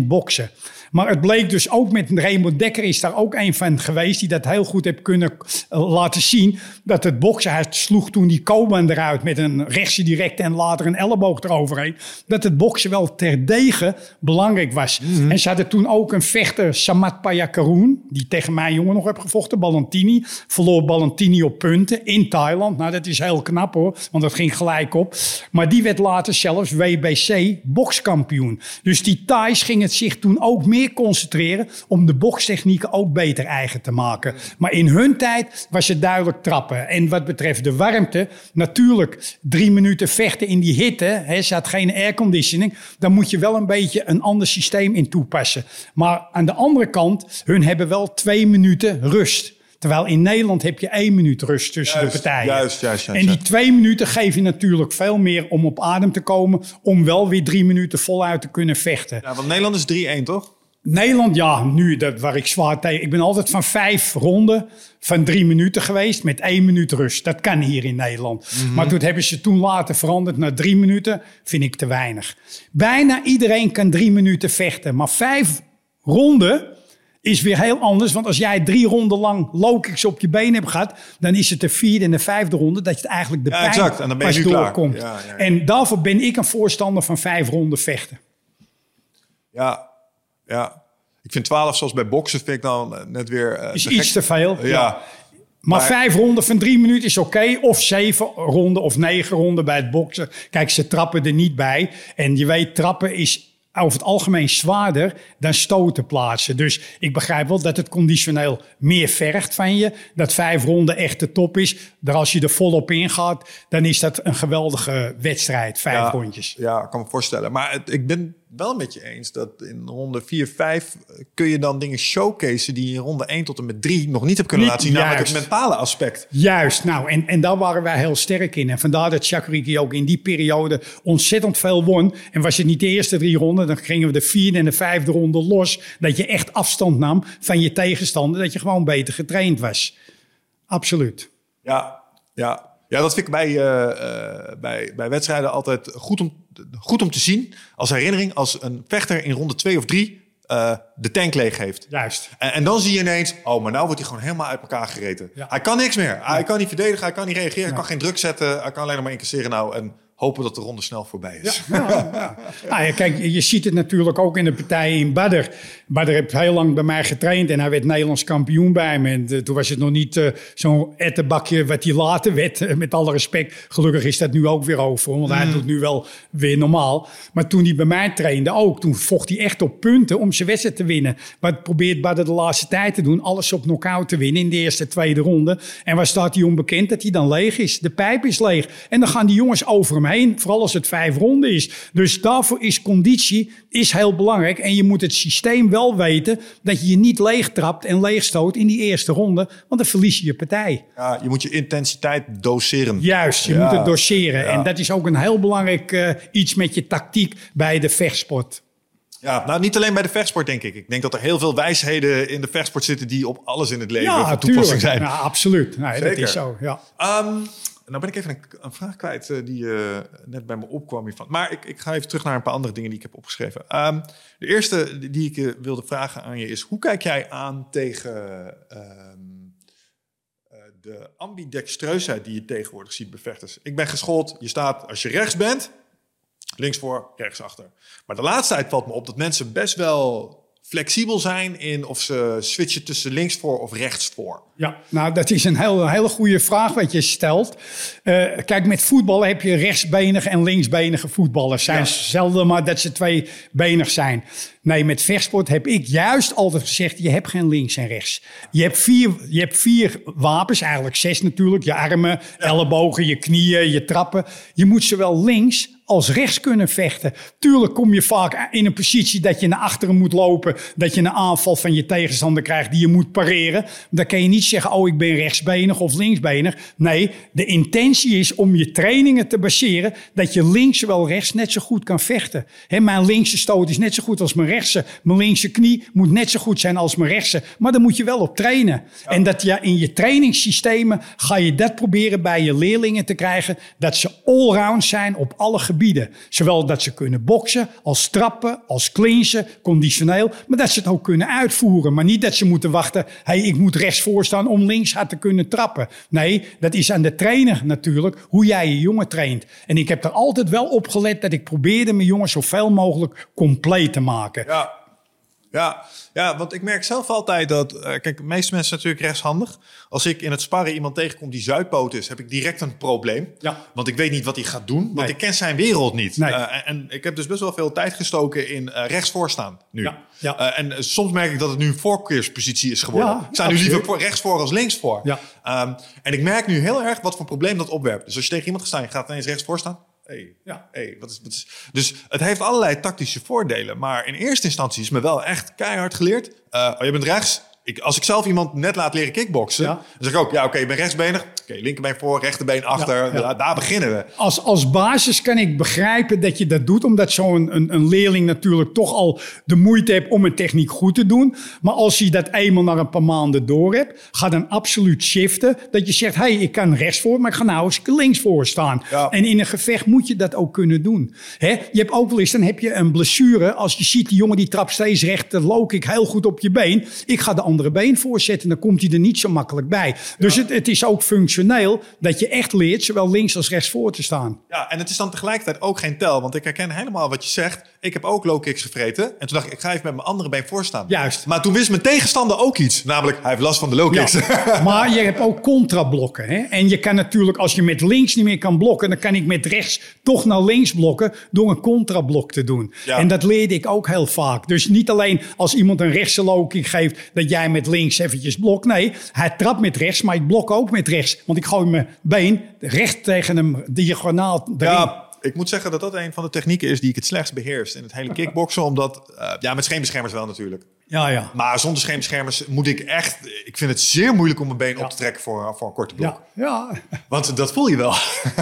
[SPEAKER 2] 20% boksen. Maar het bleek dus ook met Raymond Dekker is daar ook een van geweest die dat heel goed heeft kunnen eh, laten zien. Dat het boksen, hij sloeg toen die Koban eruit met een rechtse directe en later een elleboog eroverheen. Dat het boksen wel terdege belangrijk was. En ze hadden toen ook een vechter, Samat Payakaroen, die tegen mijn jongen nog heb gevochten, Ballantini. Verloor Ballantini op punten in Thailand. Nou, dat is heel knap hoor, want dat ging gelijk op. Maar die werd later zelfs WBC bokskampioen. Dus die Thais ging het zich toen ook meer concentreren om de bokstechnieken ook beter eigen te maken. Maar in hun tijd was het duidelijk trappen. En wat betreft de warmte, natuurlijk drie minuten vechten in die hitte. Hè, ze had geen airconditioning. Dan moet je wel een beetje een ander systeem in toepassen. Maar aan de andere kant, hun hebben wel twee minuten rust. Terwijl in Nederland heb je één minuut rust tussen
[SPEAKER 1] Juist,
[SPEAKER 2] de partijen.
[SPEAKER 1] juist, juist, juist,
[SPEAKER 2] en die twee minuten geef je natuurlijk veel meer om op adem te komen. Om wel weer drie minuten voluit te kunnen vechten.
[SPEAKER 1] Ja, want Nederland is 3-1, toch?
[SPEAKER 2] Nederland, ja, nu dat waar ik zwaar tegen. Ik ben altijd van vijf ronden van drie minuten geweest met één minuut rust. Dat kan hier in Nederland. Maar toen hebben ze toen later veranderd naar drie minuten. Vind ik te weinig. Bijna iedereen kan drie minuten vechten. Maar vijf ronden is weer heel anders. Want als jij drie ronden lang low kicks op je been hebt gehad... dan is het de vierde en de vijfde ronde dat je het eigenlijk de
[SPEAKER 1] Ja,
[SPEAKER 2] pijn
[SPEAKER 1] exact. En dan ben je
[SPEAKER 2] pas doorkomt.
[SPEAKER 1] Ja.
[SPEAKER 2] En daarvoor ben ik een voorstander van vijf ronden vechten.
[SPEAKER 1] Ja, ja. Ik vind 12 zoals bij boksen vind ik dan eh, net weer... eh,
[SPEAKER 2] Is
[SPEAKER 1] te
[SPEAKER 2] iets
[SPEAKER 1] gek.
[SPEAKER 2] te veel.
[SPEAKER 1] Ja.
[SPEAKER 2] Maar,
[SPEAKER 1] Maar-
[SPEAKER 2] vijf ronden van drie minuten is oké. Of zeven ronden of negen ronden bij het boksen. Kijk, ze trappen er niet bij. En je weet, trappen is over het algemeen zwaarder dan stoten plaatsen. Dus ik begrijp wel dat het conditioneel meer vergt van je. Dat vijf ronden echt de top is. Daar als je er volop in gaat, dan is dat een geweldige wedstrijd. Vijf
[SPEAKER 1] ja,
[SPEAKER 2] rondjes.
[SPEAKER 1] Ja, ik kan me voorstellen. Maar het, ik ben wel met je eens dat in ronde 4, 5 kun je dan dingen showcaseen die je in ronde 1 tot en met 3 nog niet hebt kunnen
[SPEAKER 2] Niet
[SPEAKER 1] laten zien. Namelijk het mentale aspect.
[SPEAKER 2] Juist, nou, en, en daar waren wij heel sterk in. En vandaar dat Chakuriki ook in die periode ontzettend veel won. En was het niet de eerste drie ronden, dan gingen we de vierde en de vijfde ronde los. Dat je echt afstand nam van je tegenstander, dat je gewoon beter getraind was. Absoluut.
[SPEAKER 1] Ja, ja. Ja, dat vind ik bij, eh, eh, bij, bij wedstrijden altijd goed om, goed om te zien. Als herinnering, als een vechter in ronde 2 of 3 de tank leeg heeft.
[SPEAKER 2] Juist.
[SPEAKER 1] En, en dan zie je ineens, oh, maar nou wordt hij gewoon helemaal uit elkaar gereten.
[SPEAKER 2] Ja.
[SPEAKER 1] Hij kan niks meer. Hij kan niet verdedigen, hij kan niet reageren, hij kan geen druk zetten. Hij kan alleen nog maar incasseren. Nou, en hopen dat de ronde snel voorbij is.
[SPEAKER 2] Ja, ja. Nou ja, kijk, je ziet het natuurlijk ook in de partij in Badder. Badder heeft heel lang bij mij getraind en hij werd Nederlands kampioen bij me. En, eh, toen was het nog niet uh, zo'n ettenbakje wat hij later werd, uh, met alle respect. Gelukkig is dat nu ook weer over, want hij doet nu wel weer normaal. Maar toen hij bij mij trainde ook, toen vocht hij echt op punten om zijn wedstrijd te winnen. Wat probeert Badder de laatste tijd te doen, alles op knock-out te winnen in de eerste, tweede ronde. En waar staat hij onbekend? Dat hij dan leeg is. De pijp is leeg. En dan gaan die jongens over hem vooral als het vijf ronden is. Dus daarvoor is conditie is heel belangrijk. En je moet het systeem wel weten dat je je niet leeg trapt en leegstoot in die eerste ronde, want dan verlies je je partij.
[SPEAKER 1] Ja, je moet je intensiteit doseren.
[SPEAKER 2] Juist, je
[SPEAKER 1] Ja.
[SPEAKER 2] moet het doseren.
[SPEAKER 1] Ja.
[SPEAKER 2] En dat is ook een heel belangrijk eh, iets met je tactiek bij de vechtsport.
[SPEAKER 1] Ja, nou niet alleen bij de vechtsport denk ik. Ik denk dat er heel veel wijsheden in de vechtsport zitten die op alles in het leven
[SPEAKER 2] Ja,
[SPEAKER 1] van toepassing
[SPEAKER 2] tuurlijk.
[SPEAKER 1] zijn.
[SPEAKER 2] Ja, absoluut. Nee, dat is zo. Ja.
[SPEAKER 1] Nou ben ik even een, vraag kwijt eh, die eh, net bij me opkwam hiervan. Maar ik, ik ga even terug naar een paar andere dingen die ik heb opgeschreven. Ehm, de eerste die ik eh, wilde vragen aan je is... hoe kijk jij aan tegen ehm, eh, de ambidextreusheid die je tegenwoordig ziet bij vechters? Ik ben geschoold, je staat als je rechts bent, links voor, rechts achter. Maar de laatste tijd valt me op dat mensen best wel flexibel zijn... in of ze switchen tussen links voor of rechts voor.
[SPEAKER 2] Ja, nou dat is een heel, hele goede vraag wat je stelt. Eh, kijk, met voetballen heb je rechtsbenige en linksbenige voetballers. Zijn
[SPEAKER 1] Ja.
[SPEAKER 2] zelden maar dat ze tweebenig zijn. Nee, met vechtsport heb ik juist altijd gezegd, je hebt geen links en rechts. Je hebt vier, je hebt vier wapens, eigenlijk zes natuurlijk. Je armen, ellebogen, je knieën, je trappen. Je moet zowel links als rechts kunnen vechten. Tuurlijk kom je vaak in een positie dat je naar achteren moet lopen. Dat je een aanval van je tegenstander krijgt die je moet pareren. Dan kan je niet zeggen, oh ik ben rechtsbenig of linksbenig. Nee, de intentie is om je trainingen te baseren dat je links zowel rechts net zo goed kan vechten. Hè, mijn linkse stoot is net zo goed als mijn rechtse. Mijn linkse knie moet net zo goed zijn als mijn rechtse. Maar daar moet je wel op trainen. En dat je in je trainingssystemen ga je dat proberen bij je leerlingen te krijgen. Dat ze allround zijn op alle gebieden. Zowel dat ze kunnen boksen, als trappen, als clinchen, conditioneel. Maar dat ze het ook kunnen uitvoeren. Maar niet dat ze moeten wachten. hey, ik moet rechts voor staan om links hard te kunnen trappen. Nee, dat is aan de trainer natuurlijk. Hoe jij je jongen traint. En ik heb er altijd wel op gelet dat ik probeerde mijn jongen zoveel mogelijk compleet te maken.
[SPEAKER 1] Ja. Ja, ja, want ik merk zelf altijd dat... eh, kijk, de meeste mensen zijn natuurlijk rechtshandig. Als ik in het sparren iemand tegenkom die zuidpoot is... heb ik direct een probleem.
[SPEAKER 2] Ja.
[SPEAKER 1] Want ik weet niet wat hij gaat doen. Want
[SPEAKER 2] Nee.
[SPEAKER 1] ik ken zijn wereld niet.
[SPEAKER 2] Nee.
[SPEAKER 1] Eh, en, en ik heb dus best wel veel tijd gestoken in eh rechts voorstaan nu.
[SPEAKER 2] Ja, ja.
[SPEAKER 1] Eh, en eh, soms merk ik dat het nu een voorkeurspositie is geworden.
[SPEAKER 2] Ja,
[SPEAKER 1] ik sta nu liever voor, rechts voor als links voor.
[SPEAKER 2] Ja.
[SPEAKER 1] Ehm, en ik merk nu heel erg wat voor probleem dat opwerpt. Dus als je tegen iemand gaat staan... je gaat ineens rechts voor staan... Hey,
[SPEAKER 2] Ja.
[SPEAKER 1] hey, wat is, wat is, dus het heeft allerlei tactische voordelen. Maar in eerste instantie is me wel echt keihard geleerd. Eh, oh, je bent rechts. Ik, als ik zelf iemand net laat leren kickboksen,
[SPEAKER 2] Ja.
[SPEAKER 1] dan zeg ik ook, ja, oké, je bent rechtsbenig. Oké, linkerbeen voor, rechterbeen achter.
[SPEAKER 2] Ja, ja.
[SPEAKER 1] Daar, daar beginnen we.
[SPEAKER 2] Als, als basis kan ik begrijpen dat je dat doet, omdat zo'n een, een leerling natuurlijk toch al de moeite heeft om een techniek goed te doen. Maar als je dat eenmaal na een paar maanden door hebt, ga dan absoluut shiften. Dat je zegt, hé, hey, ik kan rechts voor, maar ik ga nou eens links voor staan. En in een gevecht moet je dat ook kunnen doen. Hè? Je hebt ook wel eens, dan heb je een blessure. Als je ziet, die jongen die trapt steeds recht, de low kick heel goed op je been. Ik ga de andere been voorzetten, dan komt hij er niet zo makkelijk bij. Dus het, het is ook functioneel dat je echt leert, zowel links als rechts voor te staan.
[SPEAKER 1] Ja, en het is dan tegelijkertijd ook geen tel. Want ik herken helemaal wat je zegt. Ik heb ook low kicks gevreten. En toen dacht ik, ik ga even met mijn andere been voorstaan.
[SPEAKER 2] Juist.
[SPEAKER 1] Maar toen wist mijn tegenstander ook iets. Namelijk, hij heeft last van de low kicks.
[SPEAKER 2] Ja, maar je hebt ook contrablokken. Hè? En je kan natuurlijk, als je met links niet meer kan blokken, dan kan ik met rechts toch naar links blokken door een contrablok te doen.
[SPEAKER 1] Ja.
[SPEAKER 2] En dat leerde ik ook heel vaak. Dus niet alleen als iemand een rechtse low kick geeft, dat jij met links eventjes blokt. Nee, hij trapt met rechts, maar ik blok ook met rechts. Want ik gooi mijn been recht tegen hem diagonaal.
[SPEAKER 1] Ja, ik moet zeggen dat dat een van de technieken is die ik het slechtst beheerst in het hele kickboksen. Omdat, eh, ja, met scheenbeschermers wel natuurlijk.
[SPEAKER 2] Ja, ja.
[SPEAKER 1] Maar zonder scheenbeschermers moet ik echt... Ik vind het zeer moeilijk om mijn been op te trekken voor, voor een korte blok.
[SPEAKER 2] Ja, ja.
[SPEAKER 1] Want dat voel je wel.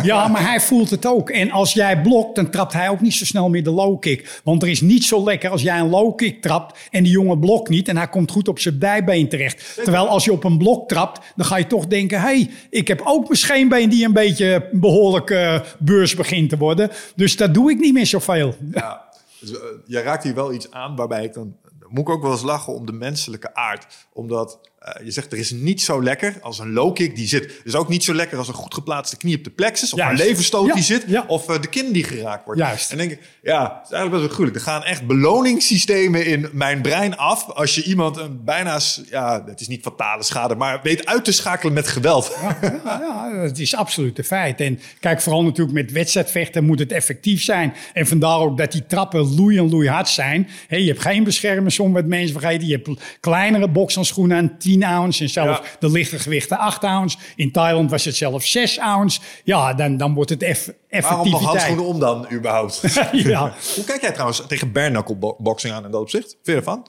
[SPEAKER 2] Ja, maar hij voelt het ook. En als jij blokt, dan trapt hij ook niet zo snel meer de low kick. Want er is niet zo lekker als jij een low kick trapt en die jongen blokt niet en hij komt goed op zijn dijbeen terecht. Terwijl als je op een blok trapt, dan ga je toch denken: hé, hey, ik heb ook mijn scheenbeen die een beetje behoorlijk eh, beurs begint te worden. Dus dat doe ik niet meer zoveel.
[SPEAKER 1] Ja. Dus, eh, je raakt hier wel iets aan waarbij ik dan... Moet ik ook wel eens lachen om de menselijke aard. Omdat... eh, je zegt er is niet zo lekker als een low kick die zit. Is ook niet zo lekker als een goed geplaatste knie op de plexus. Of
[SPEAKER 2] Juist.
[SPEAKER 1] een leverstoot
[SPEAKER 2] Ja,
[SPEAKER 1] die zit.
[SPEAKER 2] ja.
[SPEAKER 1] Of eh, de kin die geraakt wordt.
[SPEAKER 2] Juist.
[SPEAKER 1] En denk ik, ja, het is eigenlijk best wel gruwelijk. Er gaan echt beloningssystemen in mijn brein af. Als je iemand een bijna, ja, het is niet fatale schade, maar weet uit te schakelen met geweld.
[SPEAKER 2] Ja, ja, het is absoluut een feit. En kijk, vooral natuurlijk met wedstrijdvechten moet het effectief zijn. En vandaar ook dat die trappen loei en loei hard zijn. Hé, je hebt geen beschermers, soms wat mensen vergeten. Je hebt kleinere bokshandschoenen aan 10 ounce. En zelfs
[SPEAKER 1] Ja.
[SPEAKER 2] de lichte gewichten 8 ounce. In Thailand was het zelfs 6 ounce. Ja, dan, dan wordt het eff
[SPEAKER 1] Waarom nog
[SPEAKER 2] effectiviteit.
[SPEAKER 1] handschoenen om dan, überhaupt?
[SPEAKER 2] ja,
[SPEAKER 1] Hoe kijk jij trouwens tegen bare knuckle bo- boxing aan in dat opzicht? Vind je ervan?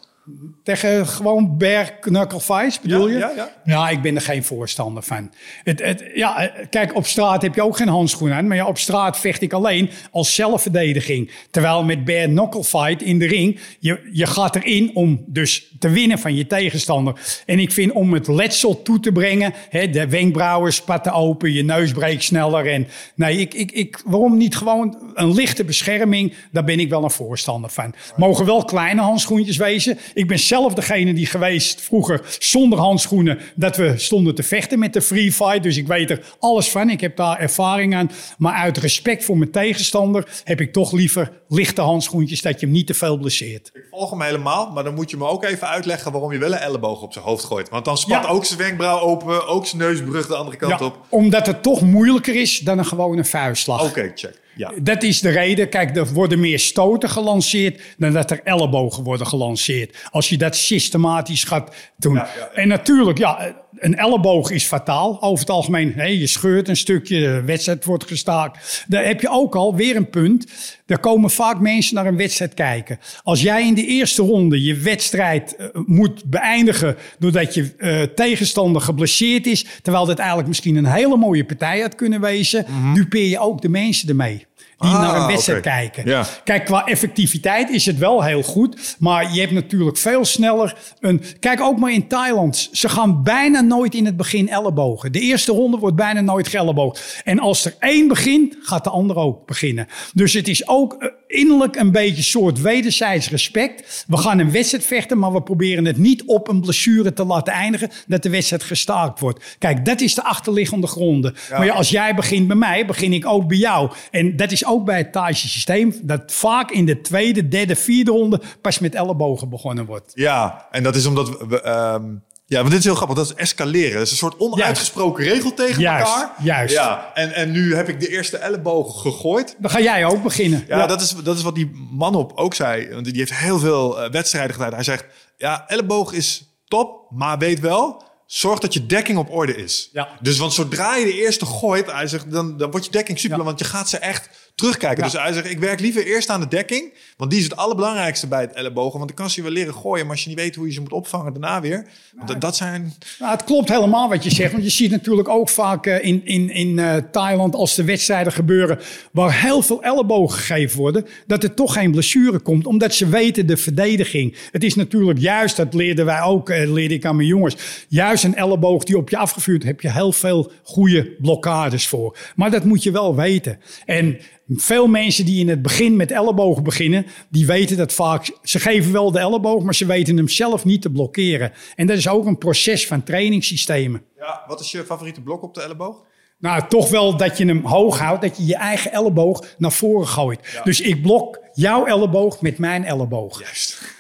[SPEAKER 2] tegen gewoon bare knuckle fights, bedoel
[SPEAKER 1] Ja,
[SPEAKER 2] je?
[SPEAKER 1] ja, ja.
[SPEAKER 2] Ja, ik ben er geen voorstander van. Het, het, ja, kijk, op straat heb je ook geen handschoenen aan. Maar ja, op straat vecht ik alleen als zelfverdediging. Terwijl met bare knuckle fight in de ring, je, je gaat erin om dus te winnen van je tegenstander. En ik vind om het letsel toe te brengen, hè, de wenkbrauwen spatten open, je neus breekt sneller. En nee, ik, ik, ik, waarom niet gewoon een lichte bescherming? Daar ben ik wel een voorstander van. Mogen wel kleine handschoentjes wezen. Ik ben zelf degene die geweest vroeger zonder handschoenen dat we stonden te vechten met de free fight. Dus ik weet er alles van. Ik heb daar ervaring aan. Maar uit respect voor mijn tegenstander heb ik toch liever lichte handschoentjes dat je hem niet te veel blesseert.
[SPEAKER 1] Ik volg hem helemaal, maar dan moet je me ook even uitleggen waarom je wel een elleboog op zijn hoofd gooit. Want dan spat
[SPEAKER 2] Ja.
[SPEAKER 1] ook zijn wenkbrauw open, ook zijn neusbrug de andere kant
[SPEAKER 2] Ja,
[SPEAKER 1] op.
[SPEAKER 2] omdat het toch moeilijker is dan een gewone vuistslag.
[SPEAKER 1] Oké, check. Ja.
[SPEAKER 2] Dat is de reden. Kijk, er worden meer stoten gelanceerd dan dat er ellebogen worden gelanceerd. Als je dat systematisch gaat doen.
[SPEAKER 1] Ja.
[SPEAKER 2] En natuurlijk, ja, een elleboog is fataal. Over het algemeen, je scheurt een stukje, de wedstrijd wordt gestaakt. Daar heb je ook al weer een punt. Er komen vaak mensen naar een wedstrijd kijken. Als jij in de eerste ronde je wedstrijd eh, moet beëindigen doordat je eh, tegenstander geblesseerd is, terwijl dat eigenlijk misschien een hele mooie partij had kunnen wezen, dupeer je ook de mensen ermee. Die
[SPEAKER 1] Ah,
[SPEAKER 2] naar een wedstrijd kijken.
[SPEAKER 1] Ja.
[SPEAKER 2] Kijk, qua effectiviteit is het wel heel goed. Maar je hebt natuurlijk veel sneller een. Kijk, ook maar in Thailand. Ze gaan bijna nooit in het begin ellebogen. De eerste ronde wordt bijna nooit geelleboogd. En als er één begint, gaat de ander ook beginnen. Dus het is ook eh, innerlijk een beetje soort wederzijds respect. We gaan een wedstrijd vechten, maar we proberen het niet op een blessure te laten eindigen. Dat de wedstrijd gestaakt wordt. Kijk, dat is de achterliggende gronden. Maar ja, als jij begint bij mij, begin ik ook bij jou. En dat is ook bij het Thaise systeem. Dat vaak in de tweede, derde, vierde ronde pas met ellebogen begonnen wordt.
[SPEAKER 1] Ja, en dat is omdat we... we, ehm, ja, want dit is heel grappig. Dat is escaleren. Dat is een soort onuitgesproken regel tegen
[SPEAKER 2] Juist,
[SPEAKER 1] elkaar.
[SPEAKER 2] juist.
[SPEAKER 1] Ja, en, en nu heb ik de eerste elleboog gegooid.
[SPEAKER 2] Dan ga jij ook beginnen.
[SPEAKER 1] Ja, Dat, is, dat is wat die man op ook zei. Want die heeft heel veel eh, wedstrijden gedaan. Hij zegt, ja, elleboog is top, maar weet wel... Zorg dat je dekking op orde is.
[SPEAKER 2] Ja.
[SPEAKER 1] Dus want zodra je de eerste gooit, hij zegt, dan, dan wordt je dekking super.
[SPEAKER 2] Ja.
[SPEAKER 1] Want je gaat ze echt terugkijken.
[SPEAKER 2] Ja.
[SPEAKER 1] Dus hij zegt, ik werk liever eerst aan de dekking. Want die is het allerbelangrijkste bij het ellebogen. Want dan kan ze wel leren gooien. Maar als je niet weet hoe je ze moet opvangen daarna weer. Want dat- dat zijn...
[SPEAKER 2] Nou, het klopt helemaal wat je zegt. Want je ziet natuurlijk ook vaak eh, in, in, in eh, Thailand, als de wedstrijden gebeuren, waar heel veel ellebogen gegeven worden, dat er toch geen blessure komt. Omdat ze weten de verdediging. Het is natuurlijk juist, dat leerden wij ook, eh, leerde ik aan mijn jongens. Juist een elleboog die op je afgevuurd, heb je heel veel goede blokkades voor. Maar dat moet je wel weten. En veel mensen die in het begin met ellebogen beginnen, die weten dat vaak. Ze geven wel de elleboog, maar ze weten hem zelf niet te blokkeren. En dat is ook een proces van trainingssystemen.
[SPEAKER 1] Ja, wat is je favoriete blok op de elleboog?
[SPEAKER 2] Nou, toch wel dat je hem hoog houdt, dat je je eigen elleboog naar voren gooit. Dus ik blok jouw elleboog met mijn elleboog.
[SPEAKER 1] Juist.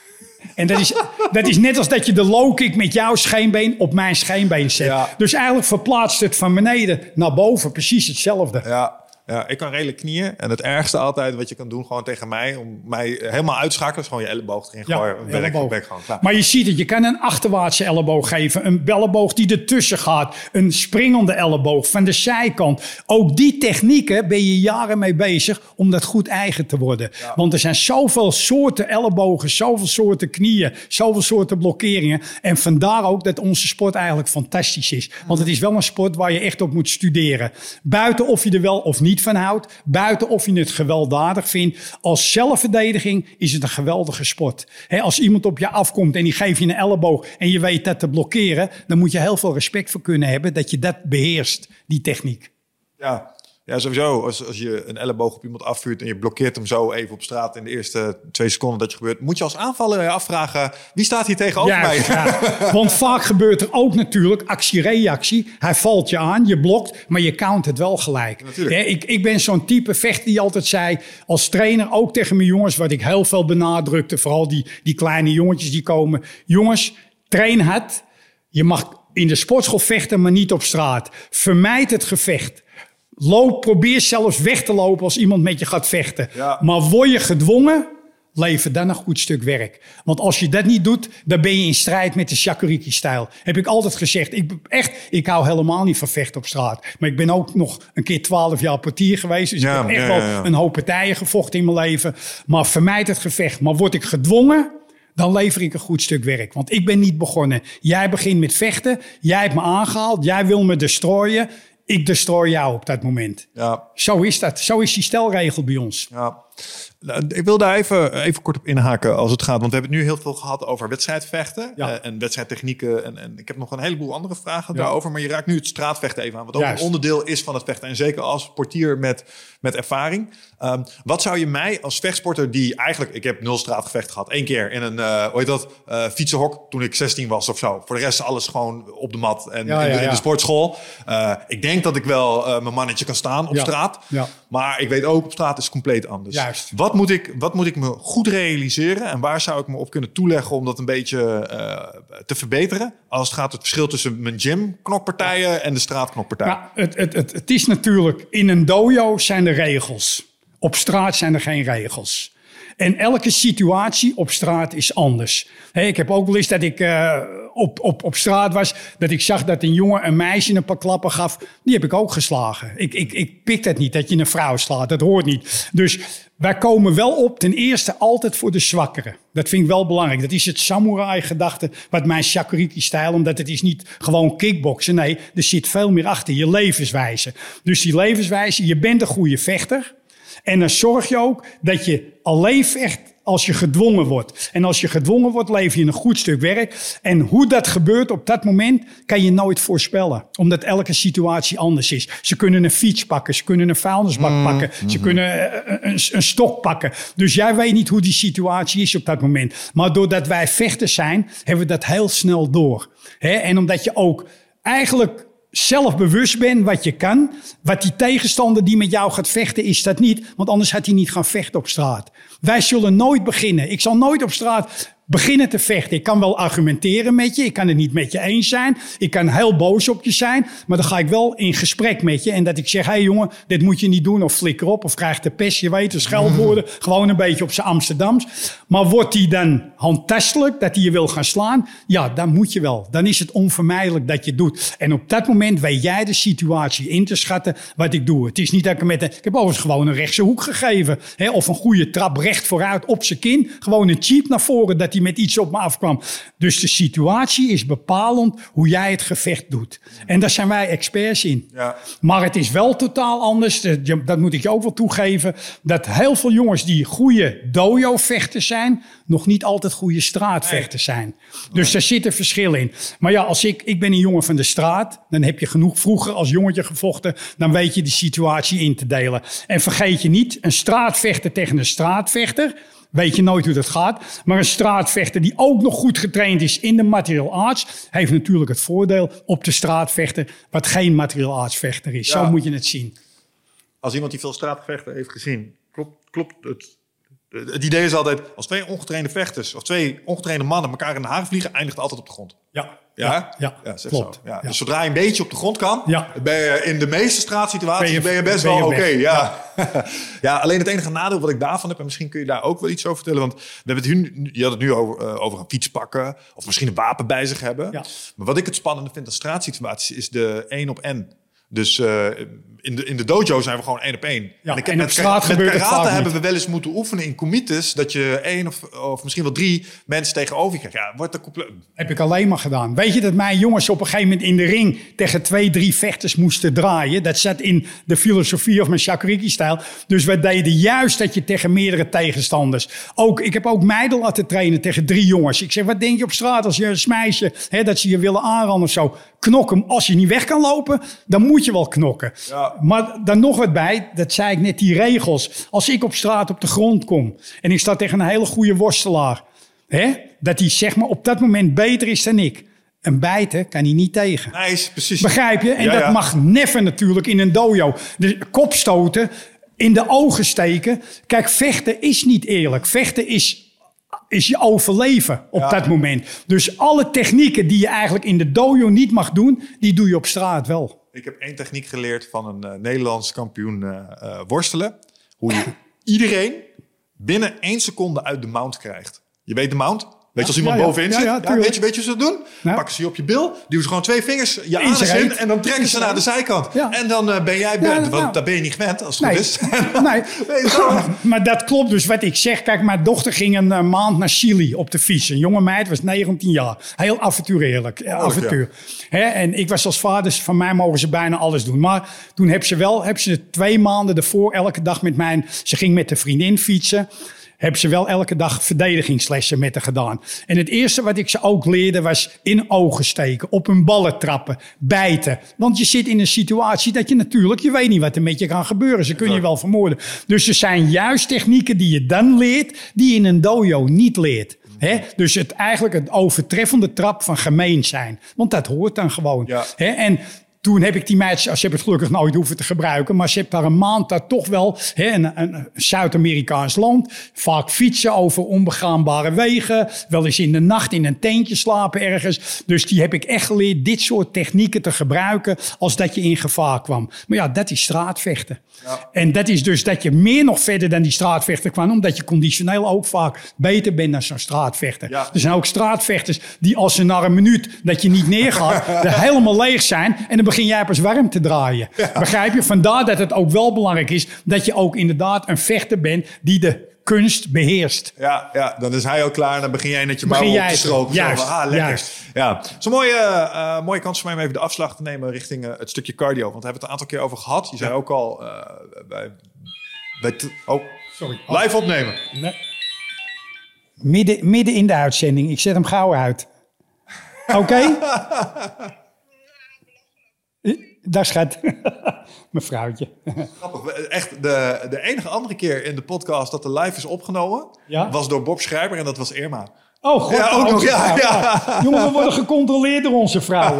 [SPEAKER 2] En dat is, dat is net als dat je de low kick met jouw scheenbeen op mijn scheenbeen zet.
[SPEAKER 1] Ja.
[SPEAKER 2] Dus eigenlijk verplaatst het van beneden naar boven precies hetzelfde.
[SPEAKER 1] Ja, ja, ik kan redelijk knieën. En het ergste altijd wat je kan doen, gewoon tegen mij, om mij helemaal uit te schakelen, is gewoon je elleboog erin gooien. werk,
[SPEAKER 2] elleboog.
[SPEAKER 1] gewoon klaar.
[SPEAKER 2] Maar je ziet het, je kan een achterwaartse elleboog geven, een elleboog die ertussen gaat, een springende elleboog van de zijkant. Ook die technieken ben je jaren mee bezig om dat goed eigen te worden. Want er zijn zoveel soorten ellebogen, zoveel soorten knieën, zoveel soorten blokkeringen. En vandaar ook dat onze sport eigenlijk fantastisch is. Want het is wel een sport waar je echt op moet studeren. Buiten of je er wel of niet van houdt, buiten of je het gewelddadig vindt. Als zelfverdediging is het een geweldige sport. Als iemand op je afkomt en die geeft je een elleboog en je weet dat te blokkeren, dan moet je heel veel respect voor kunnen hebben dat je dat beheerst, die techniek.
[SPEAKER 1] Ja. Ja, sowieso. Als, als je een elleboog op iemand afvuurt en je blokkeert hem zo even op straat in de eerste twee seconden dat je gebeurt, moet je als aanvaller je afvragen wie staat hier tegenover
[SPEAKER 2] Juist,
[SPEAKER 1] mij?
[SPEAKER 2] ja. Want vaak gebeurt er ook natuurlijk actie-reactie. Hij valt je aan, je blokt, maar je count het wel gelijk.
[SPEAKER 1] Natuurlijk.
[SPEAKER 2] Ik, ik ben zo'n type vechter die altijd zei, als trainer ook tegen mijn jongens, wat ik heel veel benadrukte, vooral die, die kleine jongetjes die komen. Jongens, train hard. Je mag in de sportschool vechten, maar niet op straat. Vermijd het gevecht. Loop, probeer zelfs weg te lopen als iemand met je gaat vechten.
[SPEAKER 1] Ja.
[SPEAKER 2] Maar word je gedwongen, lever dan een goed stuk werk. Want als je dat niet doet, dan ben je in strijd met de Shakuriki-stijl. Heb ik altijd gezegd. Ik, echt, ik hou helemaal niet van vechten op straat. Maar ik ben ook nog een keer twaalf jaar portier geweest. Dus
[SPEAKER 1] Ja,
[SPEAKER 2] ik heb echt
[SPEAKER 1] ja,
[SPEAKER 2] wel een hoop partijen gevochten in mijn leven. Maar vermijd het gevecht. Maar word ik gedwongen, dan lever ik een goed stuk werk. Want ik ben niet begonnen. Jij begint met vechten. Jij hebt me aangehaald. Jij wil me destroyen. Ik destroy jou op dat moment.
[SPEAKER 1] Ja,
[SPEAKER 2] Zo is dat. Zo is die stelregel bij ons.
[SPEAKER 1] ja. Nou, Ik wil daar even, even kort op inhaken als het gaat. Want we hebben het nu heel veel gehad over wedstrijdvechten
[SPEAKER 2] Ja.
[SPEAKER 1] eh, en wedstrijdtechnieken. En, en ik heb nog een heleboel andere vragen daarover. Maar je raakt nu het straatvechten even aan. Wat ook
[SPEAKER 2] Juist.
[SPEAKER 1] een onderdeel is van het vechten. En zeker als portier met, met ervaring. Ehm, wat zou je mij als vechtsporter die eigenlijk... Ik heb nul straatgevecht gehad. Eén keer in een, eh hoe heet dat, eh, fietsenhok toen ik 16 was of zo. Voor de rest alles gewoon op de mat en
[SPEAKER 2] Ja,
[SPEAKER 1] in, de, in sportschool. Ik denk dat ik wel mijn mannetje kan staan op straat. Maar ik weet ook, op straat is het compleet anders.
[SPEAKER 2] Juist.
[SPEAKER 1] Wat moet, ik, wat moet ik me goed realiseren en waar zou ik me op kunnen toeleggen om dat een beetje eh, te verbeteren? Als het gaat om het verschil tussen mijn gym-knokpartijen en de straatknokpartijen.
[SPEAKER 2] Nou, het, het, het, het is natuurlijk, in een dojo zijn er regels. Op straat zijn er geen regels. En elke situatie op straat is anders. Ik heb ook wel eens dat ik eh, op, op, op straat was, dat ik zag dat een jongen een meisje een paar klappen gaf. Die heb ik ook geslagen. Ik, ik, ik pik dat niet, dat je een vrouw slaat. Dat hoort niet. Dus wij komen wel op, ten eerste altijd voor de zwakkeren. Dat vind ik wel belangrijk. Dat is het samurai-gedachte, wat mijn shakuriki-stijl, omdat het is niet gewoon kickboksen. Nee, er zit veel meer achter, je levenswijze. Dus die levenswijze, je bent een goede vechter. En dan zorg je ook dat je alleen vecht als je gedwongen wordt. En als je gedwongen wordt, lever je een goed stuk werk. En hoe dat gebeurt op dat moment, kan je nooit voorspellen. Omdat elke situatie anders is. Ze kunnen een fiets pakken, ze kunnen een vuilnisbak pakken, ze kunnen eh, een, een stok pakken. Dus jij weet niet hoe die situatie is op dat moment. Maar doordat wij vechters zijn, hebben we dat heel snel door. En omdat je ook eigenlijk zelf bewust bent wat je kan. Wat die tegenstander die met jou gaat vechten, is dat niet. Want anders had hij niet gaan vechten op straat. Wij zullen nooit beginnen. Ik zal nooit op straat beginnen te vechten. Ik kan wel argumenteren met je. Ik kan het niet met je eens zijn. Ik kan heel boos op je zijn. Maar dan ga ik wel in gesprek met je. En dat ik zeg, hé hey jongen, dit moet je niet doen. Of flikker op. Of krijg de pest, je weet, een scheldwoorden. Gewoon een beetje op zijn Amsterdams. Maar wordt die dan handtastelijk, dat hij je wil gaan slaan? Ja, dan moet je wel. Dan is het onvermijdelijk dat je het doet. En op dat moment weet jij de situatie in te schatten wat ik doe. Het is niet dat ik met een... Ik heb overigens gewoon een rechtse hoek gegeven. Hè, of een goede trap recht vooruit op zijn kin. Gewoon een cheap naar voren dat hij met iets op me afkwam. Dus de situatie is bepalend hoe jij het gevecht doet. En daar zijn wij experts in.
[SPEAKER 1] Ja.
[SPEAKER 2] Maar het is wel totaal anders. Dat moet ik je ook wel toegeven. Dat heel veel jongens die goede dojo-vechters zijn, nog niet altijd goede straatvechters zijn. Dus daar zit een verschil in. Maar ja, als ik, ik ben een jongen van de straat, dan heb je genoeg vroeger als jongetje gevochten, dan weet je de situatie in te delen. En vergeet je niet, een straatvechter tegen een straatvechter. Weet je nooit hoe dat gaat. Maar een straatvechter die ook nog goed getraind is in de martial arts, heeft natuurlijk het voordeel op de straatvechter, wat geen martial arts vechter is.
[SPEAKER 1] Ja.
[SPEAKER 2] Zo moet je het zien.
[SPEAKER 1] Als iemand die veel straatgevechten heeft gezien, klopt, klopt het. Het idee is altijd, als twee ongetrainde vechters of twee ongetrainde mannen elkaar in de haar vliegen, eindigt het altijd op de grond.
[SPEAKER 2] Ja,
[SPEAKER 1] Ja,
[SPEAKER 2] ja, klopt.
[SPEAKER 1] Ja. Dus zodra je een beetje op de grond kan,
[SPEAKER 2] Ja.
[SPEAKER 1] ben je in de meeste straatsituaties ben
[SPEAKER 2] Ben
[SPEAKER 1] je, best
[SPEAKER 2] ben
[SPEAKER 1] wel oké. ja. ja, alleen het enige nadeel wat ik daarvan heb, en misschien kun je daar ook wel iets over vertellen, want we hebben het nu, je had het nu over, eh, over een fiets pakken of misschien een wapen bij zich hebben.
[SPEAKER 2] Ja.
[SPEAKER 1] Maar wat ik het spannende vind aan straatsituaties is de één op één. Dus eh, in, de, in de dojo zijn we gewoon één op één.
[SPEAKER 2] Ja,
[SPEAKER 1] ik
[SPEAKER 2] en
[SPEAKER 1] met
[SPEAKER 2] straat
[SPEAKER 1] met karate hebben we wel eens moeten oefenen in comites dat je één of, of misschien wel drie mensen tegenover je krijgt. Ja, wordt er compleet.
[SPEAKER 2] Heb ik alleen maar gedaan. Weet je dat mijn jongens op een gegeven moment in de ring tegen twee, drie vechters moesten draaien? Dat zat in de filosofie of mijn Shakuriki-stijl. Dus we deden juist dat je tegen meerdere tegenstanders. Ook, ik heb ook meiden laten trainen tegen drie jongens. Ik zeg, wat denk je op straat als je een meisje, hè, dat ze je willen aanranden of zo? Knok hem. Als je niet weg kan lopen, dan moet je wel knokken.
[SPEAKER 1] Ja.
[SPEAKER 2] Maar dan nog wat bij, dat zei ik net, die regels. Als ik op straat op de grond kom en ik sta tegen een hele goede worstelaar, hè, dat hij zeg maar op dat moment beter is dan ik. Een bijten kan hij niet tegen.
[SPEAKER 1] Nice, precies.
[SPEAKER 2] Begrijp je? En
[SPEAKER 1] Ja,
[SPEAKER 2] dat
[SPEAKER 1] ja.
[SPEAKER 2] mag never natuurlijk in een dojo. De kopstoten, in de ogen steken. Kijk, vechten is niet eerlijk. Vechten is, is je overleven op
[SPEAKER 1] Ja.
[SPEAKER 2] dat moment. Dus alle technieken die je eigenlijk in de dojo niet mag doen, die doe je op straat wel.
[SPEAKER 1] Ik heb één techniek geleerd van een eh, Nederlands kampioen eh, eh, worstelen. Hoe je iedereen binnen één seconde uit de mount krijgt. Je weet de mount? Weet je als iemand bovenin zit?
[SPEAKER 2] ja,
[SPEAKER 1] weet, je, weet je ze doen? Pakken ze je op je bil, duwen ze gewoon twee vingers je
[SPEAKER 2] In
[SPEAKER 1] anus in en dan trekken ze naar de zijkant. En dan eh, ben jij,
[SPEAKER 2] Ja,
[SPEAKER 1] want daar ben je niet gewend als het
[SPEAKER 2] Nee.
[SPEAKER 1] goed is.
[SPEAKER 2] nee. Maar dat klopt dus wat ik zeg. Kijk, mijn dochter ging een eh, maand naar Chili op de fiets. Een jonge meid was 19 jaar. Heel avontuurlijk. eh, avontuur. Hè, en ik was als vader, van mij mogen ze bijna alles doen. Maar toen heb ze wel, heb ze twee maanden ervoor elke dag met mijn... Ze ging met de vriendin fietsen. Hebben ze wel elke dag verdedigingslessen met haar gedaan. En het eerste wat ik ze ook leerde was in ogen steken, op hun ballen trappen, bijten. Want je zit in een situatie dat je natuurlijk, je weet niet wat er met je kan gebeuren. Ze kunnen je wel vermoorden. Dus er zijn juist technieken die je dan leert, die je in een dojo niet leert. Hè? Dus het, eigenlijk het overtreffende trap van gemeen zijn. Want dat hoort dan gewoon.
[SPEAKER 1] Ja.
[SPEAKER 2] Hè? En toen heb ik die meid, ze hebben het gelukkig nooit hoeven te gebruiken, maar ze daar een maand daar toch wel, hè, een, een Zuid-Amerikaans land, vaak fietsen over onbegaanbare wegen, wel eens in de nacht in een tentje slapen ergens. Dus die heb ik echt geleerd dit soort technieken te gebruiken als dat je in gevaar kwam. Maar ja, dat is straatvechten. En dat is dus dat je meer nog verder dan die straatvechter kwam, omdat je conditioneel ook vaak beter bent dan zo'n straatvechter.
[SPEAKER 1] Ja.
[SPEAKER 2] Er zijn ook straatvechters die als ze na een minuut dat je niet neergaat, er helemaal leeg zijn. En dan begin jij pas warm te draaien. Begrijp je? Vandaar dat het ook wel belangrijk is dat je ook inderdaad een vechter bent die de kunst beheerst.
[SPEAKER 1] Ja, ja, dan is hij ook klaar en dan begin jij net je
[SPEAKER 2] Begin
[SPEAKER 1] mouw op te
[SPEAKER 2] Juist,
[SPEAKER 1] ah, lekker.
[SPEAKER 2] juist.
[SPEAKER 1] Ja, het is een mooie, eh, mooie kans voor mij om even de afslag te nemen richting eh, het stukje cardio. Want we hebben het een aantal keer over gehad. Je zei ook al, eh, bij, bij oh,
[SPEAKER 2] Sorry.
[SPEAKER 1] live opnemen.
[SPEAKER 2] Midden, midden in de uitzending. Ik zet hem gauw uit. Oké? Daar schat. Mevrouwtje.
[SPEAKER 1] Grappig. Echt, de, de enige andere keer in de podcast dat de live is opgenomen,
[SPEAKER 2] Ja?
[SPEAKER 1] was door Bob Schrijver en dat was Irma.
[SPEAKER 2] Oh, god.
[SPEAKER 1] Ja, ook nog, ja, ja.
[SPEAKER 2] Jongen, we worden gecontroleerd door onze vrouwen.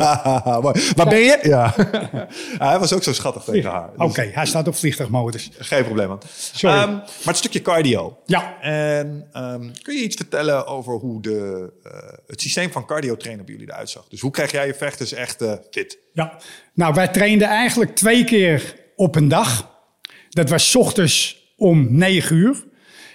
[SPEAKER 1] Waar ben je? Ja. hij was ook zo schattig tegen haar.
[SPEAKER 2] Oké,
[SPEAKER 1] Dus
[SPEAKER 2] hij staat op vliegtuigmodus.
[SPEAKER 1] Geen probleem. man.
[SPEAKER 2] Sorry.
[SPEAKER 1] Ehm, maar het stukje cardio.
[SPEAKER 2] Ja.
[SPEAKER 1] En ehm, kun je iets vertellen over hoe de, eh, het systeem van cardio trainen bij jullie eruit zag? Dus hoe krijg jij je vechters echt eh, fit?
[SPEAKER 2] Ja, nou wij trainden eigenlijk twee keer op een dag. Dat was 's ochtends om 9 uur.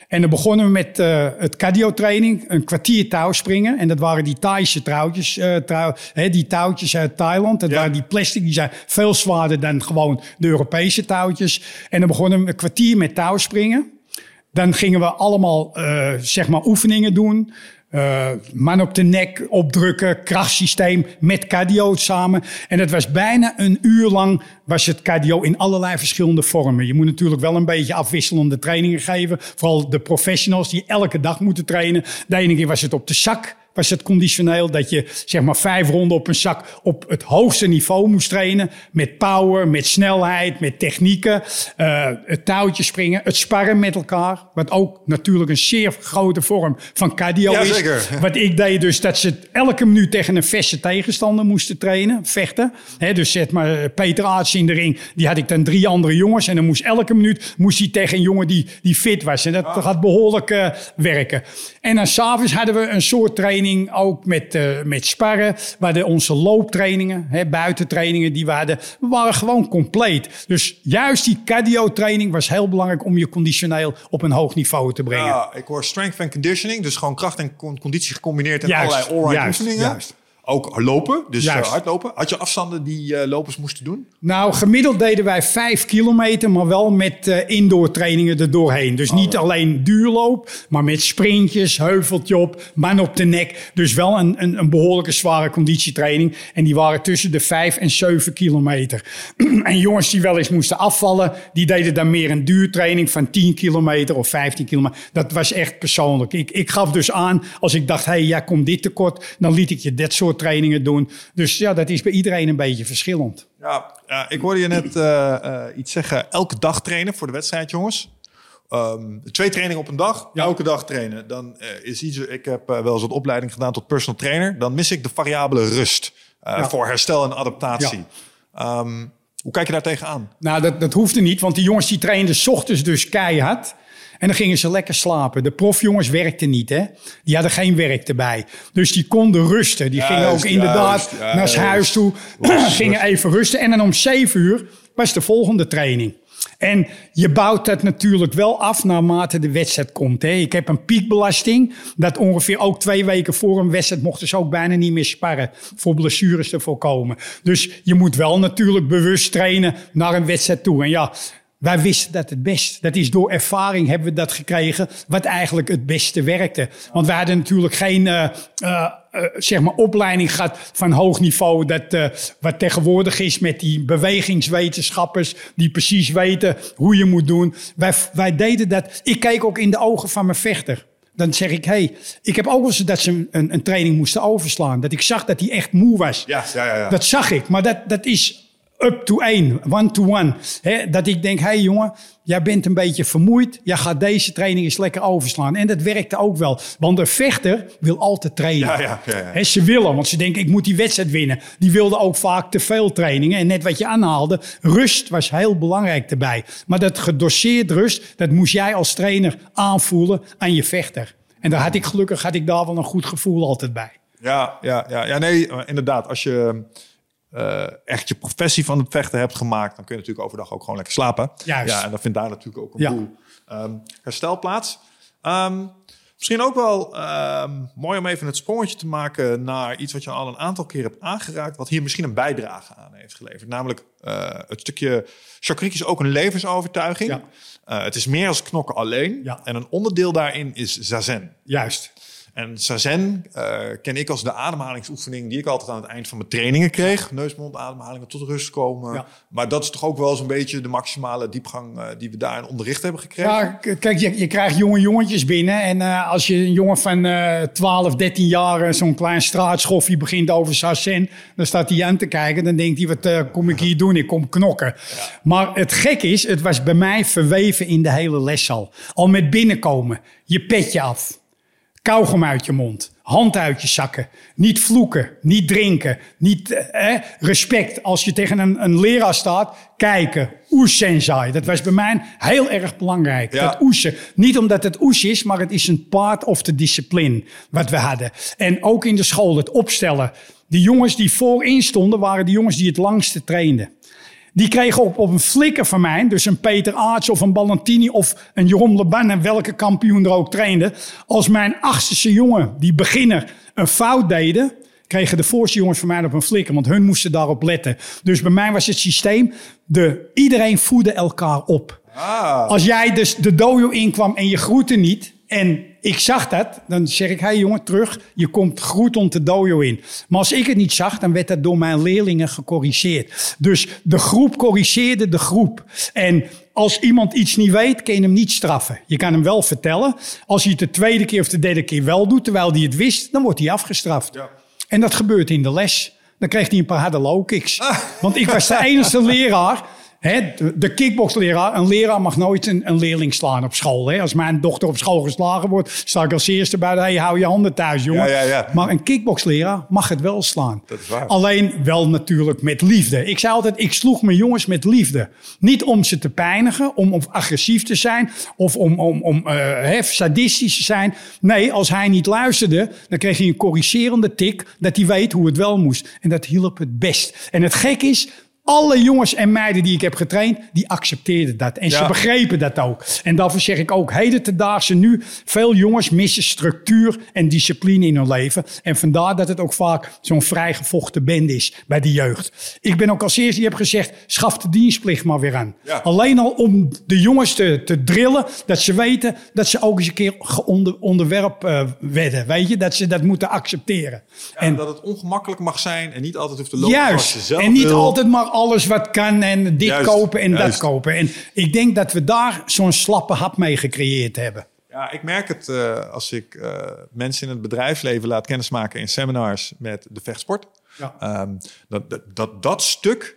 [SPEAKER 2] En dan begonnen we met eh, het cardio training, een kwartier touwspringen. En dat waren die Thaise trouwtjes, eh, trouw, hè, die touwtjes uit Thailand. Dat
[SPEAKER 1] Ja.
[SPEAKER 2] waren die plastic, die zijn veel zwaarder dan gewoon de Europese touwtjes. En dan begonnen we een kwartier met touwspringen. Dan gingen we allemaal eh, zeg maar oefeningen doen. Eh, man op de nek opdrukken, krachtsysteem met cardio samen. En het was bijna een uur lang was het cardio in allerlei verschillende vormen. Je moet natuurlijk wel een beetje afwisselende trainingen geven. Vooral de professionals die elke dag moeten trainen. De ene keer was het op de zak was het conditioneel dat je zeg maar vijf ronden op een zak op het hoogste niveau moest trainen. Met power, met snelheid, met technieken. eh, het touwtje springen, het sparren met elkaar. Wat ook natuurlijk een zeer grote vorm van cardio
[SPEAKER 1] Ja,
[SPEAKER 2] is.
[SPEAKER 1] zeker.
[SPEAKER 2] Wat ik deed dus dat ze elke minuut tegen een verse tegenstander moesten trainen, vechten. Dus zeg maar eh, Peter Aarts in de ring, die had ik dan drie andere jongens. En dan moest elke minuut moest hij tegen een jongen die, die fit was. En dat gaat behoorlijk eh, werken. En dan s'avonds hadden we een soort training ook met, eh, met sparren. We hadden onze looptrainingen, hè, buitentrainingen die we hadden. We waren gewoon compleet. Dus juist die cardio training was heel belangrijk om je conditioneel op een hoog niveau te brengen.
[SPEAKER 1] Ja, ik hoor strength and conditioning. Dus gewoon kracht en con- conditie gecombineerd in
[SPEAKER 2] Juist,
[SPEAKER 1] allerlei oefeningen.
[SPEAKER 2] juist.
[SPEAKER 1] Ook lopen, dus eh,
[SPEAKER 2] Juist.
[SPEAKER 1] hardlopen. Had je afstanden die eh, lopers moesten doen?
[SPEAKER 2] Nou, gemiddeld deden wij vijf kilometer, maar wel met eh indoor trainingen er doorheen. Dus niet alleen duurloop, maar met sprintjes, heuveltje op, man op de nek. Dus wel een, een, een behoorlijke zware conditietraining. En die waren tussen de vijf en zeven kilometer. en jongens die wel eens moesten afvallen, die deden dan meer een duurtraining van 10 kilometer of 15 kilometer. Dat was echt persoonlijk. Ik, ik gaf dus aan, als ik dacht, hé, hey, jij komt dit tekort, dan liet ik je dat soort trainingen doen. Dus ja, dat is bij iedereen een beetje verschillend.
[SPEAKER 1] Ja, ja, ik hoorde je net eh, eh, iets zeggen. Elke dag trainen voor de wedstrijd, jongens. Ehm, twee trainingen op een dag, elke dag trainen. Dan eh, is iets. Ik heb wel eens wat opleiding gedaan tot personal trainer. Dan mis ik de variabele rust
[SPEAKER 2] Ja.
[SPEAKER 1] voor herstel en adaptatie. Ehm, hoe kijk je daar tegenaan?
[SPEAKER 2] Nou, dat, dat hoefde niet, want die jongens die trainden ochtends dus keihard. En dan gingen ze lekker slapen. De profjongens werkten niet, hè. Die hadden geen werk erbij. Dus die konden rusten. Die gingen
[SPEAKER 1] Juist,
[SPEAKER 2] ook inderdaad
[SPEAKER 1] juist,
[SPEAKER 2] naar huis toe. gingen even rusten. En dan om zeven uur was de volgende training. En je bouwt dat natuurlijk wel af naarmate de wedstrijd komt. Hè. Ik heb een piekbelasting. Dat ongeveer ook twee weken voor een wedstrijd mochten ze ook bijna niet meer sparren. Voor blessures te voorkomen. Dus je moet wel natuurlijk bewust trainen naar een wedstrijd toe. En ja, wij wisten dat het best. Dat is door ervaring hebben we dat gekregen. Wat eigenlijk het beste werkte. Want wij hadden natuurlijk geen eh, eh, eh, zeg maar opleiding gehad van hoog niveau. Dat, wat tegenwoordig is met die bewegingswetenschappers. Die precies weten hoe je moet doen. Wij, wij deden dat. Ik keek ook in de ogen van mijn vechter. Dan zeg ik, hey, ik heb ook wel eens dat ze een, een training moesten overslaan. Dat ik zag dat hij echt moe was.
[SPEAKER 1] Ja, ja, ja. ja.
[SPEAKER 2] Dat zag ik, maar dat, dat is up to één, one to one. Dat ik denk, hé hey jongen, jij bent een beetje vermoeid. Jij gaat deze training eens lekker overslaan. En dat werkte ook wel. Want de vechter wil altijd trainen.
[SPEAKER 1] Ja, ja, ja,
[SPEAKER 2] ze willen, want ze denken, ik moet die wedstrijd winnen. Die wilden ook vaak te veel trainingen. En net wat je aanhaalde, rust was heel belangrijk erbij. Maar dat gedoseerd rust, dat moest jij als trainer aanvoelen aan je vechter. En daar had ik gelukkig had ik daar wel een goed gevoel altijd bij.
[SPEAKER 1] Ja, ja, ja, ja nee, eh, inderdaad. Als je eh, echt je professie van het vechten hebt gemaakt, dan kun je natuurlijk overdag ook gewoon lekker slapen.
[SPEAKER 2] Juist.
[SPEAKER 1] Ja, en dan vindt daar natuurlijk ook een
[SPEAKER 2] Ja.
[SPEAKER 1] boel ehm, herstel plaats. Ehm, misschien ook wel ehm, mooi om even het sprongetje te maken naar iets wat je al een aantal keer hebt aangeraakt, wat hier misschien een bijdrage aan heeft geleverd. Namelijk eh, het stukje chakrik is ook een levensovertuiging.
[SPEAKER 2] Ja.
[SPEAKER 1] Eh, het is meer als knokken alleen.
[SPEAKER 2] Ja.
[SPEAKER 1] En een onderdeel daarin is zazen.
[SPEAKER 2] Juist.
[SPEAKER 1] En Zazen eh, ken ik als de ademhalingsoefening die ik altijd aan het eind van mijn trainingen kreeg. Neus-mond ademhalingen tot rust komen.
[SPEAKER 2] Ja.
[SPEAKER 1] Maar dat is toch ook wel zo'n beetje de maximale diepgang eh, die we daarin onderricht hebben gekregen.
[SPEAKER 2] Ja, kijk, je, je krijgt jonge jongetjes binnen. En eh, als je een jongen van eh 12, 13 jaar zo'n klein straatschoffie begint over Sassen, dan staat hij aan te kijken. Dan denkt hij, wat kom ik hier doen? Ik kom knokken. Maar het gek is, het was bij mij verweven in de hele leszaal. Al met binnenkomen, je petje af. Kauwgom uit je mond. Hand uit je zakken. Niet vloeken. Niet drinken. Niet eh, respect. Als je tegen een, een leraar staat, kijken. Oes sensei. Dat was bij mij heel erg belangrijk.
[SPEAKER 1] Ja.
[SPEAKER 2] Dat oesen. Niet omdat het oes is, maar het is een part of the discipline wat we hadden. En ook in de school, het opstellen. De jongens die voorin stonden, waren de jongens die het langste trainden. Die kregen op, op een flikker van mij, dus een Peter Aarts of een Ballantini of een Jeroen Leban en welke kampioen er ook trainde. Als mijn achterste jongen, die beginner, een fout deden, kregen de voorste jongens van mij op een flikker, want hun moesten daarop letten. Dus bij mij was het systeem, de, iedereen voedde elkaar op.
[SPEAKER 1] Ah,
[SPEAKER 2] Als jij dus de dojo inkwam en je groette niet. En ik zag dat, dan zeg ik, hé hey jongen, terug. Je komt groetend de dojo in. Maar als ik het niet zag, dan werd dat door mijn leerlingen gecorrigeerd. Dus de groep corrigeerde de groep. En als iemand iets niet weet, kan je hem niet straffen. Je kan hem wel vertellen. Als hij het de tweede keer of de derde keer wel doet, terwijl hij het wist, dan wordt hij afgestraft.
[SPEAKER 1] Ja.
[SPEAKER 2] En dat gebeurt in de les. Dan kreeg hij een paar harde low kicks. Want ik was de enige leraar, de, kickboxleraar. Een leraar mag nooit een, een leerling slaan op school. Als mijn dochter op school geslagen wordt, sta ik als eerste bij de, hey, hou je handen thuis, jongen.
[SPEAKER 1] Ja, ja, ja.
[SPEAKER 2] Maar een kickboxleraar mag het wel slaan.
[SPEAKER 1] Dat is waar.
[SPEAKER 2] Alleen wel natuurlijk met liefde. Ik zei altijd, ik sloeg mijn jongens met liefde. Niet om ze te pijnigen, om, om agressief te zijn of om, om, om hè, sadistisch te zijn. Nee, als hij niet luisterde, dan kreeg hij een corrigerende tik dat hij weet hoe het wel moest. En dat hielp het best. En het gek is, alle jongens en meiden die ik heb getraind, die accepteerden dat. En ze begrepen dat ook. En daarvoor zeg ik ook, heden te daagse nu, veel jongens missen structuur en discipline in hun leven. En vandaar dat het ook vaak zo'n vrijgevochten band is bij de jeugd. Ik ben ook als eerste die heb gezegd, schaf de dienstplicht maar weer aan.
[SPEAKER 1] Ja.
[SPEAKER 2] Alleen al om de jongens te, te drillen, dat ze weten dat ze ook eens een keer geonder, onderwerp eh, werden. Weet je, dat ze dat moeten accepteren.
[SPEAKER 1] en dat het ongemakkelijk mag zijn en niet altijd hoeft te lopen zoals je
[SPEAKER 2] Juist.
[SPEAKER 1] zelf
[SPEAKER 2] En niet
[SPEAKER 1] wil.
[SPEAKER 2] altijd maar alles wat kan en dit
[SPEAKER 1] Juist,
[SPEAKER 2] kopen en
[SPEAKER 1] juist.
[SPEAKER 2] dat kopen. En ik denk dat we daar zo'n slappe hap mee gecreëerd hebben.
[SPEAKER 1] Ja, ik merk het eh, als ik eh, mensen in het bedrijfsleven laat kennismaken in seminars met de vechtsport.
[SPEAKER 2] Ja.
[SPEAKER 1] Ehm, dat, dat, dat dat stuk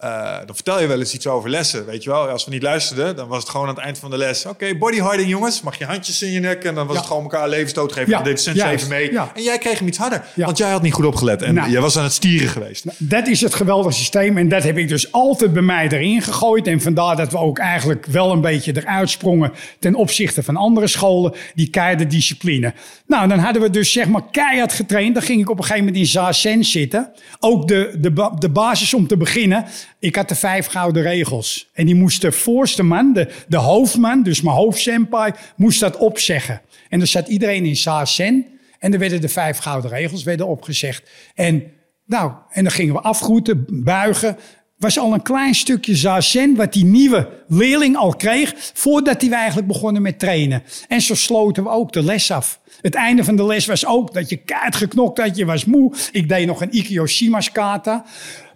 [SPEAKER 1] eh, dan vertel je wel eens iets over lessen, weet je wel. Als we niet luisterden, dan was het gewoon aan het eind van de les... oké, bodyharding jongens, mag je handjes in je nek... en dan was
[SPEAKER 2] Ja.
[SPEAKER 1] het gewoon elkaar levensstoot geven.
[SPEAKER 2] Ja,
[SPEAKER 1] dit
[SPEAKER 2] juist.
[SPEAKER 1] even mee.
[SPEAKER 2] Ja.
[SPEAKER 1] En jij kreeg hem iets harder, want jij had niet goed opgelet. En
[SPEAKER 2] Nou.
[SPEAKER 1] jij was aan het stieren geweest.
[SPEAKER 2] Dat is het geweldige systeem en dat heb ik dus altijd bij mij erin gegooid. En vandaar dat we ook eigenlijk wel een beetje eruit sprongen ten opzichte van andere scholen, die keiharde discipline. Nou, dan hadden we dus zeg maar keihard getraind. Dan ging ik op een gegeven moment in Zazen zitten. Ook de, de, de basis om te beginnen. Ik had de vijf gouden regels. En die moest de voorste man, de, de hoofdman, dus mijn hoofdsenpai, moest dat opzeggen. En dan zat iedereen in Zazen. En er werden de vijf gouden regels werden opgezegd. En nou, en dan gingen we afgroeten, buigen. Was al een klein stukje zazen wat die nieuwe leerling al kreeg voordat hij eigenlijk begonnen met trainen. En zo sloten we ook de les af. Het einde van de les was ook dat je kaart geknokt had, je was moe. Ik deed nog een Ikkyoshima's kata.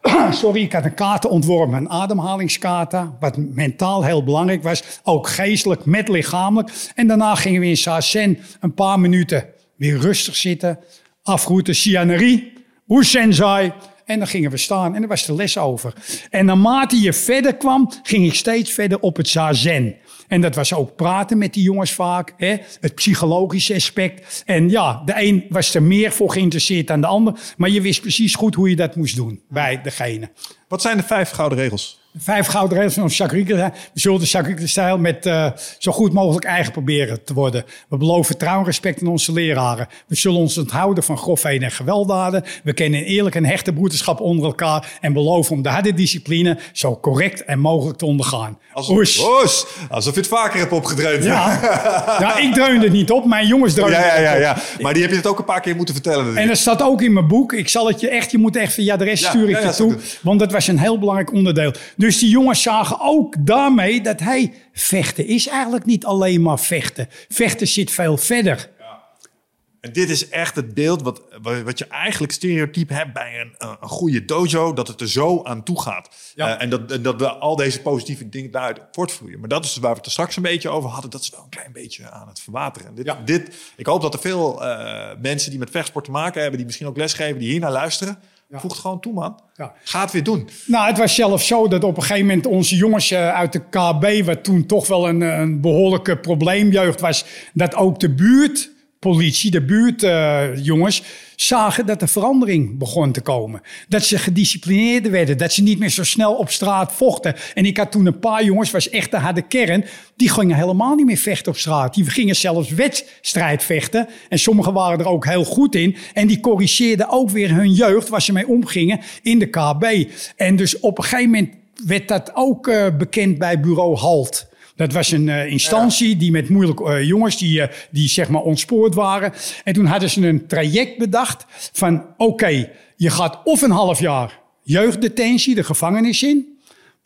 [SPEAKER 2] Sorry, ik had een kata ontworpen, een ademhalingskata. Wat mentaal heel belangrijk was. Ook geestelijk met lichamelijk. En daarna gingen we in zazen een paar minuten weer rustig zitten. Afgroeten, Sianeri, Oesenzai. En dan gingen we staan en dan was de les over. En naarmate je verder kwam, ging ik steeds verder op het zazen. En dat was ook praten met die jongens vaak. Hè? Het psychologische aspect. En ja, de een was er meer voor geïnteresseerd dan de ander. Maar je wist precies goed hoe je dat moest doen bij degene.
[SPEAKER 1] Wat zijn de vijf gouden regels?
[SPEAKER 2] Vijf gouden regels van Shakurika. We zullen de Shakurika-stijl met eh, zo goed mogelijk eigen proberen te worden. We beloven trouw en respect aan onze leraren. We zullen ons onthouden van grofheden en gewelddaden. We kennen een eerlijk en hechte broederschap onder elkaar. En beloven om de harde discipline zo correct en mogelijk te ondergaan.
[SPEAKER 1] Alsof,
[SPEAKER 2] Oes.
[SPEAKER 1] Oes, alsof je het vaker hebt opgedreund.
[SPEAKER 2] Ja. ja, ik dreunde het niet op. Mijn jongens dreunden
[SPEAKER 1] ja, ja, ja, ja. Maar die heb je het ook een paar keer moeten vertellen.
[SPEAKER 2] En dat staat ook in mijn boek. Ik zal het je echt, je moet echt via de rest
[SPEAKER 1] Ja,
[SPEAKER 2] stuur ik
[SPEAKER 1] ja, ja,
[SPEAKER 2] toe. Want dat was een heel belangrijk onderdeel. Dus die jongens zagen ook daarmee dat hij vechten is eigenlijk niet alleen maar vechten. Vechten zit veel verder.
[SPEAKER 1] En dit is echt het beeld wat, wat je eigenlijk stereotype hebt bij een, een goede dojo. Dat het er zo aan toe gaat.
[SPEAKER 2] Ja.
[SPEAKER 1] Eh, en dat, dat we al deze positieve dingen daaruit voortvloeien. Maar dat is waar we het er straks een beetje over hadden. Dat is wel een klein beetje aan het verwateren. Dit,
[SPEAKER 2] Ja.
[SPEAKER 1] dit, ik hoop dat er veel eh, mensen die met vechtsport te maken hebben... die misschien ook lesgeven, die hier naar luisteren... Voeg het gewoon toe, man.
[SPEAKER 2] Ja.
[SPEAKER 1] Ga het weer doen.
[SPEAKER 2] Nou, het was zelfs zo dat op een gegeven moment onze jongens eh, uit de KB, wat toen toch wel een, eh, een behoorlijke probleemjeugd was, dat ook de buurtpolitie, de buurtjongens, zagen dat er verandering begon te komen. Dat ze gedisciplineerder werden, dat ze niet meer zo snel op straat vochten. En ik had toen een paar jongens, was echt de harde kern, die gingen helemaal niet meer vechten op straat. Die gingen zelfs wedstrijd vechten. En sommigen waren er ook heel goed in. En die corrigeerden ook weer hun jeugd, waar ze mee omgingen, in de KB. En dus op een gegeven moment werd dat ook eh, bekend bij bureau HALT. Dat was een eh, instantie die met moeilijke eh, jongens, die, eh, die zeg maar ontspoord waren. En toen hadden ze een traject bedacht van oké, je gaat of een half jaar jeugddetentie, de gevangenis in.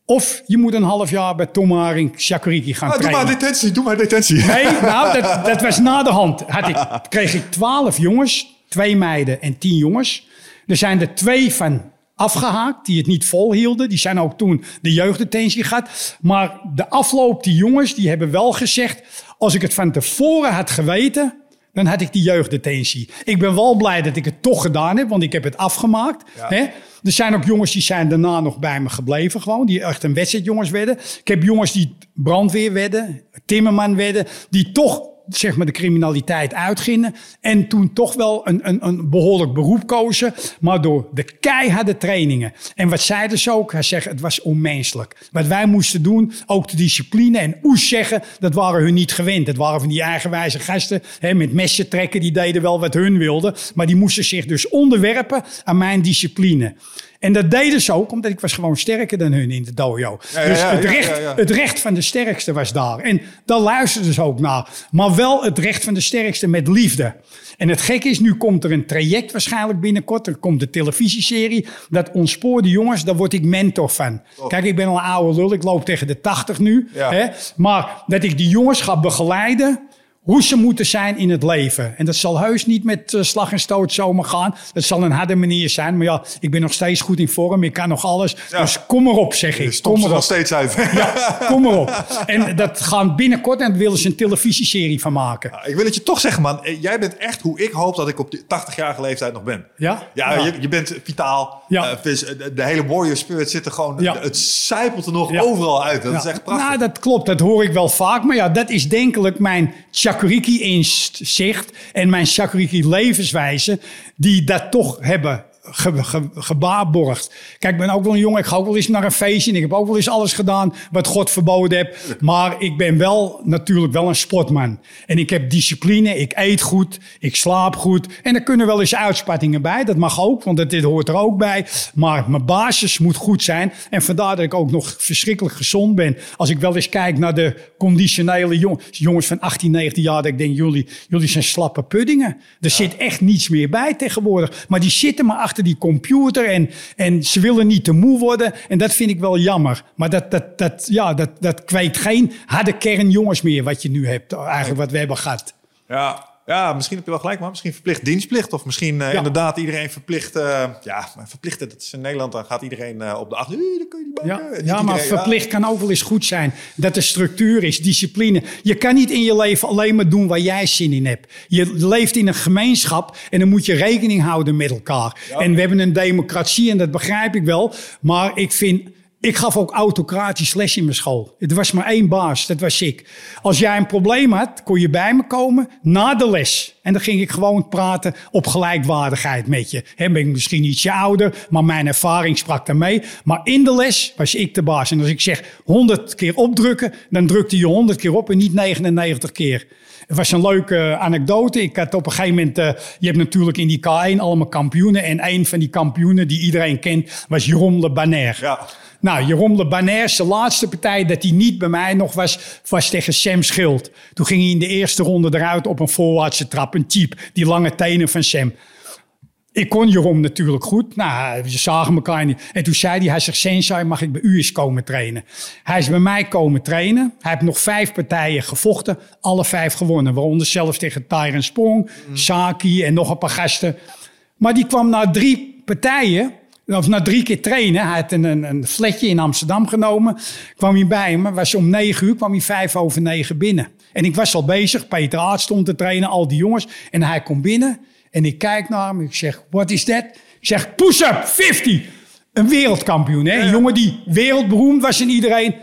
[SPEAKER 2] Of je moet een half jaar bij Tom Haring Shakuriki gaan
[SPEAKER 1] Ah, doe
[SPEAKER 2] trainen.
[SPEAKER 1] maar detentie, doe maar detentie.
[SPEAKER 2] Nee, nou, dat, dat was na de hand. Had ik, kreeg ik twaalf jongens, twee meiden en tien jongens. Er zijn er twee van afgehaakt, die het niet volhielden. Die zijn ook toen de jeugddetentie gehad. Maar de afloop, die jongens, die hebben wel gezegd... als ik het van tevoren had geweten, dan had ik die jeugddetentie. Ik ben wel blij dat ik het toch gedaan heb, want ik heb het afgemaakt. Hè? Er zijn ook jongens die zijn daarna nog bij me gebleven gewoon. Die echt een wedstrijdjongens werden. Ik heb jongens die brandweer werden, timmerman werden. Die toch zeg maar de criminaliteit uitgingen. En toen toch wel een, een, een behoorlijk beroep kozen. Maar door de keiharde trainingen. En wat zeiden ze ook? Hij zegt het was onmenselijk. Wat wij moesten doen, ook de discipline en oes zeggen, dat waren hun niet gewend. Dat waren van die eigenwijze gasten hè, met messen trekken. Die deden wel wat hun wilden. Maar die moesten zich dus onderwerpen aan mijn discipline. En dat deden ze ook, omdat ik was gewoon sterker dan hun in de dojo.
[SPEAKER 1] Ja,
[SPEAKER 2] dus
[SPEAKER 1] ja,
[SPEAKER 2] het, recht, het recht van de sterkste was daar. En daar luisterden ze ook naar. Maar wel het recht van de sterkste met liefde. En het gekke is, nu komt er een traject waarschijnlijk binnenkort. Er komt de televisieserie. Dat ontspoorde jongens, daar word ik mentor van. Kijk, ik ben al een oude lul. Ik loop tegen de 80 nu. Hè? Maar dat ik die jongens ga begeleiden hoe ze moeten zijn in het leven. En dat zal heus niet met uh, slag en stoot zomaar gaan. Dat zal een harde manier zijn. Maar ja, ik ben nog steeds goed in vorm. Ik kan nog alles. Ja. Dus kom erop, zeg ik.
[SPEAKER 1] Kom er nog steeds uit.
[SPEAKER 2] Ja, kom erop. En dat gaan binnenkort en daar willen ze een televisieserie van maken.
[SPEAKER 1] Ja, ik wil het je toch zeggen, man. Eh, jij bent echt hoe ik hoop dat ik op de 80-jarige leeftijd nog ben.
[SPEAKER 2] Ja?
[SPEAKER 1] Ja, Je, je, bent vitaal. Ja. Uh, de hele warrior spirit zit er gewoon... Het zijpelt er nog overal uit. Dat is echt prachtig.
[SPEAKER 2] Nou, dat klopt. Dat hoor ik wel vaak. Maar ja, dat is denkelijk mijn Shakuriki inzicht en mijn Shakuriki levenswijze, die dat toch hebben ge, ge, gebaarborgd. Kijk, ik ben ook wel een jongen. Ik ga ook wel eens naar een feestje. En ik heb ook wel eens alles gedaan wat God verboden heeft. Maar ik ben wel natuurlijk wel een sportman. En ik heb discipline. Ik eet goed. Ik slaap goed. En er kunnen wel eens uitspattingen bij. Dat mag ook, want dat, dit hoort er ook bij. Maar mijn basis moet goed zijn. En vandaar dat ik ook nog verschrikkelijk gezond ben. Als ik wel eens kijk naar de conditionele jongens, jongens van 18, 19 jaar. Dat ik denk, jullie, jullie zijn slappe puddingen. Er zit echt niets meer bij tegenwoordig. Maar die zitten maar achter die computer en, en ze willen niet te moe worden. En dat vind ik wel jammer. Maar dat, dat, dat, ja, dat, dat kweekt geen harde kernjongens meer wat je nu hebt, eigenlijk wat we hebben gehad.
[SPEAKER 1] Ja, ja, misschien heb je wel gelijk, maar misschien verplicht dienstplicht. Of misschien uh, inderdaad iedereen verplicht. Uh, ja, verplicht, dat is in Nederland, dan gaat iedereen uh, op de achter. dan kun je
[SPEAKER 2] die ja, ja maar verplicht kan ook wel eens goed zijn. Dat er structuur is, discipline. Je kan niet in je leven alleen maar doen waar jij zin in hebt. Je leeft in een gemeenschap en dan moet je rekening houden met elkaar. En we hebben een democratie en dat begrijp ik wel. Maar ik vind ik gaf ook autocratisch les in mijn school. Het was maar één baas, dat was ik. Als jij een probleem had, kon je bij me komen na de les. En dan ging ik gewoon praten op gelijkwaardigheid met je. He, ben ik misschien ietsje ouder, maar mijn ervaring sprak daarmee. Maar in de les was ik de baas. En als ik zeg 100 keer opdrukken, dan drukte je 100 keer op en niet 99 keer. Het was een leuke anekdote. Ik had op een gegeven moment, uh, je hebt natuurlijk in die K1 allemaal kampioenen. En een van die kampioenen die iedereen kent, was Jeroen Le Banner.
[SPEAKER 1] Ja.
[SPEAKER 2] Nou, Jeroen Le Banner, zijn laatste partij dat hij niet bij mij nog was, was tegen Sam Schild. Toen ging hij in de eerste ronde eruit op een voorwaartse trap, een type, die lange tenen van Sam. Ik kon Jeroen natuurlijk goed. Nou, we zagen elkaar niet. En toen zei hij, hij zegt, Sensei, mag ik bij u eens komen trainen? Hij is bij mij komen trainen. Hij heeft nog vijf partijen gevochten. Alle vijf gewonnen. Waaronder zelfs tegen Tyron Sprong, Saki en nog een paar gasten. Maar die kwam na drie partijen of na drie keer trainen, hij had een, een, flatje in Amsterdam genomen. Kwam hij bij me, was om negen uur, kwam hij vijf over negen binnen. En ik was al bezig, Peter Aert stond te trainen, al die jongens. En hij komt binnen en ik kijk naar hem, ik zeg, what is that? Ik zeg, push-up, 50. Een wereldkampioen, hè? Een jongen die wereldberoemd was in iedereen.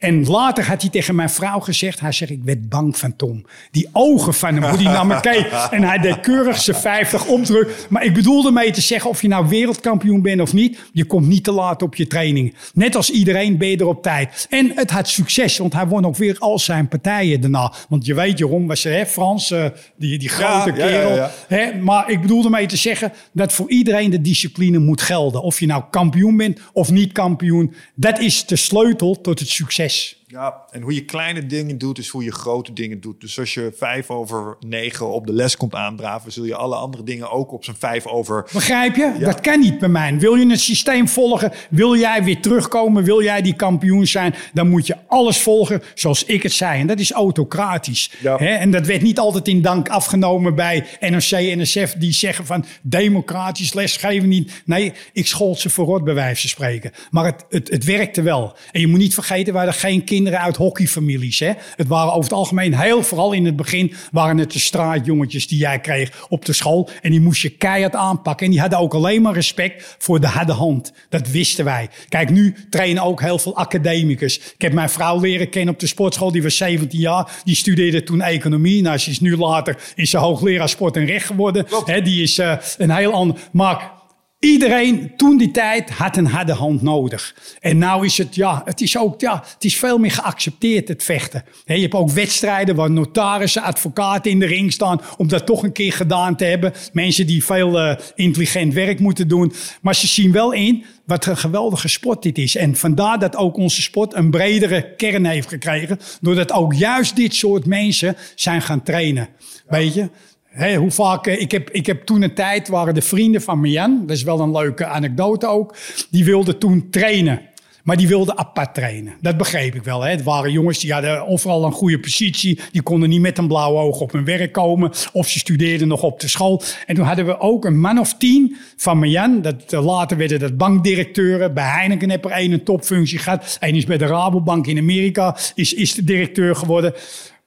[SPEAKER 2] En later had hij tegen mijn vrouw gezegd, hij zegt, ik werd bang van Tom. Die ogen van hem, hoe die naar me keek. En hij deed keurig zijn 50 omdruk. Maar ik bedoelde mee te zeggen, of je nou wereldkampioen bent of niet, je komt niet te laat op je training. Net als iedereen ben je er op tijd. En het had succes, want hij won ook weer al zijn partijen daarna. Want je weet, Jeroen was hè, Frans, uh, die, die grote kerel. Ja, ja, hè, maar ik bedoelde mee te zeggen dat voor iedereen de discipline moet gelden. Of je nou kampioen bent of niet kampioen. Dat is de sleutel tot het succes.
[SPEAKER 1] fresh Ja, en hoe je kleine dingen doet, is hoe je grote dingen doet. Dus als je vijf over negen op de les komt aandraven, zul je alle andere dingen ook op zijn vijf over.
[SPEAKER 2] Begrijp je? Dat kan niet bij mij. Wil je het systeem volgen? Wil jij weer terugkomen? Wil jij die kampioen zijn? Dan moet je alles volgen zoals ik het zei. En dat is autocratisch. Ja. En dat werd niet altijd in dank afgenomen bij NRC en NSF die zeggen van democratisch lesgeven niet. Nee, ik schold ze voor bij wijze van spreken. Maar het, het, het werkte wel. En je moet niet vergeten, waar er geen kinderen uit hockeyfamilies. Hè? Het waren over het algemeen, heel vooral in het begin, waren het de straatjongetjes die jij kreeg op de school. En die moest je keihard aanpakken. En die hadden ook alleen maar respect voor de harde hand. Dat wisten wij. Kijk, nu trainen ook heel veel academicus. Ik heb mijn vrouw leren kennen op de sportschool. Die was 17 jaar. Die studeerde toen economie. Nou, ze is nu later is ze hoogleraar sport en recht geworden. He, die is uh, een heel ander... Maar Iedereen toen die tijd had een harde hand nodig. En nou is het, ja, het is ook, ja, het is veel meer geaccepteerd, het vechten. je hebt ook wedstrijden waar notarissen, advocaten in de ring staan om dat toch een keer gedaan te hebben. Mensen die veel uh, intelligent werk moeten doen. Maar ze zien wel in wat een geweldige sport dit is. En vandaar dat ook onze sport een bredere kern heeft gekregen. Doordat ook juist dit soort mensen zijn gaan trainen. Weet je? Hoe vaak, eh, ik, heb, ik heb toen een tijd, waren de vrienden van Mian, dat is wel een leuke anekdote ook, die wilden toen trainen. Maar die wilden apart trainen. Dat begreep ik wel. Hè. Het waren jongens die hadden overal een goede positie. Die konden niet met een blauw oog op hun werk komen. Of ze studeerden nog op de school. En toen hadden we ook een man of tien van Marjan. Dat, eh, later werden dat bankdirecteuren. Bij Heineken heb er één een topfunctie gehad. Eén is bij de Rabobank in Amerika. Is, is de directeur geworden.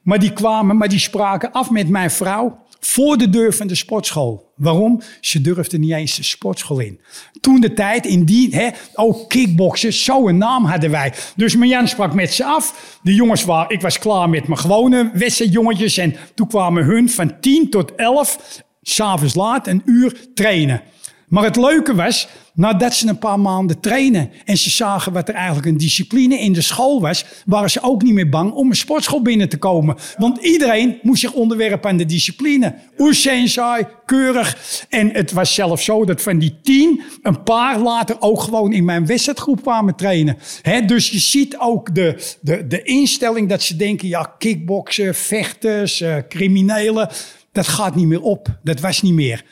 [SPEAKER 2] Maar die kwamen, maar die spraken af met mijn vrouw voor de deur van de sportschool. Waarom? Ze durfden niet eens de sportschool in. Toen de tijd, in die, hè, ook kickboksen, zo'n naam hadden wij. Dus Marjan sprak met ze af. De jongens waren, ik was klaar met mijn gewone wedstrijdjongetjes. En toen kwamen hun van 10 tot 11, s'avonds laat, een uur trainen. Maar het leuke was, nadat ze een paar maanden trainen en ze zagen wat er eigenlijk een discipline in de school was, waren ze ook niet meer bang om een sportschool binnen te komen. Want iedereen moest zich onderwerpen aan de discipline. Oesensai, keurig. En het was zelfs zo dat van die tien een paar later ook gewoon in mijn wedstrijdgroep kwamen trainen. Dus je ziet ook de, de, de instelling dat ze denken, ja, kickboksen, vechters, uh, criminelen, dat gaat niet meer op. Dat was niet meer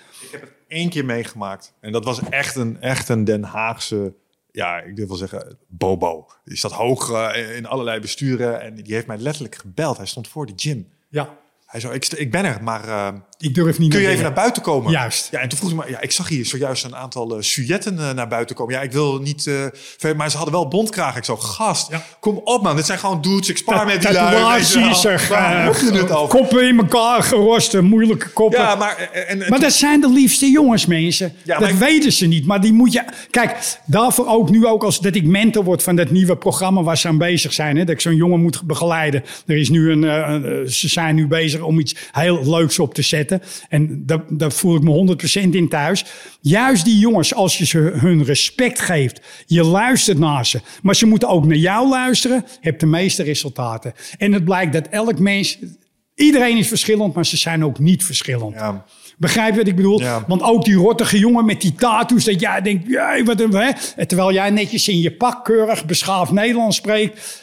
[SPEAKER 1] één keer meegemaakt. En dat was echt een, echt een Den Haagse, ja, ik durf wel zeggen, bobo. Die zat hoog uh, in allerlei besturen en die heeft mij letterlijk gebeld. Hij stond voor de gym.
[SPEAKER 2] Ja.
[SPEAKER 1] Hij zo, ik, ik ben er, maar uh,
[SPEAKER 2] ik durf niet
[SPEAKER 1] kun je even naar buiten komen?
[SPEAKER 2] Juist.
[SPEAKER 1] Ja, en toen vroeg ik me, ja, ik zag hier zojuist een aantal uh, sujetten uh, naar buiten komen. Ja, ik wil niet, uh, maar ze hadden wel bondkragen. Ik zo, gast, ja. kom op man, dit zijn gewoon dudes. Ik spaar met die lui.
[SPEAKER 2] zeg. koppen in elkaar gerosten, moeilijke koppen.
[SPEAKER 1] Ja, maar, en, en,
[SPEAKER 2] maar dat zijn de liefste jongens, mensen. Ja, dat ik, weten ze niet, maar die moet je... Kijk, daarvoor ook nu ook als dat ik mentor word van dat nieuwe programma waar ze aan bezig zijn. Hè, dat ik zo'n jongen moet begeleiden. Er is nu een, ze zijn nu bezig om iets heel leuks op te zetten. En daar, daar voel ik me 100% in thuis. Juist die jongens, als je ze hun respect geeft, je luistert naar ze, maar ze moeten ook naar jou luisteren, heb de meeste resultaten. En het blijkt dat elk mens, iedereen is verschillend, maar ze zijn ook niet verschillend. Ja. Begrijp je wat ik bedoel? Ja. Want ook die rottige jongen met die tattoos, dat jij denkt, ja, wat een, hè? terwijl jij netjes in je pak keurig beschaafd Nederlands spreekt.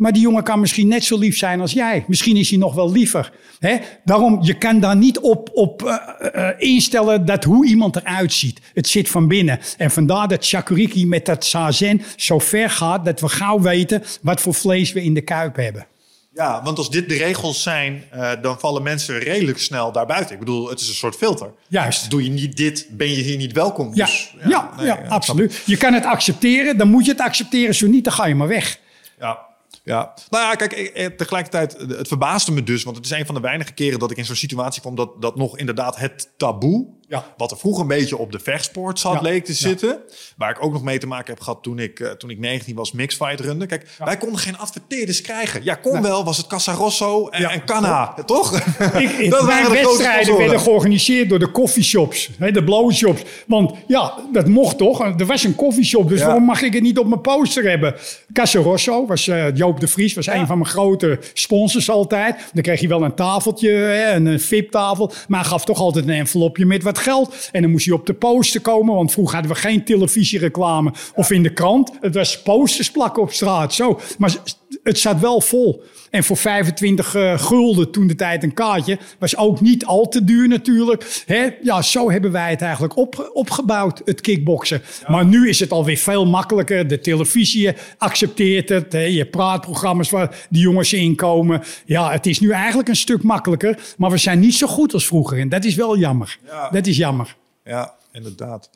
[SPEAKER 2] Maar die jongen kan misschien net zo lief zijn als jij. Misschien is hij nog wel liever. Hè? Daarom, je kan daar niet op, op uh, uh, instellen dat hoe iemand eruit ziet. Het zit van binnen. En vandaar dat Shakuriki met dat Sazen zo ver gaat dat we gauw weten wat voor vlees we in de kuip hebben.
[SPEAKER 1] Ja, want als dit de regels zijn, uh, dan vallen mensen redelijk snel daarbuiten. Ik bedoel, het is een soort filter.
[SPEAKER 2] Juist.
[SPEAKER 1] Doe je niet dit, ben je hier niet welkom.
[SPEAKER 2] Ja, dus, ja, ja, nee, ja absoluut. Je kan het accepteren, dan moet je het accepteren. Zo niet, dan ga je maar weg.
[SPEAKER 1] Ja, ja, nou ja, kijk, eh, tegelijkertijd, het verbaasde me dus, want het is een van de weinige keren dat ik in zo'n situatie kwam dat, dat nog inderdaad het taboe ja. Wat er vroeger een beetje op de vechtsport zat, leek te zitten. Waar ik ook nog mee te maken heb gehad toen ik, uh, toen ik 19 was, mixfight runde. Kijk, wij konden geen adverteerders krijgen. Ja, kon wel, was het Casa Rosso en, en Canna, toch?
[SPEAKER 2] Ik, dat waren de wedstrijden werden georganiseerd door de coffeeshops, de blauwe shops. Want ja, dat mocht toch? Er was een coffeeshop, dus waarom mag ik het niet op mijn poster hebben? Casa Rosso, was, uh, Joop de Vries, was een van mijn grote sponsors altijd. Dan kreeg je wel een tafeltje, hè, een VIP-tafel. Maar gaf toch altijd een envelopje met wat geld. En dan moest je op de poster komen, want vroeger hadden we geen televisiereclame of in de krant. Het was posters plakken op straat, zo. Maar het zat wel vol. En voor 25 uh, eh, gulden toen de tijd een kaartje. Was ook niet al te duur natuurlijk. Hè? Ja, zo hebben wij het eigenlijk op, opgebouwd, het kickboksen. Maar nu is het alweer veel makkelijker. De televisie accepteert het. Hè? Je praatprogramma's waar die jongens in komen. Ja, het is nu eigenlijk een stuk makkelijker. Maar we zijn niet zo goed als vroeger. En dat is wel jammer. Dat is jammer.
[SPEAKER 1] Ja, inderdaad.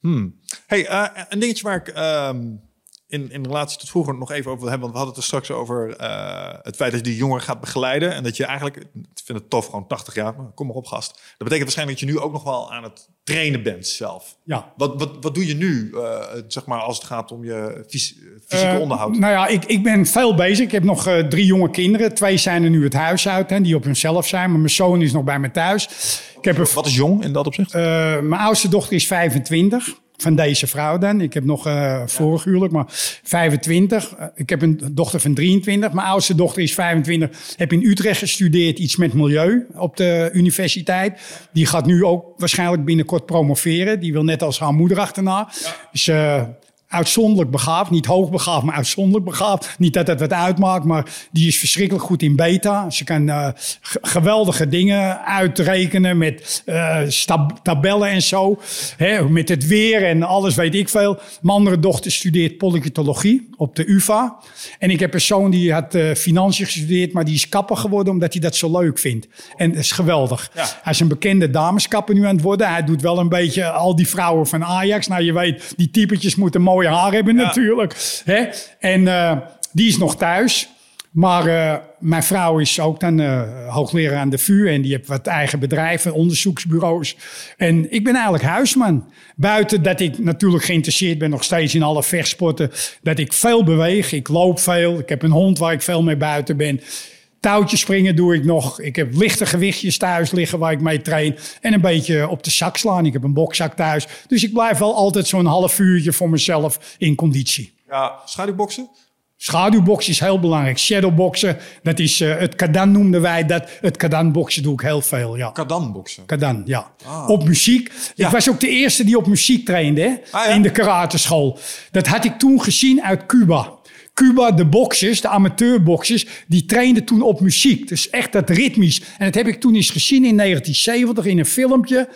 [SPEAKER 1] Hmm. Hey, uh, een dingetje waar ik... Uh in, in relatie tot vroeger nog even over hebben. Want we hadden het er straks over uh, het feit dat je die jongeren gaat begeleiden. En dat je eigenlijk, ik vind het tof, gewoon 80 jaar, maar kom maar op gast. Dat betekent waarschijnlijk dat je nu ook nog wel aan het trainen bent zelf.
[SPEAKER 2] Ja.
[SPEAKER 1] Wat, wat, wat doe je nu, uh, zeg maar, als het gaat om je fys fysieke uh, onderhoud?
[SPEAKER 2] Nou ja, ik, ik ben veel bezig. Ik heb nog drie jonge kinderen. Twee zijn er nu het huis uit, hè, die op hunzelf zijn. Maar mijn zoon is nog bij me thuis. Ik heb
[SPEAKER 1] Wat is jong in dat opzicht?
[SPEAKER 2] mijn oudste dochter is 25 van deze vrouw dan. Ik heb nog uh, vorig huwelijk, maar 25. Uh, ik heb een dochter van 23. Mijn oudste dochter is 25. Heb in Utrecht gestudeerd, iets met milieu op de universiteit. Die gaat nu ook waarschijnlijk binnenkort promoveren. Die wil net als haar moeder achterna. Ja. Dus uh, uitzonderlijk begaafd. Niet hoogbegaafd, maar uitzonderlijk begaafd. Niet dat het wat uitmaakt, maar die is verschrikkelijk goed in beta. Ze kan uh, geweldige dingen uitrekenen met uh, tabellen en zo. Hè, met het weer en alles weet ik veel. Mijn andere dochter studeert polyketologie op de UvA. En ik heb een zoon die had uh, financiën gestudeerd, maar die is kapper geworden omdat hij dat zo leuk vindt. En dat is geweldig. Ja. Hij is een bekende dameskapper nu aan het worden. Hij doet wel een beetje al die vrouwen van Ajax. Nou, je weet, die typetjes moeten mooi haar hebben natuurlijk. Hè? En uh, die is nog thuis. Maar uh, mijn vrouw is ook dan uh, hoogleraar aan de VU en die heeft wat eigen bedrijven, onderzoeksbureaus. En ik ben eigenlijk huisman. Buiten dat ik natuurlijk geïnteresseerd ben nog steeds in alle vechtsporten. Dat ik veel beweeg, ik loop veel. Ik heb een hond waar ik veel mee buiten ben. Touwtjes springen doe ik nog. Ik heb lichte gewichtjes thuis liggen waar ik mee train. En een beetje op de zak slaan. Ik heb een bokzak thuis. Dus ik blijf wel altijd zo'n half uurtje voor mezelf in conditie.
[SPEAKER 1] Ja, schaduwboksen?
[SPEAKER 2] Schaduwboksen is heel belangrijk. Shadowboksen, dat is uh, het kadan noemden wij dat. Het kadanboksen doe ik heel veel, ja.
[SPEAKER 1] Kadanboksen?
[SPEAKER 2] Kadan, ja. Ah. Op muziek. Ik was ook de eerste die op muziek trainde, hè? Ah, ja. in de karateschool. Dat had ik toen gezien uit Cuba. Cuba, de boxers, de amateurboxers, die trainden toen op muziek. Dus echt dat ritmisch. En dat heb ik toen eens gezien in 1970 in een filmpje.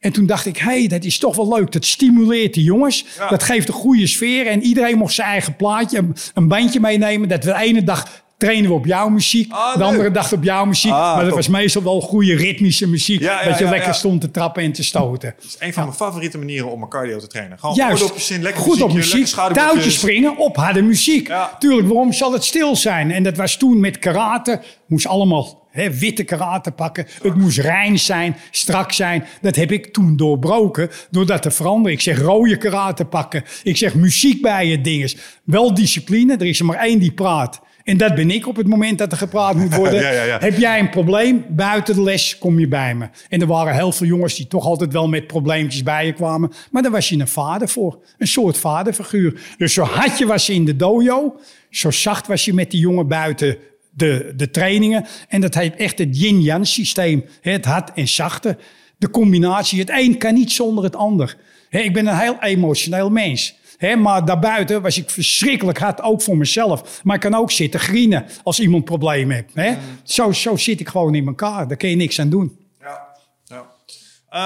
[SPEAKER 2] En toen dacht ik, hé, hey, dat is toch wel leuk. Dat stimuleert de jongens. Dat geeft een goede sfeer. En iedereen mocht zijn eigen plaatje, een bandje meenemen. Dat we de ene dag trainen we op jouw muziek. Ah, de andere dag op jouw muziek. Ah, maar dat was meestal wel goede ritmische muziek. dat je lekker stond te trappen en te stoten.
[SPEAKER 1] Dat is een van mijn favoriete manieren om mijn cardio te trainen.
[SPEAKER 2] Gewoon Juist. goed op je zin, lekker goed op muziek. Touwtjes springen op harde muziek. Tuurlijk, waarom zal het stil zijn? En dat was toen met karate. Moest allemaal witte karate pakken. Het moest rein zijn, strak zijn. Dat heb ik toen doorbroken door dat te veranderen. Ik zeg rode karate pakken. Ik zeg muziek bij je dinges. Wel discipline. Er is er maar één die praat. En dat ben ik op het moment dat er gepraat moet worden. ja, ja, ja. Heb jij een probleem? Buiten de les kom je bij me. En er waren heel veel jongens die toch altijd wel met probleempjes bij je kwamen. Maar daar was je een vader voor. Een soort vaderfiguur. Dus zo had je was je in de dojo. Zo zacht was je met die jongen buiten de, de trainingen. En dat heet echt het yin-yang systeem. Het hard en zachte. De combinatie. Het een kan niet zonder het ander. Ik ben een heel emotioneel mens. He, maar daarbuiten was ik verschrikkelijk hard, ook voor mezelf. Maar ik kan ook zitten grienen als iemand problemen heeft. He? Mm. Zo, zo zit ik gewoon in elkaar. Daar kun je niks aan doen.
[SPEAKER 1] Ja, ja.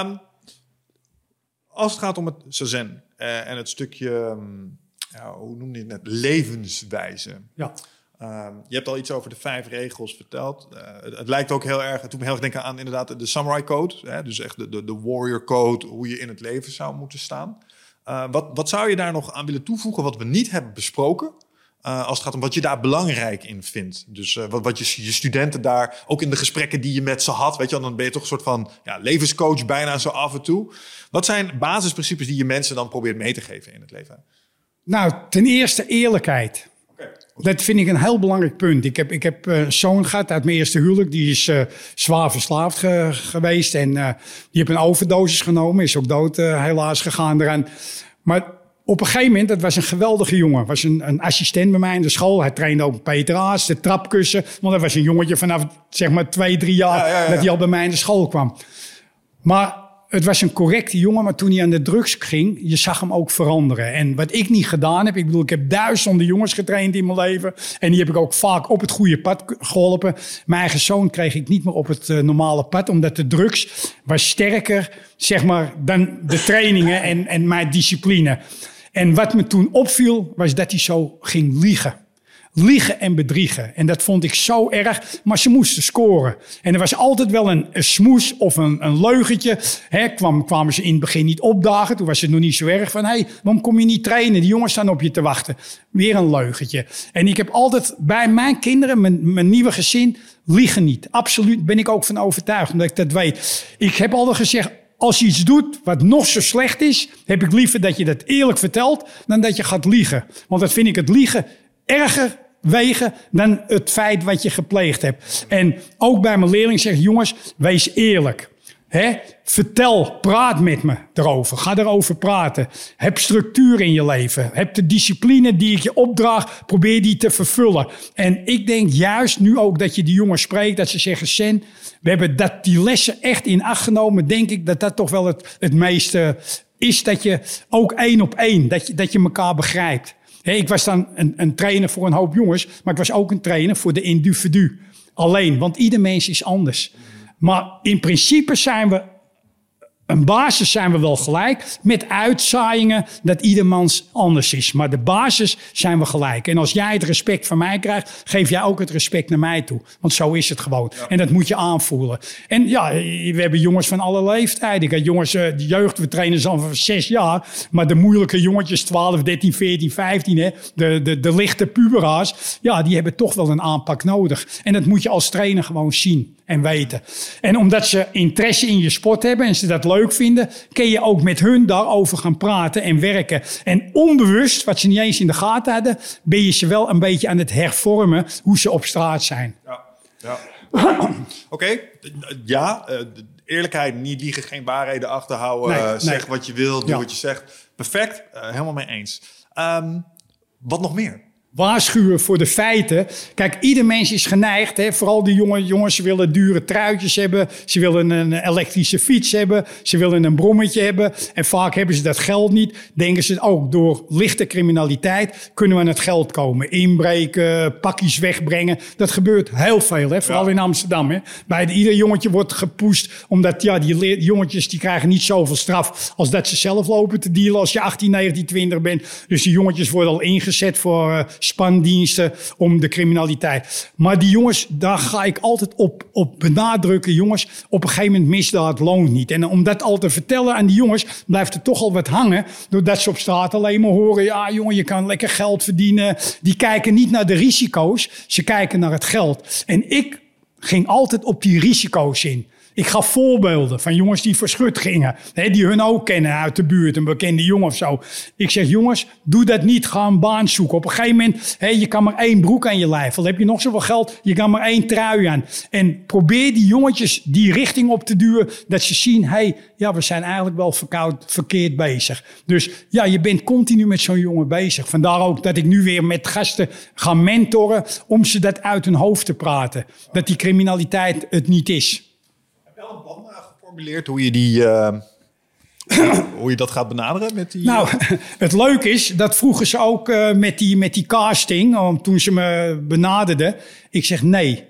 [SPEAKER 1] Um, als het gaat om het zazen uh, en het stukje, um, ja, hoe noem je het net, levenswijze.
[SPEAKER 2] Ja.
[SPEAKER 1] Um, je hebt al iets over de vijf regels verteld. Uh, het, het, lijkt ook heel erg, het doet me heel erg denken aan inderdaad de Samurai Code. Hè? Dus echt de, de, de Warrior Code, hoe je in het leven zou moeten staan. Uh, wat, wat zou je daar nog aan willen toevoegen wat we niet hebben besproken? Uh, als het gaat om wat je daar belangrijk in vindt. Dus uh, wat, wat je, je studenten daar, ook in de gesprekken die je met ze had, weet je, dan ben je toch een soort van ja, levenscoach bijna zo af en toe. Wat zijn basisprincipes die je mensen dan probeert mee te geven in het leven?
[SPEAKER 2] Nou, ten eerste eerlijkheid. Dat vind ik een heel belangrijk punt. Ik heb, ik heb een zoon gehad uit mijn eerste huwelijk. Die is uh, zwaar verslaafd geweest. En uh, die heeft een overdosis genomen. Is ook dood uh, helaas gegaan eraan. Maar op een gegeven moment, dat was een geweldige jongen. Was een, een assistent bij mij in de school. Hij trainde ook Peter Aas, de trapkussen. Want dat was een jongetje vanaf zeg maar twee, drie jaar ja, ja, ja. dat hij al bij mij in de school kwam. Maar het was een correcte jongen, maar toen hij aan de drugs ging, je zag hem ook veranderen. En wat ik niet gedaan heb, ik bedoel, ik heb duizenden jongens getraind in mijn leven. En die heb ik ook vaak op het goede pad geholpen. Mijn eigen zoon kreeg ik niet meer op het uh, normale pad, omdat de drugs was sterker, zeg maar, dan de trainingen en, en mijn discipline. En wat me toen opviel, was dat hij zo ging liegen liegen en bedriegen. En dat vond ik zo erg, maar ze moesten scoren. En er was altijd wel een, smoes of een, een leugentje. Hè, kwam, kwamen ze in het begin niet opdagen, toen was het nog niet zo erg van... hé, hey, waarom kom je niet trainen? Die jongens staan op je te wachten. Weer een leugentje. En ik heb altijd bij mijn kinderen, mijn, mijn nieuwe gezin, liegen niet. Absoluut ben ik ook van overtuigd, omdat ik dat weet. Ik heb altijd gezegd, als je iets doet wat nog zo slecht is, heb ik liever dat je dat eerlijk vertelt dan dat je gaat liegen. Want dat vind ik het liegen erger wegen dan het feit wat je gepleegd hebt. En ook bij mijn leerling zeg jongens, wees eerlijk. He? Vertel, praat met me erover. Ga erover praten. Heb structuur in je leven. Heb de discipline die ik je opdraag, probeer die te vervullen. En ik denk juist nu ook dat je die jongens spreekt, dat ze zeggen, Sen, we hebben dat, die lessen echt in acht genomen. Denk ik dat dat toch wel het, het meeste is dat je ook één op één, dat je, dat je elkaar begrijpt. Hè, ik was dan een, een trainer voor een hoop jongens, maar ik was ook een trainer voor de individu. Alleen, want ieder mens is anders. Maar in principe zijn we een basis zijn we wel gelijk. Met uitzaaiingen dat iedermans anders is. Maar de basis zijn we gelijk. En als jij het respect van mij krijgt, geef jij ook het respect naar mij toe. Want zo is het gewoon. En dat moet je aanvoelen. En ja, we hebben jongens van alle leeftijden. Ik heb jongens, eh, de jeugd, we trainen ze al voor zes jaar. Maar de moeilijke jongetjes, 12, 13, 14, 15, hè, de, de, de lichte puberaars. Ja, die hebben toch wel een aanpak nodig. En dat moet je als trainer gewoon zien en weten. En omdat ze interesse in je sport hebben en ze dat leuk vinden, kun je ook met hun daarover gaan praten en werken. En onbewust, wat ze niet eens in de gaten hadden, ben je ze wel een beetje aan het hervormen hoe ze op straat zijn.
[SPEAKER 1] Ja, ja. Oké, ja, uh, eerlijkheid, niet liegen, geen waarheden achterhouden.
[SPEAKER 2] Nee,
[SPEAKER 1] zeg
[SPEAKER 2] nee.
[SPEAKER 1] wat je wil, doe
[SPEAKER 2] Ja.
[SPEAKER 1] wat je zegt. Perfect, uh, helemaal mee eens. Ehm, wat nog meer?
[SPEAKER 2] Waarschuwen voor de feiten. Kijk, ieder mens is geneigd, hè, vooral die jonge jongens, ze willen dure truitjes hebben, ze willen een elektrische fiets hebben, ze willen een brommetje hebben. En vaak hebben ze dat geld niet. Denken ze ook door lichte criminaliteit kunnen we aan het geld komen. Inbreken, pakjes wegbrengen. Dat gebeurt heel veel, hè, vooral
[SPEAKER 1] Ja.
[SPEAKER 2] in Amsterdam. Hè. Bij de, ieder jongetje wordt gepoest, omdat ja, die jongetjes die krijgen niet zoveel straf als dat ze zelf lopen te dealen als je 18, 19, 20 bent. Dus die jongetjes worden al ingezet voor eh, spandiensten om de criminaliteit. Maar die jongens, daar ga ik altijd op, op benadrukken. Jongens, op een gegeven moment misdaad loont niet. En om dat al te vertellen aan die jongens, blijft er toch al wat hangen. Doordat ze op straat alleen maar horen, ja jongen, je kan lekker geld verdienen. Die kijken niet naar de risico's, ze kijken naar het geld. En ik ging altijd op die risico's in. Ik gaf voorbeelden van jongens die verschut gingen. Hè, die hun ook kennen uit de buurt, een bekende jongen of zo. Ik zeg, jongens, doe dat niet. Ga een baan zoeken. Op een gegeven moment, hè, je kan maar één broek aan je lijf. Al heb je nog zoveel geld, je kan maar één trui aan. En probeer die jongetjes die richting op te duwen. Dat ze zien, hey, ja, we zijn eigenlijk wel verkoud, verkeerd bezig. Dus ja, je bent continu met zo'n jongen bezig. Vandaar ook dat ik nu weer met gasten ga mentoren. Om ze dat uit hun hoofd te praten. Dat die criminaliteit het niet is.
[SPEAKER 1] Heb je al een plan eh, geformuleerd hoe je, die, eh, hoe je dat gaat benaderen met die...
[SPEAKER 2] Nou, het leuke is, dat vroegen ze ook eh, met, die, met die casting, om, toen ze me benaderden. Ik zeg nee.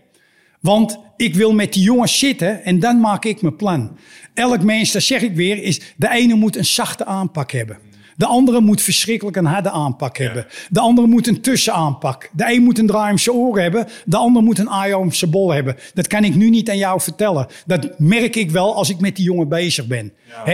[SPEAKER 2] Want ik wil met die jongens zitten en dan maak ik mijn plan. Elk mens, dat zeg ik weer, is de ene moet een zachte aanpak hebben. De andere moet verschrikkelijk een harde aanpak hebben. De andere moet een tussenaanpak. De een moet een draai om zijn oren hebben. De ander moet een aai om zijn bol hebben. Dat kan ik nu niet aan jou vertellen. Dat merk ik wel als ik met die jongen bezig ben.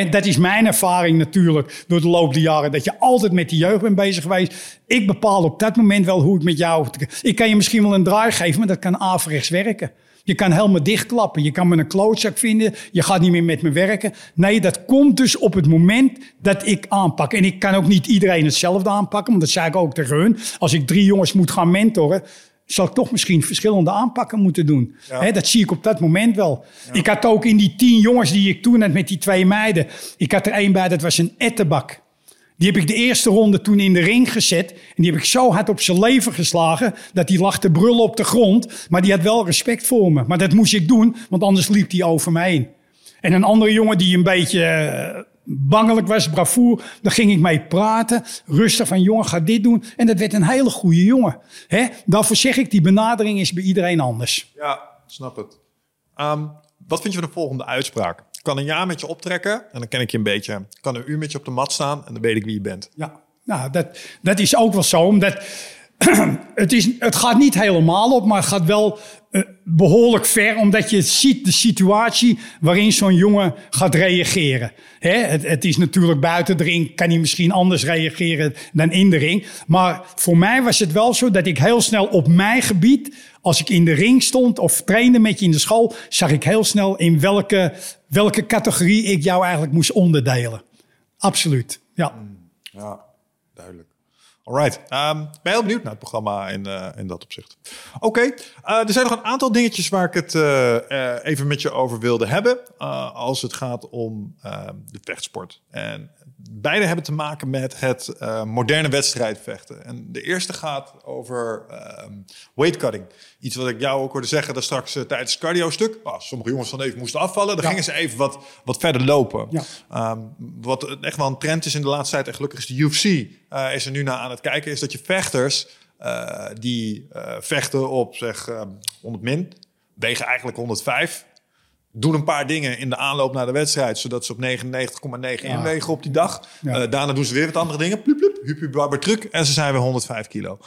[SPEAKER 2] Dat is mijn ervaring natuurlijk door de loop der jaren. Dat je altijd met die jeugd bent bezig geweest. Ik bepaal op dat moment wel hoe ik met jou... Ik kan je misschien wel een draai geven, maar dat kan averechts werken. Je kan helemaal dichtklappen. Je kan me een klootzak vinden. Je gaat niet meer met me werken. Nee, dat komt dus op het moment dat ik aanpak. En ik kan ook niet iedereen hetzelfde aanpakken. Want dat zei ik ook tegen hun. Als ik drie jongens moet gaan mentoren... zal ik toch misschien verschillende aanpakken moeten doen. Dat zie ik op dat moment wel. Ik had ook in die tien jongens die ik toen had met die twee meiden... ik had er één bij, dat was een ettenbak. Die heb ik de eerste ronde toen in de ring gezet. En die heb ik zo hard op zijn leven geslagen. dat hij lag te brullen op de grond. Maar die had wel respect voor me. Maar dat moest ik doen, want anders liep hij over mij heen. En een andere jongen die een beetje eh, bangelijk was, bravoer. Daar ging ik mee praten. Rustig van, jongen, ga dit doen. En dat werd een hele goede jongen. Hè? Daarvoor zeg ik, die benadering is bij iedereen anders.
[SPEAKER 1] Ja, snap het. Ehm, wat vind je van de volgende uitspraak? Kan een jaar met je optrekken en dan ken ik je een beetje. Ik kan een uur met je op de mat staan en dan weet ik wie je bent.
[SPEAKER 2] Ja, nou, dat, dat is ook wel zo. Omdat het, is, het gaat niet helemaal op, maar het gaat wel eh, behoorlijk ver. Omdat je ziet de situatie waarin zo'n jongen gaat reageren. Hè? Het, het is natuurlijk buiten de ring, kan hij misschien anders reageren dan in de ring. Maar voor mij was het wel zo dat ik heel snel op mijn gebied, als ik in de ring stond of trainde met je in de school, zag ik heel snel in welke, welke categorie ik jou eigenlijk moest onderdelen. Absoluut, ja.
[SPEAKER 1] Ja. Alright. Um, ben heel benieuwd naar het programma in, uh, in dat opzicht. Oké, uh, er zijn nog een aantal dingetjes waar ik het uh, even met je over wilde hebben. als het gaat om ehm, de vechtsport. En beide hebben te maken met het moderne wedstrijdvechten. En de eerste gaat over ehm, weightcutting. Iets wat ik jou ook hoorde zeggen daar straks tijdens het cardio-stuk. Oh, sommige jongens dan even moesten afvallen. Dan ja. gingen ze even wat, wat verder lopen. Ja. Um, wat echt wel een trend is in de laatste tijd. En gelukkig is de UFC is er nu naar aan het kijken. Is dat je vechters uh, die uh, vechten op zeg 100 min, wegen eigenlijk 105 doen een paar dingen in de aanloop naar de wedstrijd, zodat ze op 99,9 ja. inwegen op die dag. Uh, daarna doen ze weer wat andere dingen. Plup, plup, hup, hup, barber, truc. En ze zijn weer 105 kilo.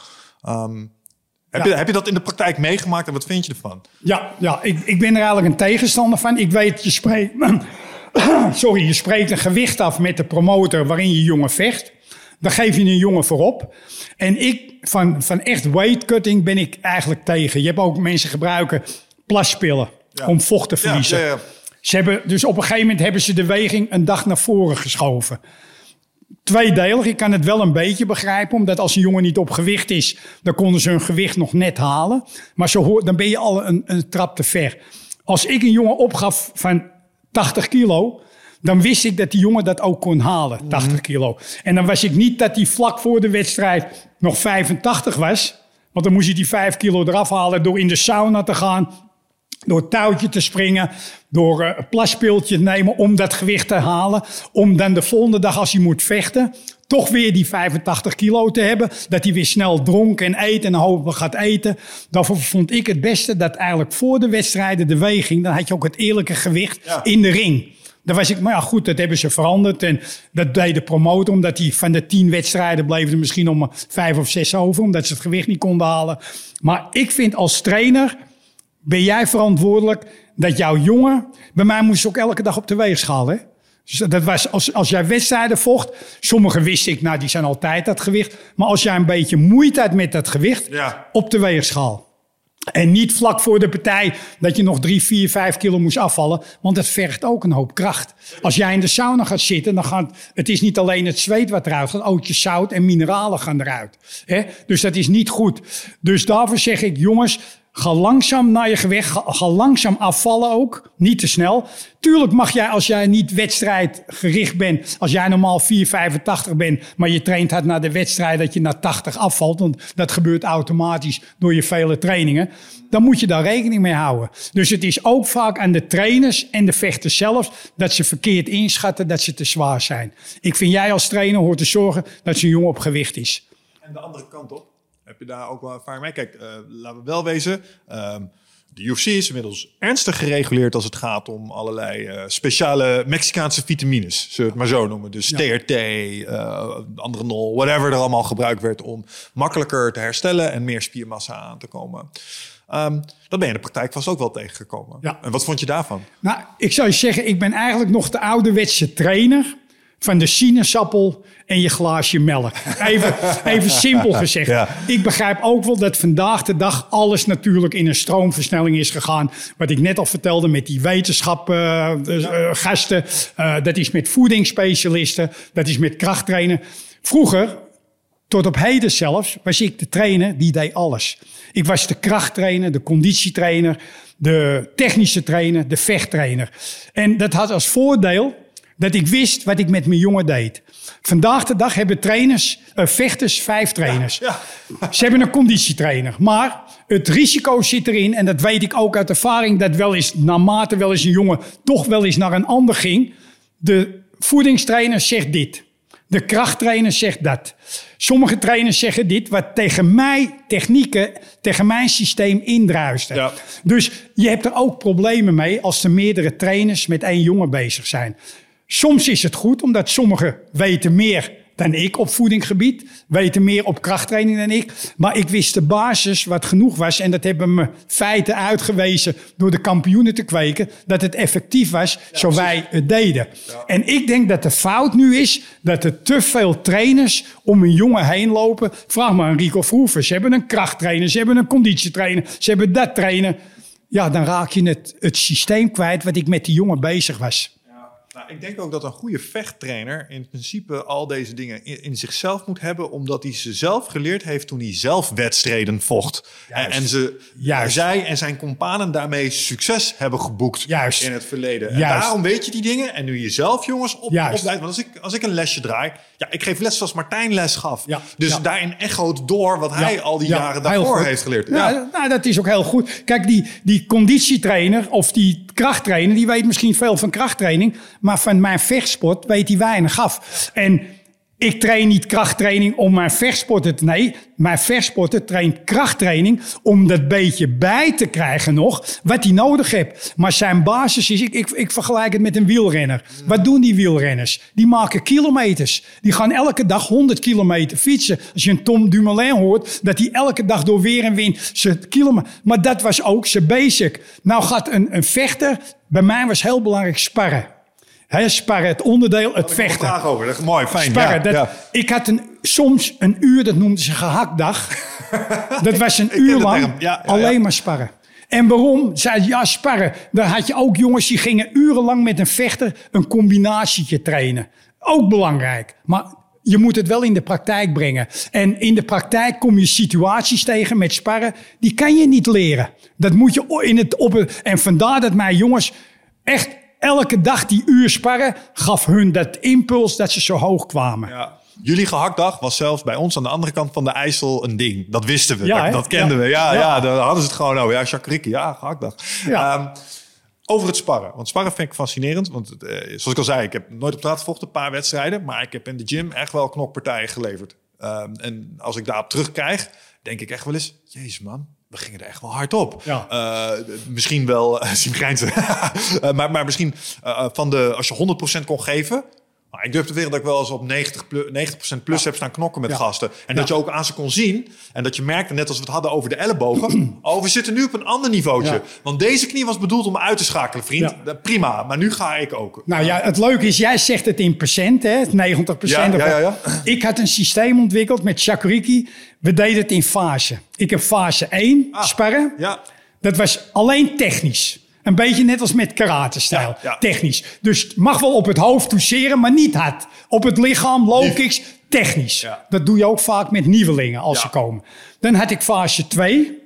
[SPEAKER 1] Um, heb, je, heb je dat in de praktijk meegemaakt en wat vind je ervan?
[SPEAKER 2] Ja, ja ik, ik ben er eigenlijk een tegenstander van. Ik weet, je spreekt, sorry, je spreekt een gewicht af met de promotor waarin je jongen vecht. Dan geef je een jongen voorop. En ik, van, van echt weightcutting ben ik eigenlijk tegen. Je hebt ook mensen gebruiken plaspillen om vocht te verliezen. Ja, ja, ze hebben, dus op een gegeven moment hebben ze de weging een dag naar voren geschoven. Tweedelig, ik kan het wel een beetje begrijpen, omdat als een jongen niet op gewicht is, dan konden ze hun gewicht nog net halen. Maar zo dan ben je al een, een trap te ver. Als ik een jongen opgaf van 80 kilo, dan wist ik dat die jongen dat ook kon halen, 80 mhm. kilo. En dan was ik niet dat hij vlak voor de wedstrijd nog 85 was. Want dan moest hij die 5 kilo eraf halen door in de sauna te gaan. Door touwtje te springen, door uh, een plasspeeltje te nemen om dat gewicht te halen. Om dan de volgende dag als hij moet vechten, toch weer die 85 kilo te hebben. Dat hij weer snel dronk en eet en hopelijk gaat eten. Daarvoor vond ik het beste dat eigenlijk voor de wedstrijden de weging, dan had je ook het eerlijke gewicht in de ring. Daar was ik, maar ja, goed, dat hebben ze veranderd. En dat deed de promotor, omdat die van de tien wedstrijden bleven er misschien om vijf of zes over, omdat ze het gewicht niet konden halen. Maar ik vind als trainer, ben jij verantwoordelijk dat jouw jongen, bij mij moest ze ook elke dag op de weegschaal, hè? Dus dat was als, als jij wedstrijden vocht. Sommige wist ik, nou die zijn altijd dat gewicht. Maar als jij een beetje moeite had met dat gewicht,
[SPEAKER 1] ja.
[SPEAKER 2] op de weegschaal. En niet vlak voor de partij dat je nog drie, vier, vijf kilo moest afvallen. Want dat vergt ook een hoop kracht. Als jij in de sauna gaat zitten, dan gaat het is niet alleen het zweet wat eruit gaat. Ook je zout en mineralen gaan eruit. Dus dat is niet goed. Dus daarvoor zeg ik, jongens, Ga langzaam naar je gewicht. Ga, langzaam afvallen ook. Niet te snel. Tuurlijk mag jij, als jij niet wedstrijdgericht bent. Als jij normaal 4,85 bent. Maar je traint hard naar de wedstrijd dat je naar 80 afvalt. Want dat gebeurt automatisch door je vele trainingen. Dan moet je daar rekening mee houden. Dus het is ook vaak aan de trainers en de vechters zelf. Dat ze verkeerd inschatten dat ze te zwaar zijn. Ik vind jij als trainer hoort te zorgen dat je jongen op gewicht is.
[SPEAKER 1] En de andere kant op. Heb je daar ook wel ervaring mee? Kijk, uh, laten we wel wezen. Um, de UFC is inmiddels ernstig gereguleerd als het gaat om allerlei uh, speciale Mexicaanse vitamines. Zullen we het maar zo noemen. Dus ja. TRT, uh, eh, andere nol, whatever er allemaal gebruikt werd om makkelijker te herstellen en meer spiermassa aan te komen. Um, dat ben je in de praktijk vast ook wel tegengekomen.
[SPEAKER 2] Ja.
[SPEAKER 1] En wat vond je daarvan?
[SPEAKER 2] Nou, ik zou je zeggen, ik ben eigenlijk nog de ouderwetse trainer van de sinaasappel en je glaasje melk. Even, even simpel gezegd. Ik begrijp ook wel dat vandaag de dag alles natuurlijk in een stroomversnelling is gegaan. Wat ik net al vertelde met die wetenschapgasten. Uh, uh, dat is met voedingsspecialisten. Dat is met krachttrainen. Vroeger, tot op heden zelfs, was ik de trainer die deed alles. Ik was de krachttrainer, de conditietrainer, de technische trainer, de vechttrainer. En dat had als voordeel dat ik wist wat ik met mijn jongen deed. Vandaag de dag hebben trainers, uh, vechters vijf trainers. Ja, Ze hebben een conditietrainer. Maar het risico zit erin, en dat weet ik ook uit ervaring, dat wel eens naarmate wel eens een jongen toch wel eens naar een ander ging. De voedingstrainer zegt dit. De krachttrainer zegt dat. Sommige trainers zeggen dit, wat tegen mij technieken, tegen mijn systeem indruisten. Ja. Dus je hebt er ook problemen mee als er meerdere trainers met één jongen bezig zijn. Soms is het goed, omdat sommigen weten meer dan ik op voedinggebied, weten meer op krachttraining dan ik. Maar ik wist de basis wat genoeg was. En dat hebben me feiten uitgewezen door de kampioenen te kweken. Dat het effectief was, zo wij het deden. En ik denk dat de fout nu is dat er te veel trainers om een jongen heen lopen. Vraag maar aan Rico Vroeven. Ze hebben een krachttrainer, ze hebben een conditietrainer, ze hebben dat trainen. Ja, dan raak je het, het systeem kwijt wat ik met die jongen bezig was.
[SPEAKER 1] Nou, ik denk ook dat een goede vechttrainer in principe al deze dingen in, in zichzelf moet hebben, omdat hij ze zelf geleerd heeft toen hij zelf wedstrijden vocht. En,
[SPEAKER 2] Juist.
[SPEAKER 1] en ze,
[SPEAKER 2] Juist.
[SPEAKER 1] zij en zijn companen daarmee succes hebben geboekt
[SPEAKER 2] Juist.
[SPEAKER 1] in het verleden. En daarom weet je die dingen. En nu je zelf, jongens, op, opleidt. Want als ik, als ik een lesje draai, ja, ik geef les zoals Martijn les gaf.
[SPEAKER 2] Ja.
[SPEAKER 1] Dus
[SPEAKER 2] Ja.
[SPEAKER 1] daarin echoot door wat hij al die
[SPEAKER 2] ja,
[SPEAKER 1] jaren daarvoor heeft geleerd.
[SPEAKER 2] Ja,
[SPEAKER 1] Ja.
[SPEAKER 2] Nou, dat is ook heel goed. Kijk, die, die conditietrainer of die krachttrainer, die weet misschien veel van krachttraining, maar van mijn vechtsport weet hij weinig af. En ik train niet krachttraining om mijn vechtsporten te... Nee, mijn vechtsporten traint krachttraining om dat beetje bij te krijgen nog wat hij nodig heeft. Maar zijn basis is, ik, ik, ik vergelijk het met een wielrenner. Wat doen die wielrenners? Die maken kilometers. Die gaan elke dag 100 kilometer fietsen. Als je een Tom Dumoulin hoort, dat hij elke dag door weer en wind zijn kilometer... Maar dat was ook zijn basic. Nou gaat een, een vechter, bij mij was heel belangrijk sparren. Hè, sparren, het onderdeel, het vechten.
[SPEAKER 1] vraag over. Dat is mooi, fijn.
[SPEAKER 2] Sparren.
[SPEAKER 1] ja,
[SPEAKER 2] dat,
[SPEAKER 1] ja.
[SPEAKER 2] Ik had een, soms een uur, dat noemden ze gehaktdag. dat was een uur lang.
[SPEAKER 1] Ja,
[SPEAKER 2] alleen maar sparren. En waarom? Zei ze, ja, sparren. Daar had je ook jongens die gingen urenlang met een vechter een combinatietje trainen. Ook belangrijk. Maar je moet het wel in de praktijk brengen. En in de praktijk kom je situaties tegen met sparren. Die kan je niet leren. Dat moet je in het op En vandaar dat mijn jongens echt elke dag die uur sparren gaf hun dat impuls dat ze zo hoog kwamen.
[SPEAKER 1] Ja. Jullie gehaktdag was zelfs bij ons aan de andere kant van de IJssel een ding. Dat wisten we.
[SPEAKER 2] Ja,
[SPEAKER 1] dat, kenden
[SPEAKER 2] Ja.
[SPEAKER 1] we. Ja, ja.
[SPEAKER 2] Ja.
[SPEAKER 1] daar hadden ze het gewoon over. Ja, Jacques ja, gehaktdag. Ehm, over het sparren. Want sparren vind ik fascinerend. Want eh, zoals ik al zei, ik heb nooit op straat gevochten, een paar wedstrijden. Maar ik heb in de gym echt wel knokpartijen geleverd. Ehm, en als ik daarop terugkrijg, denk ik echt wel eens... Jezus man, we gingen er echt wel hard op.
[SPEAKER 2] Ja.
[SPEAKER 1] Eh, misschien wel, uh, maar, maar misschien eh, van de, als je 100% kon geven... Maar ik durf te weten dat ik wel eens op 90 plus, 90% plus heb staan knokken met
[SPEAKER 2] Ja.
[SPEAKER 1] gasten. En dat je ook aan ze kon zien. En dat je merkte, net als we het hadden over de ellebogen. oh, we zitten nu op een ander niveautje. Want deze knie was bedoeld om uit te schakelen, vriend. Prima, maar nu ga ik ook.
[SPEAKER 2] Nou ja, het leuke is, jij zegt het in procent, hè, 90 procent.
[SPEAKER 1] Ja, ja, ja,
[SPEAKER 2] Ik had een systeem ontwikkeld met Shakuriki. We deden het in fase. Ik heb fase 1,
[SPEAKER 1] Ah.
[SPEAKER 2] sparren.
[SPEAKER 1] Ja,
[SPEAKER 2] Dat was alleen technisch. Een beetje net als met karate-stijl.
[SPEAKER 1] Ja, ja.
[SPEAKER 2] Technisch. Dus het mag wel op het hoofd toucheren, maar niet hard. Op het lichaam, low kicks, technisch.
[SPEAKER 1] Ja.
[SPEAKER 2] Dat doe je ook vaak met nieuwelingen als ze komen. Dan had ik fase 2.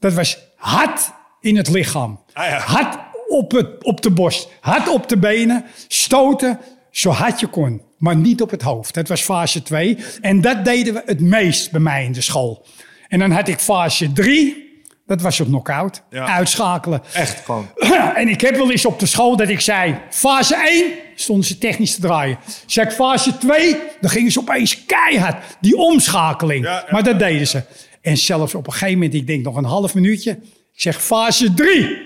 [SPEAKER 2] Dat was hard in het lichaam.
[SPEAKER 1] Ah.
[SPEAKER 2] Hard op, het, op de borst. Hard op de benen. Stoten zo hard je kon. Maar niet op het hoofd. Dat was fase 2. En dat deden we het meest bij mij in de school. En dan had ik fase 3. Dat was op knock-out.
[SPEAKER 1] Ja.
[SPEAKER 2] Uitschakelen.
[SPEAKER 1] echt gewoon.
[SPEAKER 2] En ik heb wel eens op de school dat ik zei... Fase 1 stonden ze technisch te draaien. Zeg fase 2, dan gingen ze opeens keihard. Die omschakeling.
[SPEAKER 1] Ja.
[SPEAKER 2] Maar dat deden ze. En zelfs op een gegeven moment, ik denk nog een half minuutje... Ik zeg fase 3.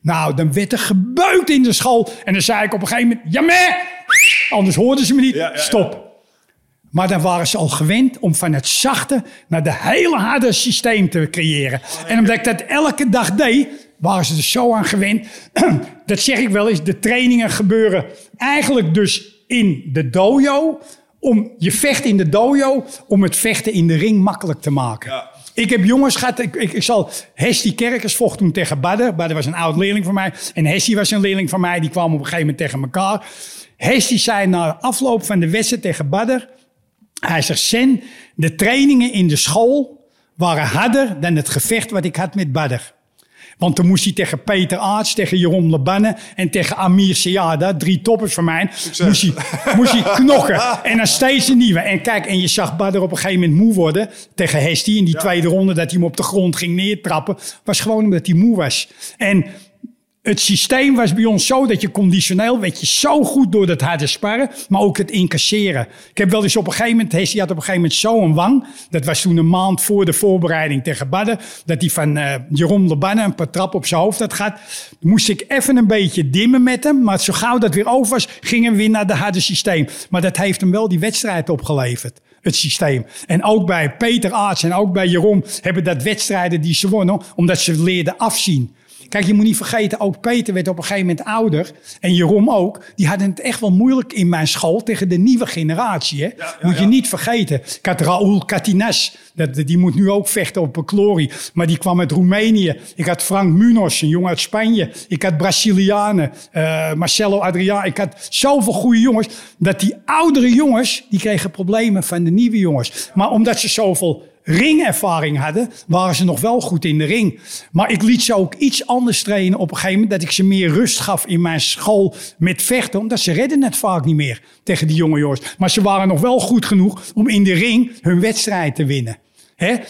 [SPEAKER 2] Nou, dan werd er gebeukt in de school. En dan zei ik op een gegeven moment... Ja, maar! Anders hoorden ze me niet. Stop. Maar dan waren ze al gewend om van het zachte naar de hele harde systeem te creëren. En omdat ik dat elke dag deed, waren ze er zo aan gewend. Dat zeg ik wel eens, de trainingen gebeuren eigenlijk dus in de dojo. Om, je vecht in de dojo om het vechten in de ring makkelijk te maken.
[SPEAKER 1] Ja.
[SPEAKER 2] Ik heb jongens gehad, ik, ik, ik zal, Hestie Kerkers vocht toen tegen Badder. Badder was een oud leerling van mij. En Hestie was een leerling van mij, die kwamen op een gegeven moment tegen elkaar. Hestie zei na afloop van de wedstrijd tegen Badder... Hij zegt, Sen, de trainingen in de school waren harder dan het gevecht wat ik had met Badder. Want toen moest hij tegen Peter Aarts, tegen Jeroen Lebanne en tegen Amir Siada, drie toppers van mij, moest hij, moest hij knokken. En dan steeds een nieuwe. En kijk, en je zag Badder op een gegeven moment moe worden tegen Hesti in die tweede ronde, dat hij hem op de grond ging neertrappen. Was gewoon omdat hij moe was. En het systeem was bij ons zo dat je conditioneel werd je zo goed door dat harde sparren, maar ook het incasseren. Ik heb wel eens op een gegeven moment, Hessie had op een gegeven moment zo'n wang. Dat was toen een maand voor de voorbereiding tegen Badden. Dat hij van eh Jeroen Lebanne een paar trap op zijn hoofd had gehad. Moest ik even een beetje dimmen met hem. Maar zo gauw dat weer over was, gingen we weer naar de harde systeem. Maar dat heeft hem wel die wedstrijd opgeleverd. Het systeem. En ook bij Peter Aarts en ook bij Jeroen hebben dat wedstrijden die ze wonnen, omdat ze leerden afzien. Kijk, je moet niet vergeten, ook Peter werd op een gegeven moment ouder. En Jeroen ook. Die hadden het echt wel moeilijk in mijn school tegen de nieuwe generatie. Hè? moet je niet vergeten. Ik had Raúl Catines. Dat, die moet nu ook vechten op een glorie. Maar die kwam uit Roemenië. Ik had Frank Munoz, een jongen uit Spanje. Ik had Brazilianen. eh, Marcelo Adriaan. Ik had zoveel goede jongens. Dat die oudere jongens, die kregen problemen van de nieuwe jongens. Maar omdat ze zoveel ringervaring hadden, waren ze nog wel goed in de ring. Maar ik liet ze ook iets anders trainen op een gegeven moment. Dat ik ze meer rust gaf in mijn school met vechten. Omdat ze redden het vaak niet meer tegen die jonge jongens. Maar ze waren nog wel goed genoeg om in de ring hun wedstrijd te winnen.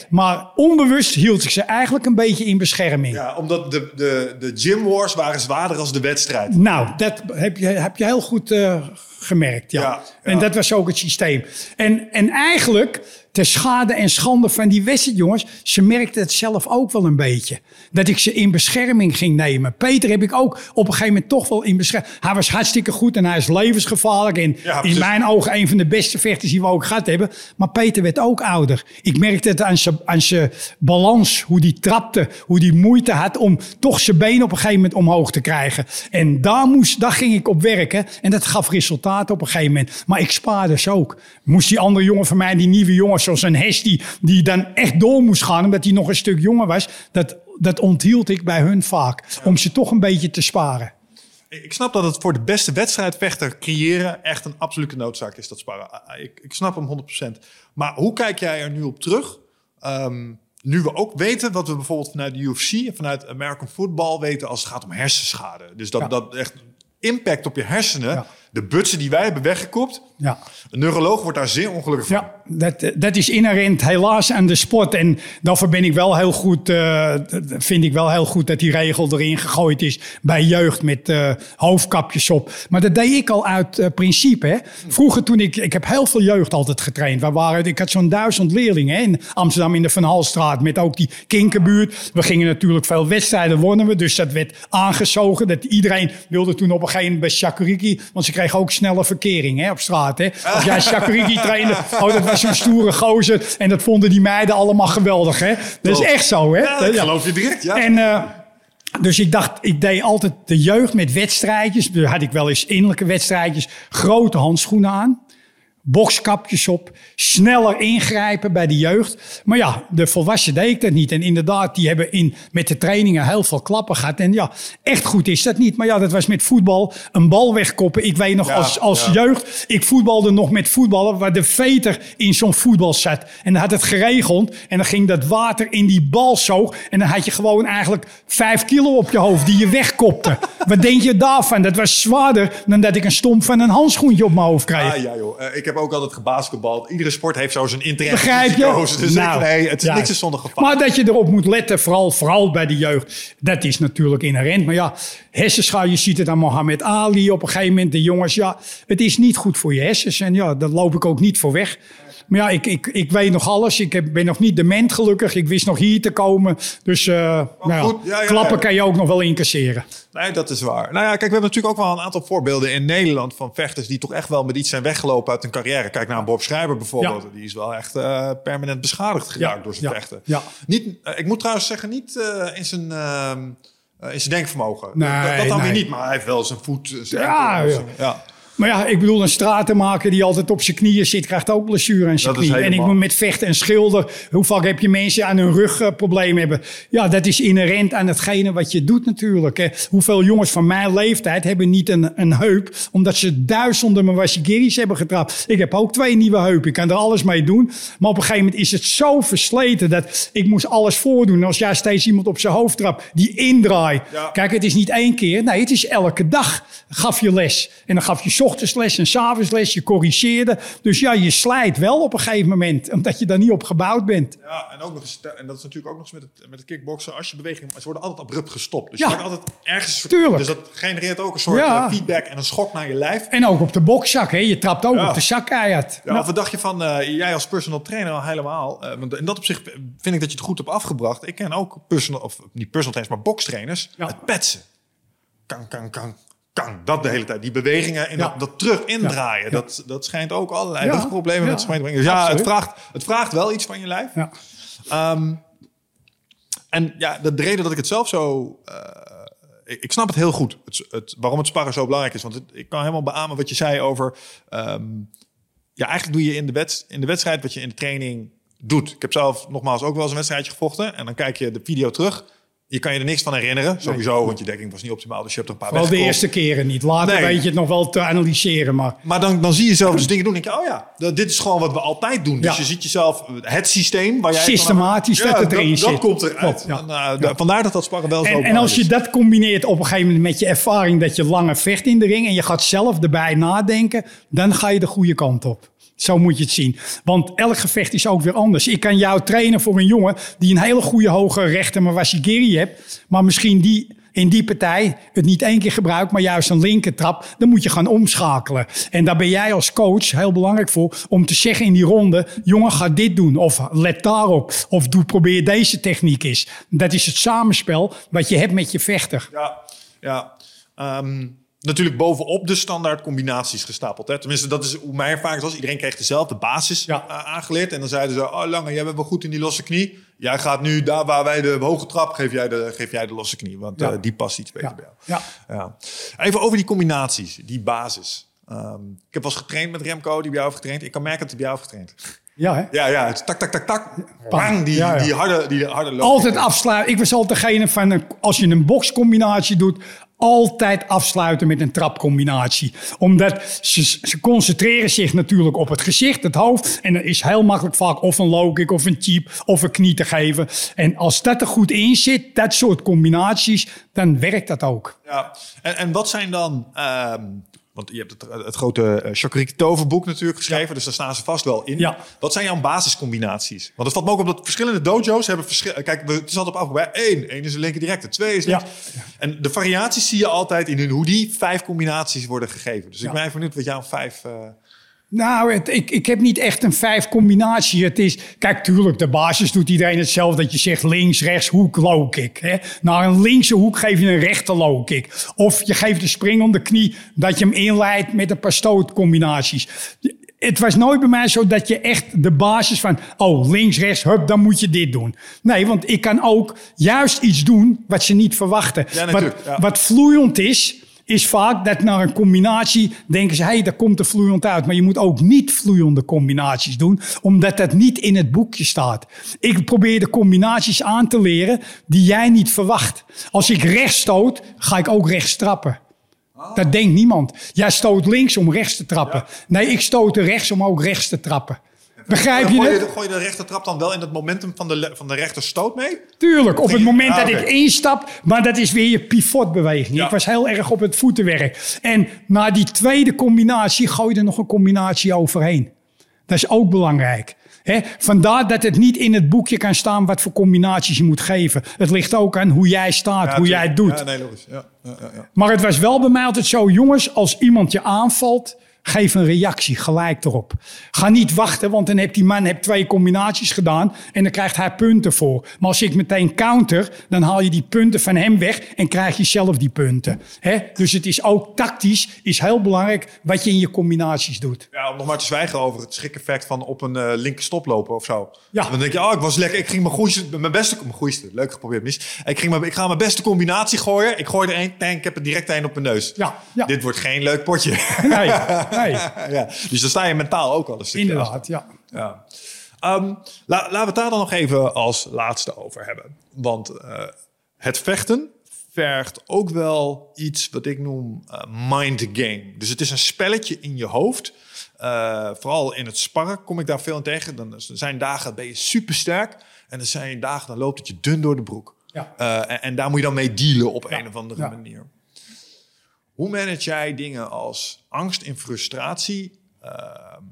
[SPEAKER 2] Maar onbewust hield ik ze eigenlijk een beetje in bescherming.
[SPEAKER 1] Ja, omdat de, de, de gym wars waren zwaarder als de wedstrijd.
[SPEAKER 2] Nou, dat heb je, heb je heel goed eh, gemerkt, ja.
[SPEAKER 1] Ja, ja.
[SPEAKER 2] En dat was ook het systeem. En, en eigenlijk, ter schade en schande van die wedstrijd, jongens... ze merkten het zelf ook wel een beetje. Dat ik ze in bescherming ging nemen. Peter heb ik ook op een gegeven moment toch wel in bescherming... Hij was hartstikke goed en hij is levensgevaarlijk. En
[SPEAKER 1] Ja,
[SPEAKER 2] in mijn ogen een van de beste vechters die we ook gehad hebben. Maar Peter werd ook ouder. Ik merkte het aan zijn, aan zijn balans, hoe die trapte, hoe die moeite had om toch zijn been op een gegeven moment omhoog te krijgen. En daar, moest, daar ging ik op werken en dat gaf resultaat op een gegeven moment. Maar ik spaarde ze ook. Moest die andere jongen van mij, die nieuwe jongen zoals een Hesti, die dan echt door moest gaan omdat hij nog een stuk jonger was, dat, dat onthield ik bij hun vaak. Om ze toch een beetje te sparen.
[SPEAKER 1] Ik snap dat het voor de beste wedstrijdvechter creëren echt een absolute noodzaak is, dat sparren. Ah, Ik, ik snap hem 100%. Maar hoe kijk jij er nu op terug? Ehm, nu we ook weten wat we bijvoorbeeld vanuit de UFC en vanuit American Football weten als het gaat om hersenschade. Dus dat,
[SPEAKER 2] Ja.
[SPEAKER 1] dat echt impact op je hersenen,
[SPEAKER 2] Ja.
[SPEAKER 1] de butsen die wij hebben weggekopt.
[SPEAKER 2] Ja.
[SPEAKER 1] Een neuroloog wordt daar zeer ongelukkig van.
[SPEAKER 2] Ja, dat, dat is inherent helaas aan de sport. En daarvoor ben ik wel heel goed, eh, vind ik wel heel goed dat die regel erin gegooid is bij jeugd met eh, hoofdkapjes op. Maar dat deed ik al uit eh, principe. Hè. Vroeger toen ik, ik heb heel veel jeugd altijd getraind. We waren, ik had zo'n duizend leerlingen hè, in Amsterdam in de Van Halstraat met ook die kinkerbuurt. We gingen natuurlijk veel wedstrijden wonnen we, dus dat werd aangezogen. Dat iedereen wilde toen op een gegeven moment bij Shakuriki, want ze kregen ook snelle verkering hè, op straat. Hè. Als jij Shakuriki trainde, oh, dat was zo'n stoere gozer. En dat vonden die meiden allemaal geweldig. Hè. Dat is echt zo. Hè.
[SPEAKER 1] Ja, dat geloof je direct. Ja.
[SPEAKER 2] En, eh, dus ik dacht, ik deed altijd de jeugd met wedstrijdjes. Had ik wel eens innerlijke wedstrijdjes. Grote handschoenen aan. Bokskapjes op. Sneller ingrijpen bij de jeugd. Maar ja, de volwassenen deed dat niet. En inderdaad, die hebben in, met de trainingen heel veel klappen gehad. En ja, echt goed is dat niet. Maar ja, dat was met voetbal. Een bal wegkoppen. Ik weet nog
[SPEAKER 1] Ja,
[SPEAKER 2] als, als
[SPEAKER 1] ja.
[SPEAKER 2] jeugd. Ik voetbalde nog met voetballen waar de veter in zo'n voetbal zat. En dan had het geregeld. En dan ging dat water in die bal zo. En dan had je gewoon eigenlijk vijf kilo op je hoofd die je wegkopte. Wat denk je daarvan? Dat was zwaarder dan dat ik een stomp van een handschoentje op mijn hoofd kreeg.
[SPEAKER 1] Ah, ja, joh. Eh, ik heb ook altijd gebasketbald. Iedere sport heeft zo zijn interne
[SPEAKER 2] Begrijp je?
[SPEAKER 1] Dus
[SPEAKER 2] Nou,
[SPEAKER 1] ik, nee, het is
[SPEAKER 2] ja.
[SPEAKER 1] niks is zonder gevaar.
[SPEAKER 2] Maar dat je erop moet letten, vooral, vooral bij de jeugd, dat is natuurlijk inherent. Maar ja, hersenschade, je ziet het aan Mohammed Ali op een gegeven moment. De jongens, ja, het is niet goed voor je hersens. En ja, daar loop ik ook niet voor weg. Maar ja, ik, ik, ik weet nog alles. Ik heb, ben nog niet dement gelukkig. Ik wist nog hier te komen. Dus eh, nou ja,
[SPEAKER 1] goed, ja, ja,
[SPEAKER 2] klappen kan je ook nog wel incasseren.
[SPEAKER 1] Nee, dat is waar. Nou ja, kijk, we hebben natuurlijk ook wel een aantal voorbeelden in Nederland van vechters die toch echt wel met iets zijn weggelopen uit hun carrière. Kijk naar Bob Schrijber bijvoorbeeld.
[SPEAKER 2] Ja.
[SPEAKER 1] Die is wel echt eh, permanent beschadigd geraakt
[SPEAKER 2] Ja,
[SPEAKER 1] door zijn
[SPEAKER 2] ja,
[SPEAKER 1] vechten.
[SPEAKER 2] ja.
[SPEAKER 1] Niet, eh, ik moet trouwens zeggen, niet in zijn... ehm, eh, in zijn denkvermogen.
[SPEAKER 2] Nee,
[SPEAKER 1] dat, dat dan weer niet, maar hij heeft wel zijn voet. Zijn
[SPEAKER 2] Ja,
[SPEAKER 1] enkel,
[SPEAKER 2] ja.
[SPEAKER 1] zijn- ja.
[SPEAKER 2] Maar ja, ik bedoel, een stratenmaker die altijd op zijn knieën zit, krijgt ook blessure aan zijn
[SPEAKER 1] Dat.
[SPEAKER 2] En ik moet met vechten en schilder. Hoe vaak heb je mensen aan hun rug eh, problemen hebben? Ja, dat is inherent aan hetgene wat je doet natuurlijk. Hè. Hoeveel jongens van mijn leeftijd hebben niet een, een heup, omdat ze duizenden mawashikiris hebben getrapt. Ik heb ook twee nieuwe heupen. Ik kan er alles mee doen. Maar op een gegeven moment is het zo versleten dat ik moest alles voordoen. Als jij steeds iemand op zijn hoofd trapt, die indraai.
[SPEAKER 1] Ja.
[SPEAKER 2] Kijk, het is niet één keer. Nee, het is elke dag gaf je les. En dan gaf je ochtends les en 's avonds les. Je corrigeerde. Dus ja, je slijt wel op een gegeven moment. Omdat je daar niet op gebouwd bent.
[SPEAKER 1] Ja, en, ook nog eens, en dat is natuurlijk ook nog eens met het, met het kickboksen. Als je beweging, ze worden altijd abrupt gestopt. Dus
[SPEAKER 2] Ja.
[SPEAKER 1] je wordt altijd ergens...
[SPEAKER 2] Tuurlijk.
[SPEAKER 1] Dus dat genereert ook een soort
[SPEAKER 2] Ja.
[SPEAKER 1] eh, feedback en een schok naar je lijf.
[SPEAKER 2] En ook op de bokzak. Hè. Je trapt ook
[SPEAKER 1] Ja.
[SPEAKER 2] op de zak keihard.
[SPEAKER 1] Ja, Of wat dacht je van, eh, jij als personal trainer al helemaal? eh, want in dat opzicht vind ik dat je het goed hebt afgebracht. Ik ken ook personal, of niet personal trainers, maar bokstrainers. Het petsen. Kan, kan, kan, kan. Dat de hele tijd. Die bewegingen en
[SPEAKER 2] Ja.
[SPEAKER 1] dat, dat terug indraaien.
[SPEAKER 2] Ja.
[SPEAKER 1] Dat, dat schijnt ook allerlei
[SPEAKER 2] Ja. Ja.
[SPEAKER 1] met zich mee te brengen. Dus ja, het vraagt, het vraagt wel iets van je lijf.
[SPEAKER 2] Ja.
[SPEAKER 1] Ehm, en ja, de, de reden dat ik het zelf zo... eh, ik, ik snap het heel goed, het, het, waarom het sparren zo belangrijk is. Want het- ik kan helemaal beamen wat je zei over... ehm, ja, eigenlijk doe je in de, wet, in de wedstrijd wat je in de training doet. Ik heb zelf nogmaals ook wel eens een wedstrijdje gevochten. En dan kijk je de video terug. Je kan je er niks van herinneren, sowieso. Want je dekking was niet optimaal, dus je hebt er een paar
[SPEAKER 2] Wel de eerste keren niet. Later
[SPEAKER 1] Nee.
[SPEAKER 2] weet je het nog wel te analyseren. Maar
[SPEAKER 1] Maar dan, dan zie je zelf dus dingen doen. En denk je, oh ja, dit is gewoon wat we altijd doen. Dus
[SPEAKER 2] Ja.
[SPEAKER 1] je ziet jezelf, het systeem waar jij...
[SPEAKER 2] Systematisch dat het erin
[SPEAKER 1] dat,
[SPEAKER 2] zit.
[SPEAKER 1] Dat komt eruit.
[SPEAKER 2] Ja.
[SPEAKER 1] En, eh, Vandaar dat dat sparren wel zo
[SPEAKER 2] En, als je
[SPEAKER 1] is.
[SPEAKER 2] dat combineert op een gegeven moment met je ervaring dat je langer vecht in de ring en je gaat zelf erbij nadenken, dan ga je de goede kant op. Zo moet je het zien. Want elk gevecht is ook weer anders. Ik kan jou trainen voor een jongen die een hele goede hoge rechter Mawashigiri hebt, maar misschien die in die partij het niet één keer gebruikt, maar juist een linkertrap, dan moet je gaan omschakelen. En daar ben jij als coach heel belangrijk voor om te zeggen in die ronde, jongen ga dit doen of let daarop of doe, probeer deze techniek eens. Dat is het samenspel wat je hebt met je vechter.
[SPEAKER 1] Ja, ja. Ehm, natuurlijk bovenop de standaard combinaties gestapeld. Hè. Tenminste, dat is hoe mijn ervaring was. Iedereen kreeg dezelfde basis
[SPEAKER 2] Ja.
[SPEAKER 1] eh, aangeleerd. En dan zeiden ze, oh Lange, jij bent wel goed in die losse knie. Jij gaat nu daar waar wij de hoge trap, geef jij de, geef jij de losse knie. Want
[SPEAKER 2] Ja.
[SPEAKER 1] eh, die past iets beter
[SPEAKER 2] Ja.
[SPEAKER 1] bij jou.
[SPEAKER 2] Ja.
[SPEAKER 1] Ja. Even over die combinaties, die basis. Ehm, ik heb wel eens getraind met Remco, die bij jou heeft getraind. Ik kan merken dat hij bij jou heeft getraind.
[SPEAKER 2] Ja, hè?
[SPEAKER 1] Ja, ja, het tak, tak, tak, tak. Bang, die,
[SPEAKER 2] Ja, ja.
[SPEAKER 1] die harde, die harde loop.
[SPEAKER 2] Altijd afsluiten. Ik was altijd degene van, als je een boxcombinatie doet, altijd afsluiten met een trapcombinatie. Omdat ze, concentreren zich natuurlijk op het gezicht, het hoofd. En dan is heel makkelijk vaak of een low kick of een cheap of een knie te geven. En als dat er goed in zit, dat soort combinaties, dan werkt dat ook.
[SPEAKER 1] Ja, en, en wat zijn dan... ehm, want je hebt het, het grote uh, Chakrik toverboek natuurlijk geschreven, dus daar staan ze vast wel in.
[SPEAKER 2] Ja.
[SPEAKER 1] Wat zijn jouw basiscombinaties? Want het valt me ook op dat verschillende dojo's hebben verschillende... Kijk, we- het is altijd op af bij één. Eén is een linker directe, twee is links.
[SPEAKER 2] Ja.
[SPEAKER 1] En de variaties zie je altijd in hun, hoe die vijf combinaties worden gegeven. Dus ik ben even benieuwd wat jouw vijf... eh,
[SPEAKER 2] Nou, het, ik, ik heb niet echt een vijf combinatie. Het is, kijk, tuurlijk, de basis doet iedereen hetzelfde. Dat je zegt links, rechts, hoek, low kick. Hè? Naar een linkse hoek geef je een rechte low kick. Of je geeft een spring om de knie, dat je hem inleidt met een paar stootcombinaties. Het was nooit bij mij zo dat je echt de basis van, oh, links, rechts, hup, dan moet je dit doen. Nee, want ik kan ook juist iets doen wat ze niet verwachten.
[SPEAKER 1] Ja,
[SPEAKER 2] wat,
[SPEAKER 1] ja.
[SPEAKER 2] wat vloeiend is, is vaak dat naar een combinatie denken ze, hé, hey, daar komt er vloeiend uit. Maar je moet ook niet vloeiende combinaties doen, omdat dat niet in het boekje staat. Ik probeer de combinaties aan te leren die jij niet verwacht. Als ik rechts stoot, ga ik ook rechts trappen. Dat denkt niemand. Jij stoot links om rechts te trappen. Nee, ik stoot rechts om ook rechts te trappen. Begrijp je
[SPEAKER 1] gooi,
[SPEAKER 2] het?
[SPEAKER 1] je, gooi je de rechtertrap dan wel in het momentum van de, van de rechter stoot mee?
[SPEAKER 2] Tuurlijk, op het moment
[SPEAKER 1] Ah,
[SPEAKER 2] dat ik instap, maar dat is weer je pivotbeweging.
[SPEAKER 1] Ja.
[SPEAKER 2] Ik was heel erg op het voetenwerk. En na die tweede combinatie gooi je er nog een combinatie overheen. Dat is ook belangrijk. Vandaar dat het niet in het boekje kan staan wat voor combinaties je moet geven. Het ligt ook aan hoe jij staat, hoe jij het doet.
[SPEAKER 1] Ja, nee, logisch. Ja.
[SPEAKER 2] Maar het was wel bij mij altijd zo, jongens, als iemand je aanvalt, geef een reactie gelijk erop. Ga niet wachten, want dan heeft die man heeft twee combinaties gedaan en dan krijgt hij punten voor. Maar als ik meteen counter, dan haal je die punten van hem weg en krijg je zelf die punten. Dus het is ook tactisch, is heel belangrijk wat je in je combinaties doet.
[SPEAKER 1] Ja, om nog maar te zwijgen over het schrik-effect van op een eh linker stop lopen of zo.
[SPEAKER 2] Ja.
[SPEAKER 1] Dan denk je, oh, ik was lekker. Ik ging mijn goeiste, mijn beste, mijn goeiste, leuk geprobeerd mis. Ik, ging mijn, ik ga mijn beste combinatie gooien. Ik gooi er één, ik heb er direct één op mijn neus.
[SPEAKER 2] Ja, ja.
[SPEAKER 1] Dit wordt geen leuk potje.
[SPEAKER 2] Nee, nee,
[SPEAKER 1] ja. Dus dan sta je mentaal ook al een stukje
[SPEAKER 2] inderdaad, ja.
[SPEAKER 1] Ja. Ehm, la- laten we het daar dan nog even als laatste over hebben. Want eh, het vechten vergt ook wel iets wat ik noem eh, mind game. Dus het is een spelletje in je hoofd. Eh, vooral in het sparren kom ik daar veel in tegen. Dan zijn dagen ben je supersterk. En er zijn dagen dan loopt het je dun door de broek.
[SPEAKER 2] Ja.
[SPEAKER 1] En, en daar moet je dan mee dealen op een of andere
[SPEAKER 2] Ja.
[SPEAKER 1] manier. Hoe manage jij dingen als angst en frustratie ehm,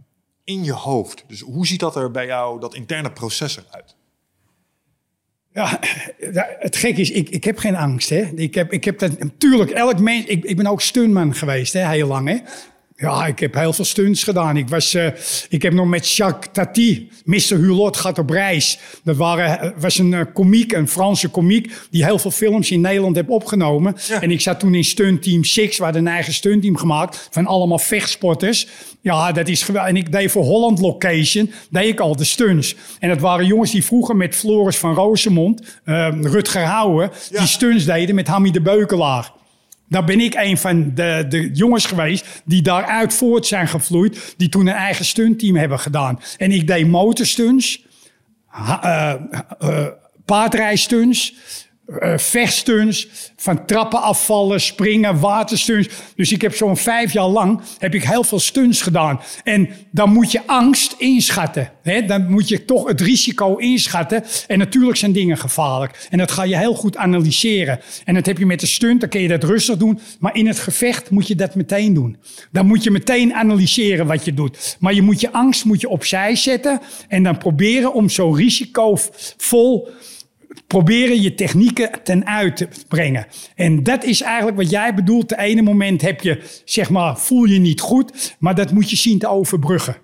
[SPEAKER 1] in je hoofd? Dus hoe ziet dat er bij jou, dat interne proces eruit?
[SPEAKER 2] Ja, het gek is, ik, ik heb geen angst. Hè. Ik heb, ik heb dat, natuurlijk, elk mens, ik, ik ben ook stuntman geweest, hè, heel lang. Hè. Ja, ik heb heel veel stunts gedaan. Ik, was, uh, ik heb nog met Jacques Tati, Mr. Hulot gaat op reis. Dat waren, eh, was een uh, komiek, een Franse komiek, die heel veel films in Nederland heeft opgenomen. Ja. En ik zat toen in stuntteam 6, we hadden een eigen stuntteam gemaakt van allemaal vechtsporters. Ja, dat is geweldig. En ik deed voor Holland Location, deed ik al de stunts. En dat waren jongens die vroeger met Floris van Roosemond, uh, Rutger Houwen, ja. die stunts deden met Hammy de Beukelaar. Daar ben ik een van de, de jongens geweest die daaruit voort zijn gevloeid. Die toen een eigen stuntteam hebben gedaan. En ik deed motorstunts, uh, uh, paardrijstunts, uh, van trappen afvallen, springen, waterstunts. Dus ik heb zo'n vijf jaar lang heb ik heel veel stunts gedaan. En dan moet je angst inschatten. Hè? Dan moet je toch het risico inschatten. En natuurlijk zijn dingen gevaarlijk. En dat ga je heel goed analyseren. En dat heb je met de stunt, dan kun je dat rustig doen. Maar in het gevecht moet je dat meteen doen. Dan moet je meteen analyseren wat je doet. Maar je moet je angst moet je opzij zetten. En dan proberen om zo risicovol proberen je technieken ten uit te brengen. En dat is eigenlijk wat jij bedoelt. De ene moment heb je, zeg maar, voel je niet goed, maar dat moet je zien te overbruggen.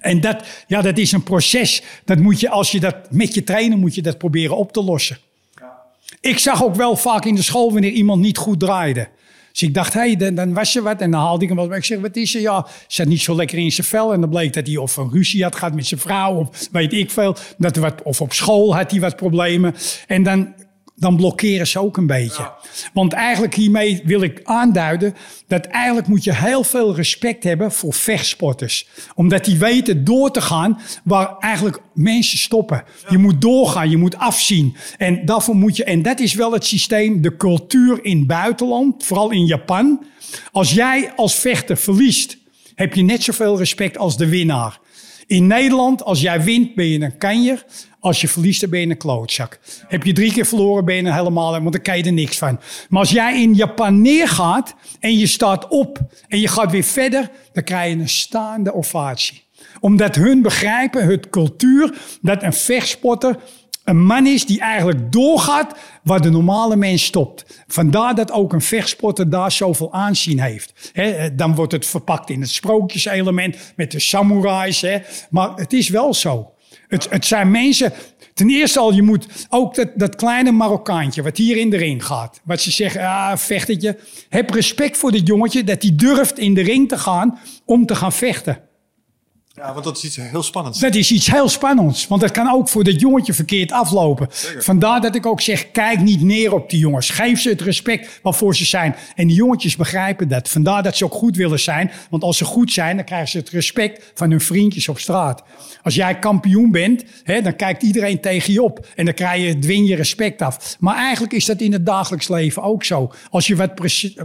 [SPEAKER 2] En dat, ja, dat is een proces. Dat moet je, als je dat met je trainer moet je dat proberen op te lossen. Ja. Ik zag ook wel vaak in de school wanneer iemand niet goed draaide. Dus ik dacht, hé, hey, dan, was er wat. En dan haalde ik hem wat. Ik zeg, wat is er? Ja, zat niet zo lekker in zijn vel. En dan bleek dat hij of een ruzie had gehad met zijn vrouw. Of weet ik veel. Dat wat, of op school had hij wat problemen. En dan dan blokkeren ze ook een beetje. Want eigenlijk hiermee wil ik aanduiden dat eigenlijk moet je heel veel respect hebben voor vechtsporters. Omdat die weten door te gaan waar eigenlijk mensen stoppen. Je moet doorgaan, je moet afzien. En daarvoor moet je, en dat is wel het systeem, de cultuur in het buitenland, vooral in Japan. Als jij als vechter verliest, heb je net zoveel respect als de winnaar. In Nederland, als jij wint, ben je een kanjer. Als je verliest, ben je een klootzak. Heb je drie keer verloren, ben je helemaal... Want dan kan je er niks van. Maar als jij in Japan neergaat en je staat op en je gaat weer verder... dan krijg je een staande ovatie. Omdat hun begrijpen, het cultuur, dat een vechtsporter een man is die eigenlijk doorgaat waar de normale mens stopt. Vandaar dat ook een vechtsporter daar zoveel aanzien heeft. dan wordt het verpakt in het sprookjeselement met de samurais. Maar het is wel zo. Het, het zijn mensen. Ten eerste al, je moet ook dat, dat kleine Marokkaantje wat hier in de ring gaat. Wat ze zeggen, ah, vechtetje. Heb respect voor dit jongetje dat hij durft in de ring te gaan om te gaan vechten.
[SPEAKER 1] Ja, want dat is iets heel spannends.
[SPEAKER 2] Dat is iets heel spannends. Want dat kan ook voor dat jongetje verkeerd aflopen. Vandaar dat ik ook zeg, kijk niet neer op die jongens. Geef ze het respect waarvoor ze zijn. En die jongetjes begrijpen dat. Vandaar dat ze ook goed willen zijn. Want als ze goed zijn, dan krijgen ze het respect van hun vriendjes op straat. Als jij kampioen bent, hè, dan kijkt iedereen tegen je op. En dan krijg je, dwing je respect af. Maar eigenlijk is dat in het dagelijks leven ook zo. Als je wat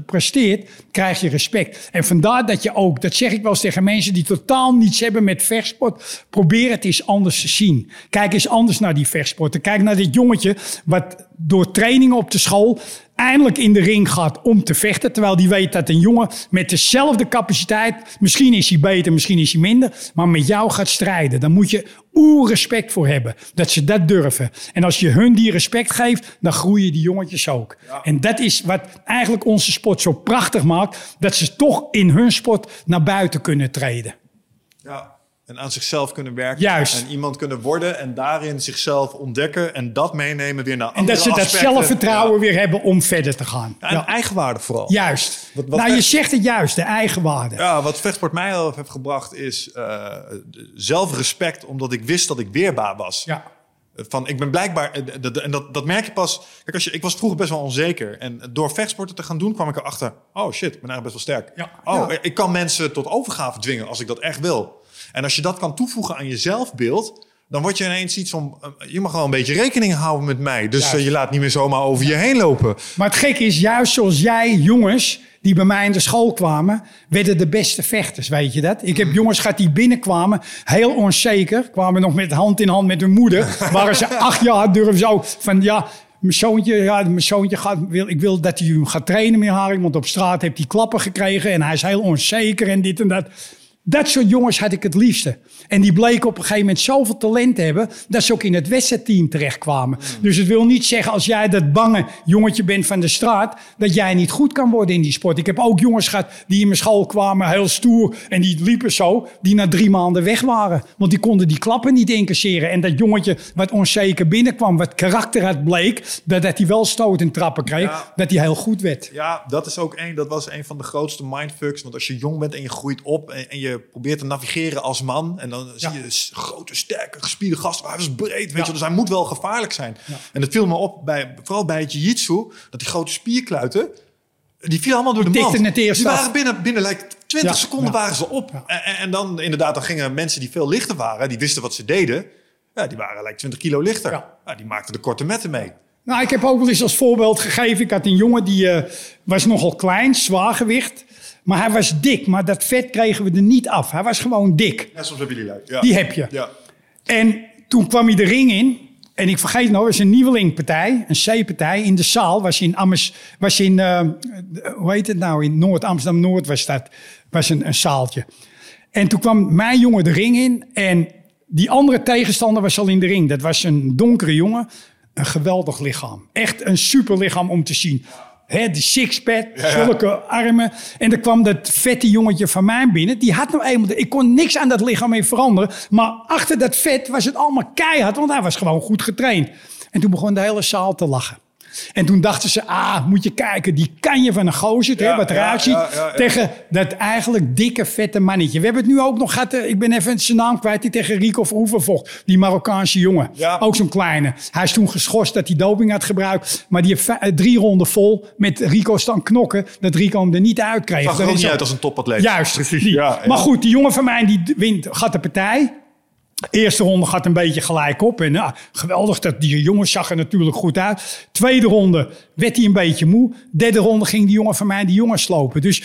[SPEAKER 2] presteert, krijg je respect. En vandaar dat je ook, dat zeg ik wel eens tegen mensen die totaal niets hebben met vechtsport. Probeer het eens anders te zien. Kijk eens anders naar die vechtsporten. Kijk naar dit jongetje wat door trainingen op de school eindelijk in de ring gaat om te vechten. Terwijl die weet dat een jongen met dezelfde capaciteit, misschien is hij beter, misschien is hij minder, maar met jou gaat strijden. Dan moet je respect voor hebben. Dat ze dat durven. En als je hun die respect geeft, dan groeien die jongetjes ook. En dat is wat eigenlijk onze sport zo prachtig maakt. Dat ze toch in hun sport naar buiten kunnen treden.
[SPEAKER 1] Ja, en aan zichzelf kunnen werken.
[SPEAKER 2] Juist.
[SPEAKER 1] En iemand kunnen worden en daarin zichzelf ontdekken en dat meenemen weer naar andere
[SPEAKER 2] En dat ze dat zelfvertrouwen weer hebben om verder te gaan.
[SPEAKER 1] Ja, en eigenwaarde vooral.
[SPEAKER 2] Juist. Wat, wat nou, je zegt het juist, de eigenwaarde.
[SPEAKER 1] Ja, wat vechtsport mij al heeft gebracht is uh, zelfrespect, omdat ik wist dat ik weerbaar was.
[SPEAKER 2] Ja.
[SPEAKER 1] Van, ik ben blijkbaar, eh, en dat, dat merk je pas. Kijk, als je, ik was vroeger best wel onzeker. En door vechtsporten te gaan doen, kwam ik erachter. Oh shit, ik ben eigenlijk best wel sterk.
[SPEAKER 2] Ja.
[SPEAKER 1] Oh, ik kan mensen tot overgave dwingen als ik dat echt wil. En als je dat kan toevoegen aan je zelfbeeld, dan word je ineens iets van, eh, je mag wel een beetje rekening houden met mij. Dus uh, je laat niet meer zomaar over je heen lopen.
[SPEAKER 2] Maar het gekke is, juist zoals jij, jongens die bij mij in de school kwamen, werden de beste vechters, weet je dat? Ik heb jongens gehad die binnenkwamen, heel onzeker, kwamen nog met hand in hand met hun moeder. waren ze acht jaar, durven zo van, ja, mijn zoontje, ja, mijn zoontje gaat, wil, ik wil dat hij gaat trainen met Haring, want op straat heeft hij klappen gekregen en hij is heel onzeker en dit en dat. Dat soort jongens had ik het liefste. En die bleken op een gegeven moment zoveel talent te hebben... dat ze ook in het wedstrijdteam terechtkwamen. Dus het wil niet zeggen als jij dat bange jongetje bent van de straat... dat jij niet goed kan worden in die sport. Ik heb ook jongens gehad die in mijn school kwamen, heel stoer... en die liepen zo, die na drie maanden weg waren. Want die konden die klappen niet incasseren. En dat jongetje wat onzeker binnenkwam, wat karakter had bleek... dat, dat hij wel stoot en trappen kreeg,
[SPEAKER 1] Ja.
[SPEAKER 2] dat hij heel goed werd.
[SPEAKER 1] Ja, dat is ook een, dat was een van de grootste mindfucks. Want als je jong bent en je groeit op en, en je probeert te navigeren als man. En dan zie je grote, sterke, gespierde gasten. Maar hij was breed, weet
[SPEAKER 2] Ja.
[SPEAKER 1] je. Dus hij moet wel gevaarlijk zijn. En het viel me op, bij, vooral bij het jiu-jitsu, dat die grote spierkluiten, die vielen allemaal door de
[SPEAKER 2] het eerst
[SPEAKER 1] die
[SPEAKER 2] af.
[SPEAKER 1] waren binnen, binnen like, 20
[SPEAKER 2] Ja,
[SPEAKER 1] seconden waren ze op. En, en- dan inderdaad, dan gingen mensen die veel lichter waren, die wisten wat ze deden. Ja, die waren like 20 kilo lichter. Die maakten de korte metten mee.
[SPEAKER 2] Nou, ik heb ook wel eens als voorbeeld gegeven. Ik had een jongen die eh, was nogal klein, zwaargewicht. Maar hij was dik. Maar dat vet kregen we er niet af. Hij was gewoon dik.
[SPEAKER 1] Ja, soms hebben jullie lui. Ja.
[SPEAKER 2] Die heb je.
[SPEAKER 1] Ja.
[SPEAKER 2] En toen kwam hij de ring in. En ik vergeet nog, het was een nieuwelingpartij, een C-partij in de zaal. Was in Ammers, was in, eh, hoe heet het nou, in Noord, Amsterdam-Noord was dat. Was een, een zaaltje. En toen kwam mijn jongen de ring in. En die andere tegenstander was al in de ring. Dat was een donkere jongen. Een geweldig lichaam. Echt een super lichaam om te zien. Hè, de sixpack, zulke armen. En er kwam dat vette jongetje van mij binnen. Die had nou eenmaal... Ik kon niks aan dat lichaam mee veranderen. Maar achter dat vet was het allemaal keihard. Want hij was gewoon goed getraind. En toen begon de hele zaal te lachen. En toen dachten ze, ah, moet je kijken, die kan je van een gozer,
[SPEAKER 1] Ja,
[SPEAKER 2] hè, wat eruit ziet,
[SPEAKER 1] ja, ja, ja.
[SPEAKER 2] tegen dat eigenlijk dikke, vette mannetje. We hebben het nu ook nog gehad, eh, ik ben even zijn naam kwijt, die tegen Rico Verhoeven vocht. Die Marokkaanse jongen.
[SPEAKER 1] Ja.
[SPEAKER 2] Ook zo'n kleine. Hij is toen geschorst dat hij doping had gebruikt. Maar die heeft eh, drie ronden vol met Rico staan knokken, dat Rico hem er niet uit kreeg.
[SPEAKER 1] Zag er
[SPEAKER 2] Dat
[SPEAKER 1] ook
[SPEAKER 2] is
[SPEAKER 1] niet uit als een topatleet.
[SPEAKER 2] Juist,
[SPEAKER 1] Precies.
[SPEAKER 2] die.
[SPEAKER 1] Ja, ja.
[SPEAKER 2] Maar goed, die jongen van mij die wint, gaat de partij. Eerste ronde gaat een beetje gelijk op. En nou, geweldig, dat die jongen zag er natuurlijk goed uit. Tweede ronde werd hij een beetje moe. Derde ronde ging die jongen van mij die jongen slopen. Dus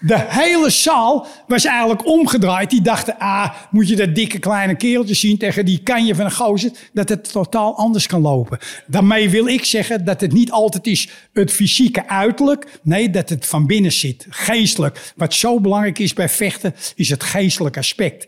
[SPEAKER 2] de hele zaal was eigenlijk omgedraaid. Die dachten, ah, moet je dat dikke kleine kereltje zien tegen die kanje van een gozer. Dat het totaal anders kan lopen. Daarmee wil ik zeggen dat het niet altijd is het fysieke uiterlijk. Nee, dat het van binnen zit. Geestelijk. Wat zo belangrijk is bij vechten, is het geestelijk aspect.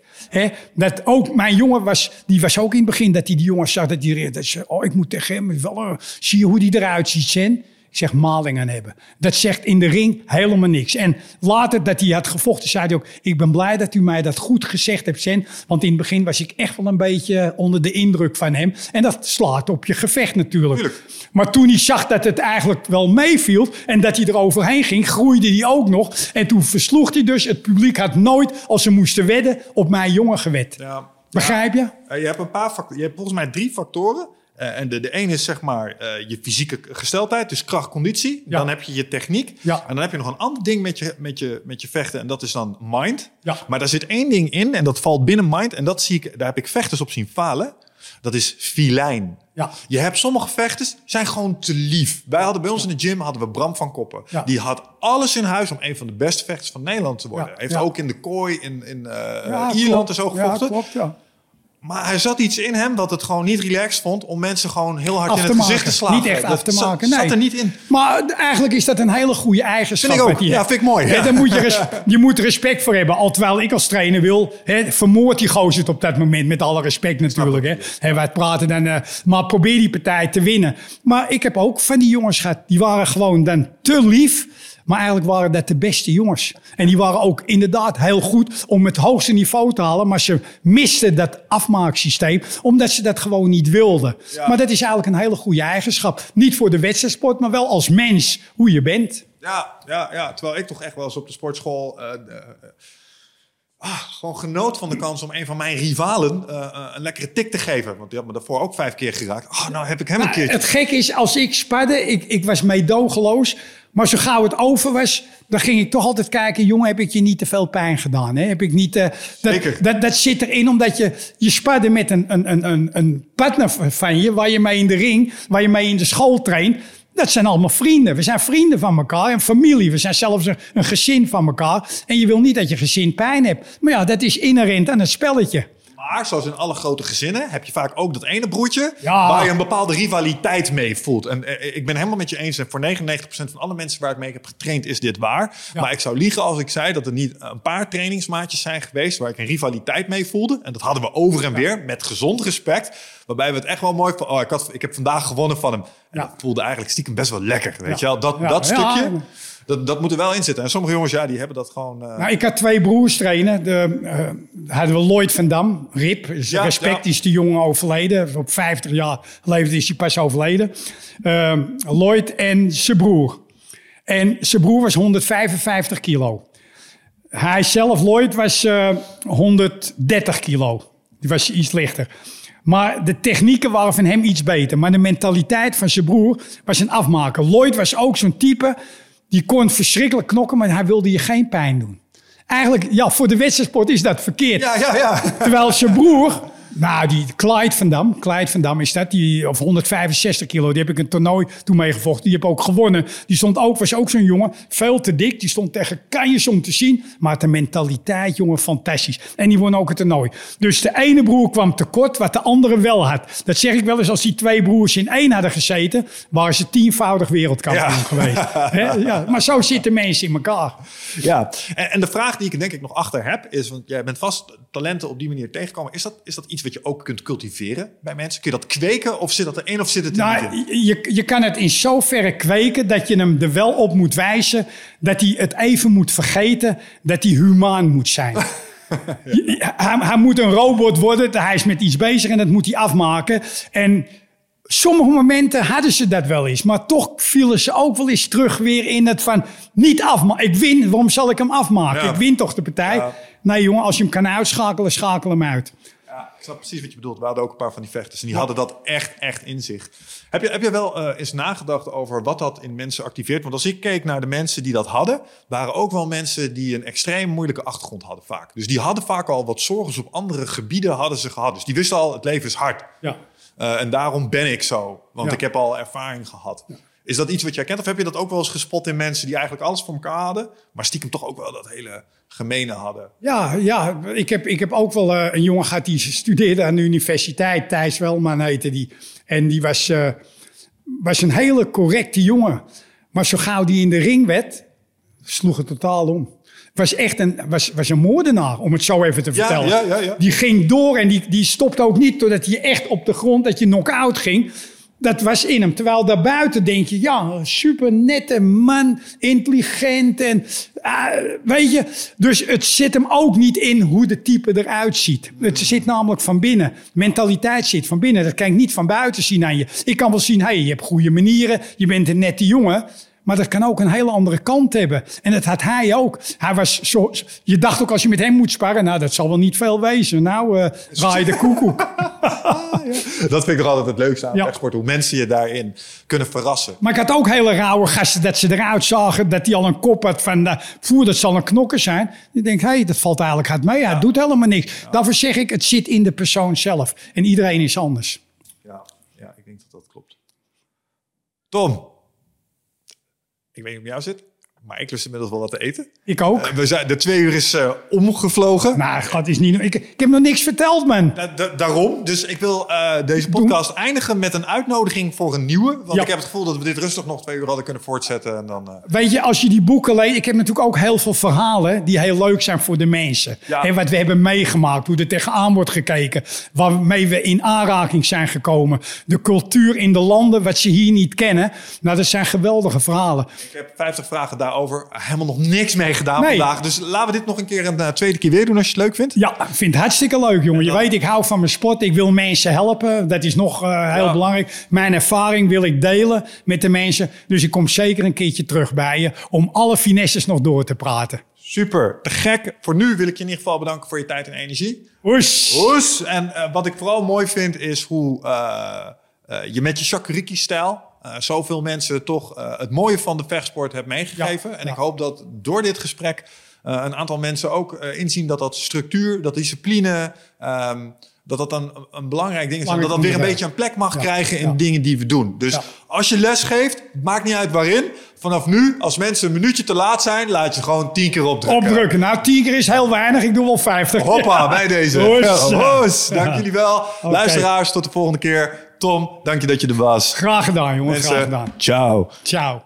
[SPEAKER 2] Dat ook mijn jongen was, die was ook in het begin dat hij die jongen zag dat hij dat ze, oh, ik moet tegen hem wel, eh, zie je hoe die eruit ziet, Sen? Zeg maling aan hebben. Dat zegt in de ring helemaal niks. En later dat hij had gevochten, zei hij ook: Ik ben blij dat u mij dat goed gezegd hebt, Sen. Want in het begin was ik echt wel een beetje onder de indruk van hem. En dat slaat op je gevecht natuurlijk.
[SPEAKER 1] Tuurlijk.
[SPEAKER 2] Maar toen hij zag dat het eigenlijk wel meeviel en dat hij er overheen ging, groeide hij ook nog. En toen versloeg hij dus. Het publiek had nooit, als ze moesten wedden, op mijn jongen gewed.
[SPEAKER 1] Ja.
[SPEAKER 2] Begrijp je?
[SPEAKER 1] Eh, je hebt een paar factoren. Je hebt volgens mij drie factoren. Eh, en de, de ene is zeg maar eh, je fysieke gesteldheid, dus kracht, conditie.
[SPEAKER 2] Ja.
[SPEAKER 1] Dan heb je je techniek.
[SPEAKER 2] Ja.
[SPEAKER 1] En dan heb je nog een ander ding met je, met, je, met je vechten. En dat is dan mind.
[SPEAKER 2] Ja.
[SPEAKER 1] Maar daar zit één ding in en dat valt binnen mind. En dat zie ik, daar heb ik vechters op zien falen. Dat is filijn.
[SPEAKER 2] Ja.
[SPEAKER 1] Je hebt sommige vechters zijn gewoon te lief. Wij hadden bij ons in de gym hadden we Bram van Koppen.
[SPEAKER 2] Ja.
[SPEAKER 1] Die had alles in huis om een van de beste vechters van Nederland te worden.
[SPEAKER 2] Ja.
[SPEAKER 1] Heeft ook in de kooi in, in eh, Ierland en zo
[SPEAKER 2] Ja,
[SPEAKER 1] gevochten.
[SPEAKER 2] klopt, ja.
[SPEAKER 1] Maar hij zat iets in hem dat het gewoon niet relaxed vond om mensen gewoon heel hard
[SPEAKER 2] Af
[SPEAKER 1] in
[SPEAKER 2] te
[SPEAKER 1] het gezicht
[SPEAKER 2] maken.
[SPEAKER 1] te slaan.
[SPEAKER 2] Niet echt af te maken, nee.
[SPEAKER 1] Zat er niet in.
[SPEAKER 2] Maar eigenlijk is dat een hele goede eigenschap.
[SPEAKER 1] Vind ik ook. Ja, vind ik mooi, ja.
[SPEAKER 2] moet je, res- je moet respect voor hebben. Al terwijl ik als trainer wil, hè, vermoord die gozer het op dat moment. Met alle respect natuurlijk. Hè. Wij praten dan, eh, maar probeer die partij te winnen. Maar ik heb ook van die jongens gehad, die waren gewoon dan te lief. Maar eigenlijk waren dat de beste jongens. En die waren ook inderdaad heel goed om het hoogste niveau te halen. Maar ze misten dat afmaaksysteem, omdat ze dat gewoon niet wilden. Maar dat is eigenlijk een hele goede eigenschap. Niet voor de wedstrijdsport, maar wel als mens, hoe je bent.
[SPEAKER 1] Ja, ja, ja, terwijl ik toch echt wel eens op de sportschool... eh, eh, ah, gewoon genoot van de kans om een van mijn rivalen eh, eh, een lekkere tik te geven. Want die had me daarvoor ook vijf keer geraakt. Ah, nou heb ik hem een
[SPEAKER 2] Nou,
[SPEAKER 1] keertje.
[SPEAKER 2] het gekke is, als ik spadde, ik, ik was meedogenloos. Maar zo gauw het over was, dan ging ik toch altijd kijken... jongen, heb ik je niet te veel pijn gedaan? Hè? Heb ik niet, eh, dat,
[SPEAKER 1] Zeker.
[SPEAKER 2] dat, dat zit erin omdat je, je spadde met een, een, een, een, een partner van je... waar je mee in de ring, waar je mee in de school traint... Dat zijn allemaal vrienden. We zijn vrienden van elkaar en familie. We zijn zelfs een, een gezin van elkaar. En je wil niet dat je gezin pijn hebt. Maar ja, dat is inherent aan het spelletje.
[SPEAKER 1] Maar zoals in alle grote gezinnen heb je vaak ook dat ene broertje
[SPEAKER 2] Ja.
[SPEAKER 1] waar je een bepaalde rivaliteit mee voelt. En eh, ik ben helemaal met je eens. En voor 99% van alle mensen waar ik mee heb getraind is dit waar.
[SPEAKER 2] Ja.
[SPEAKER 1] Maar ik zou liegen als ik zei dat er niet een paar trainingsmaatjes zijn geweest waar ik een rivaliteit mee voelde. En dat hadden we over en weer met gezond respect. Waarbij we het echt wel mooi van, oh, ik, had, ik heb vandaag gewonnen van hem. En dat voelde eigenlijk stiekem best wel lekker. Weet je wel, dat, dat stukje, dat, dat moet er wel in zitten. En sommige jongens, ja, die hebben dat gewoon... eh,
[SPEAKER 2] Nou, ik had twee broers trainen. De, eh, hadden we Lloyd van Dam, Rip. Dus
[SPEAKER 1] Ja,
[SPEAKER 2] respect,
[SPEAKER 1] ja.
[SPEAKER 2] is die jongen overleden. Op 50 jaar leeftijd is hij pas overleden. Ehm, Lloyd en zijn broer. En zijn broer was 155 kilo. Hij zelf, Lloyd, was eh, 130 kilo. Die was iets lichter. Maar de technieken waren van hem iets beter. Maar de mentaliteit van zijn broer was een afmaker. Lloyd was ook zo'n type. Die kon verschrikkelijk knokken, maar hij wilde je geen pijn doen. Eigenlijk, ja, voor de wedstrijdsport is dat verkeerd.
[SPEAKER 1] ja, ja, ja.
[SPEAKER 2] Terwijl zijn broer, nou, die Clyde van Dam, Clyde van Dam is dat, die, of 165 kilo, die heb ik een toernooi toen meegevochten. Die heb ook gewonnen. Die stond ook, was ook zo'n jongen, veel te dik. Die stond tegen kanjes om te zien. Maar de mentaliteit, jongen, fantastisch. En die won ook het toernooi. Dus de ene broer kwam tekort, wat de andere wel had. Dat zeg ik wel eens, als die twee broers in één hadden gezeten, waren ze tienvoudig wereldkampioen
[SPEAKER 1] Ja.
[SPEAKER 2] geweest. Hè? ja, maar zo zitten mensen in elkaar.
[SPEAKER 1] Ja, en, en de vraag die ik denk ik nog achter heb is, want jij bent vast talenten op die manier tegengekomen. Is dat, is dat iets wat je ook kunt cultiveren bij mensen? Kun je dat kweken of zit dat erin of zit het er niet in?
[SPEAKER 2] Nou, je, je kan het in zoverre kweken dat je hem er wel op moet wijzen dat hij het even moet vergeten dat hij humaan moet zijn. Hij, hij moet een robot worden, hij is met iets bezig en dat moet hij afmaken. En sommige momenten hadden ze dat wel eens, maar toch vielen ze ook wel eens terug weer in het van niet afmaken. Ik win, waarom zal ik hem afmaken?
[SPEAKER 1] Ja.
[SPEAKER 2] Ik win toch de partij?
[SPEAKER 1] Ja.
[SPEAKER 2] Nee jongen, als je hem kan uitschakelen, schakel hem uit.
[SPEAKER 1] Ja, ik snap precies wat je bedoelt. We hadden ook een paar van die vechters en die hadden dat echt, echt in zich. Heb je, heb je wel eh, eens nagedacht over wat dat in mensen activeert? Want als ik keek naar de mensen die dat hadden, waren ook wel mensen die een extreem moeilijke achtergrond hadden vaak. Dus die hadden vaak al wat zorgen op andere gebieden hadden ze gehad. Dus die wisten al, het leven is hard.
[SPEAKER 2] Ja.
[SPEAKER 1] Eh, en daarom ben ik zo, want
[SPEAKER 2] Ja.
[SPEAKER 1] ik heb al ervaring gehad. Is dat iets wat jij kent? Of heb je dat ook wel eens gespot in mensen die eigenlijk alles voor elkaar hadden, maar stiekem toch ook wel dat hele gemene hadden?
[SPEAKER 2] Ja, ja ik, heb, ik heb ook wel eh, een jongen gehad die studeerde aan de universiteit. Thijs Welman heette die. En die was, eh, was een hele correcte jongen. Maar zo gauw die in de ring werd, sloeg het totaal om. Was echt een, was, was een moordenaar, om het zo even te
[SPEAKER 1] Ja,
[SPEAKER 2] vertellen.
[SPEAKER 1] ja, ja, ja.
[SPEAKER 2] Die ging door en die, die stopte ook niet totdat hij echt op de grond, dat je knock-out ging. Dat was in hem. Terwijl daarbuiten denk je, ja, super nette man, intelligent en ah, weet je. Dus het zit hem ook niet in hoe de type eruit ziet. Het zit namelijk van binnen. Mentaliteit zit van binnen. Dat kan ik niet van buiten zien aan je. Ik kan wel zien, hey, je hebt goede manieren, je bent een nette jongen. Maar dat kan ook een hele andere kant hebben. En dat had hij ook. Hij was zo, je dacht ook als je met hem moet sparren, nou dat zal wel niet veel wezen. Nou, raai de koekoek.
[SPEAKER 1] Dat vind ik nog altijd het leukste aan
[SPEAKER 2] Ja.
[SPEAKER 1] vechtsport. Hoe mensen je daarin kunnen verrassen.
[SPEAKER 2] Maar ik had ook hele rauwe gasten dat ze eruit zagen dat hij al een kop had van uh, voer, dat zal een knokker zijn. Je denkt, hé, hey, dat valt eigenlijk hard mee. Hij doet helemaal niks. Daarvoor zeg ik, het zit in de persoon zelf. En iedereen is anders.
[SPEAKER 1] Ja, ja, ik denk dat dat klopt. Tom, ik weet niet hoe jou zit, maar ik lust inmiddels wel wat te eten.
[SPEAKER 2] Ik ook.
[SPEAKER 1] Eh, we zijn, de twee uur is eh, omgevlogen.
[SPEAKER 2] nou, god, is niet, ik, ik heb nog niks verteld, man.
[SPEAKER 1] Da- da- daarom. Dus ik wil eh, deze podcast eindigen met een uitnodiging voor een nieuwe. Want
[SPEAKER 2] Ja.
[SPEAKER 1] ik heb het gevoel dat we dit rustig nog twee uur hadden kunnen voortzetten. En dan,
[SPEAKER 2] Weet je, als je die boeken leest... Ik heb natuurlijk ook heel veel verhalen die heel leuk zijn voor de mensen.
[SPEAKER 1] Ja.
[SPEAKER 2] En wat we hebben meegemaakt, hoe er tegenaan wordt gekeken. Waarmee we in aanraking zijn gekomen. De cultuur in de landen, wat ze hier niet kennen. Nou, dat zijn geweldige verhalen.
[SPEAKER 1] ik heb 50 vragen daarover. Helemaal nog niks mee gedaan
[SPEAKER 2] Nee.
[SPEAKER 1] vandaag. Dus laten we dit nog een keer een eh, tweede keer weer doen als je het leuk vindt.
[SPEAKER 2] Ja, ik vind het hartstikke leuk, jongen. Je weet, ik hou van mijn sport. Ik wil mensen helpen. Dat is nog eh, heel
[SPEAKER 1] Ja.
[SPEAKER 2] belangrijk. Mijn ervaring wil ik delen met de mensen. Dus ik kom zeker een keertje terug bij je... om alle finesses nog door te praten.
[SPEAKER 1] Super, te gek. Voor nu wil ik je in ieder geval bedanken voor je tijd en energie.
[SPEAKER 2] Oes!
[SPEAKER 1] Oes. En eh, wat ik vooral mooi vind is hoe je met je Shakuriki-stijl eh, zoveel mensen toch eh, het mooie van de vechtsport hebt meegegeven.
[SPEAKER 2] Ja,
[SPEAKER 1] en
[SPEAKER 2] ja.
[SPEAKER 1] ik hoop dat door dit gesprek eh, een aantal mensen ook inzien dat dat structuur, dat discipline, ehm, dat dat een, een belangrijk ding is. Dat dat weer een beetje een plek mag
[SPEAKER 2] Ja,
[SPEAKER 1] krijgen in
[SPEAKER 2] ja.
[SPEAKER 1] dingen die we doen. Dus
[SPEAKER 2] Ja.
[SPEAKER 1] als je les geeft, maakt niet uit waarin. Vanaf nu, als mensen een minuutje te laat zijn, laat je gewoon tien keer opdrukken.
[SPEAKER 2] Opdrukken. Nou, 10 keer is heel weinig. Ik doe wel 50.
[SPEAKER 1] Hoppa, bij deze.
[SPEAKER 2] Hoes.
[SPEAKER 1] Dank jullie wel. Luisteraars, tot de volgende keer. Tom, dank je dat je er was.
[SPEAKER 2] Graag gedaan, jongen. Graag gedaan.
[SPEAKER 1] ciao.
[SPEAKER 2] Ciao.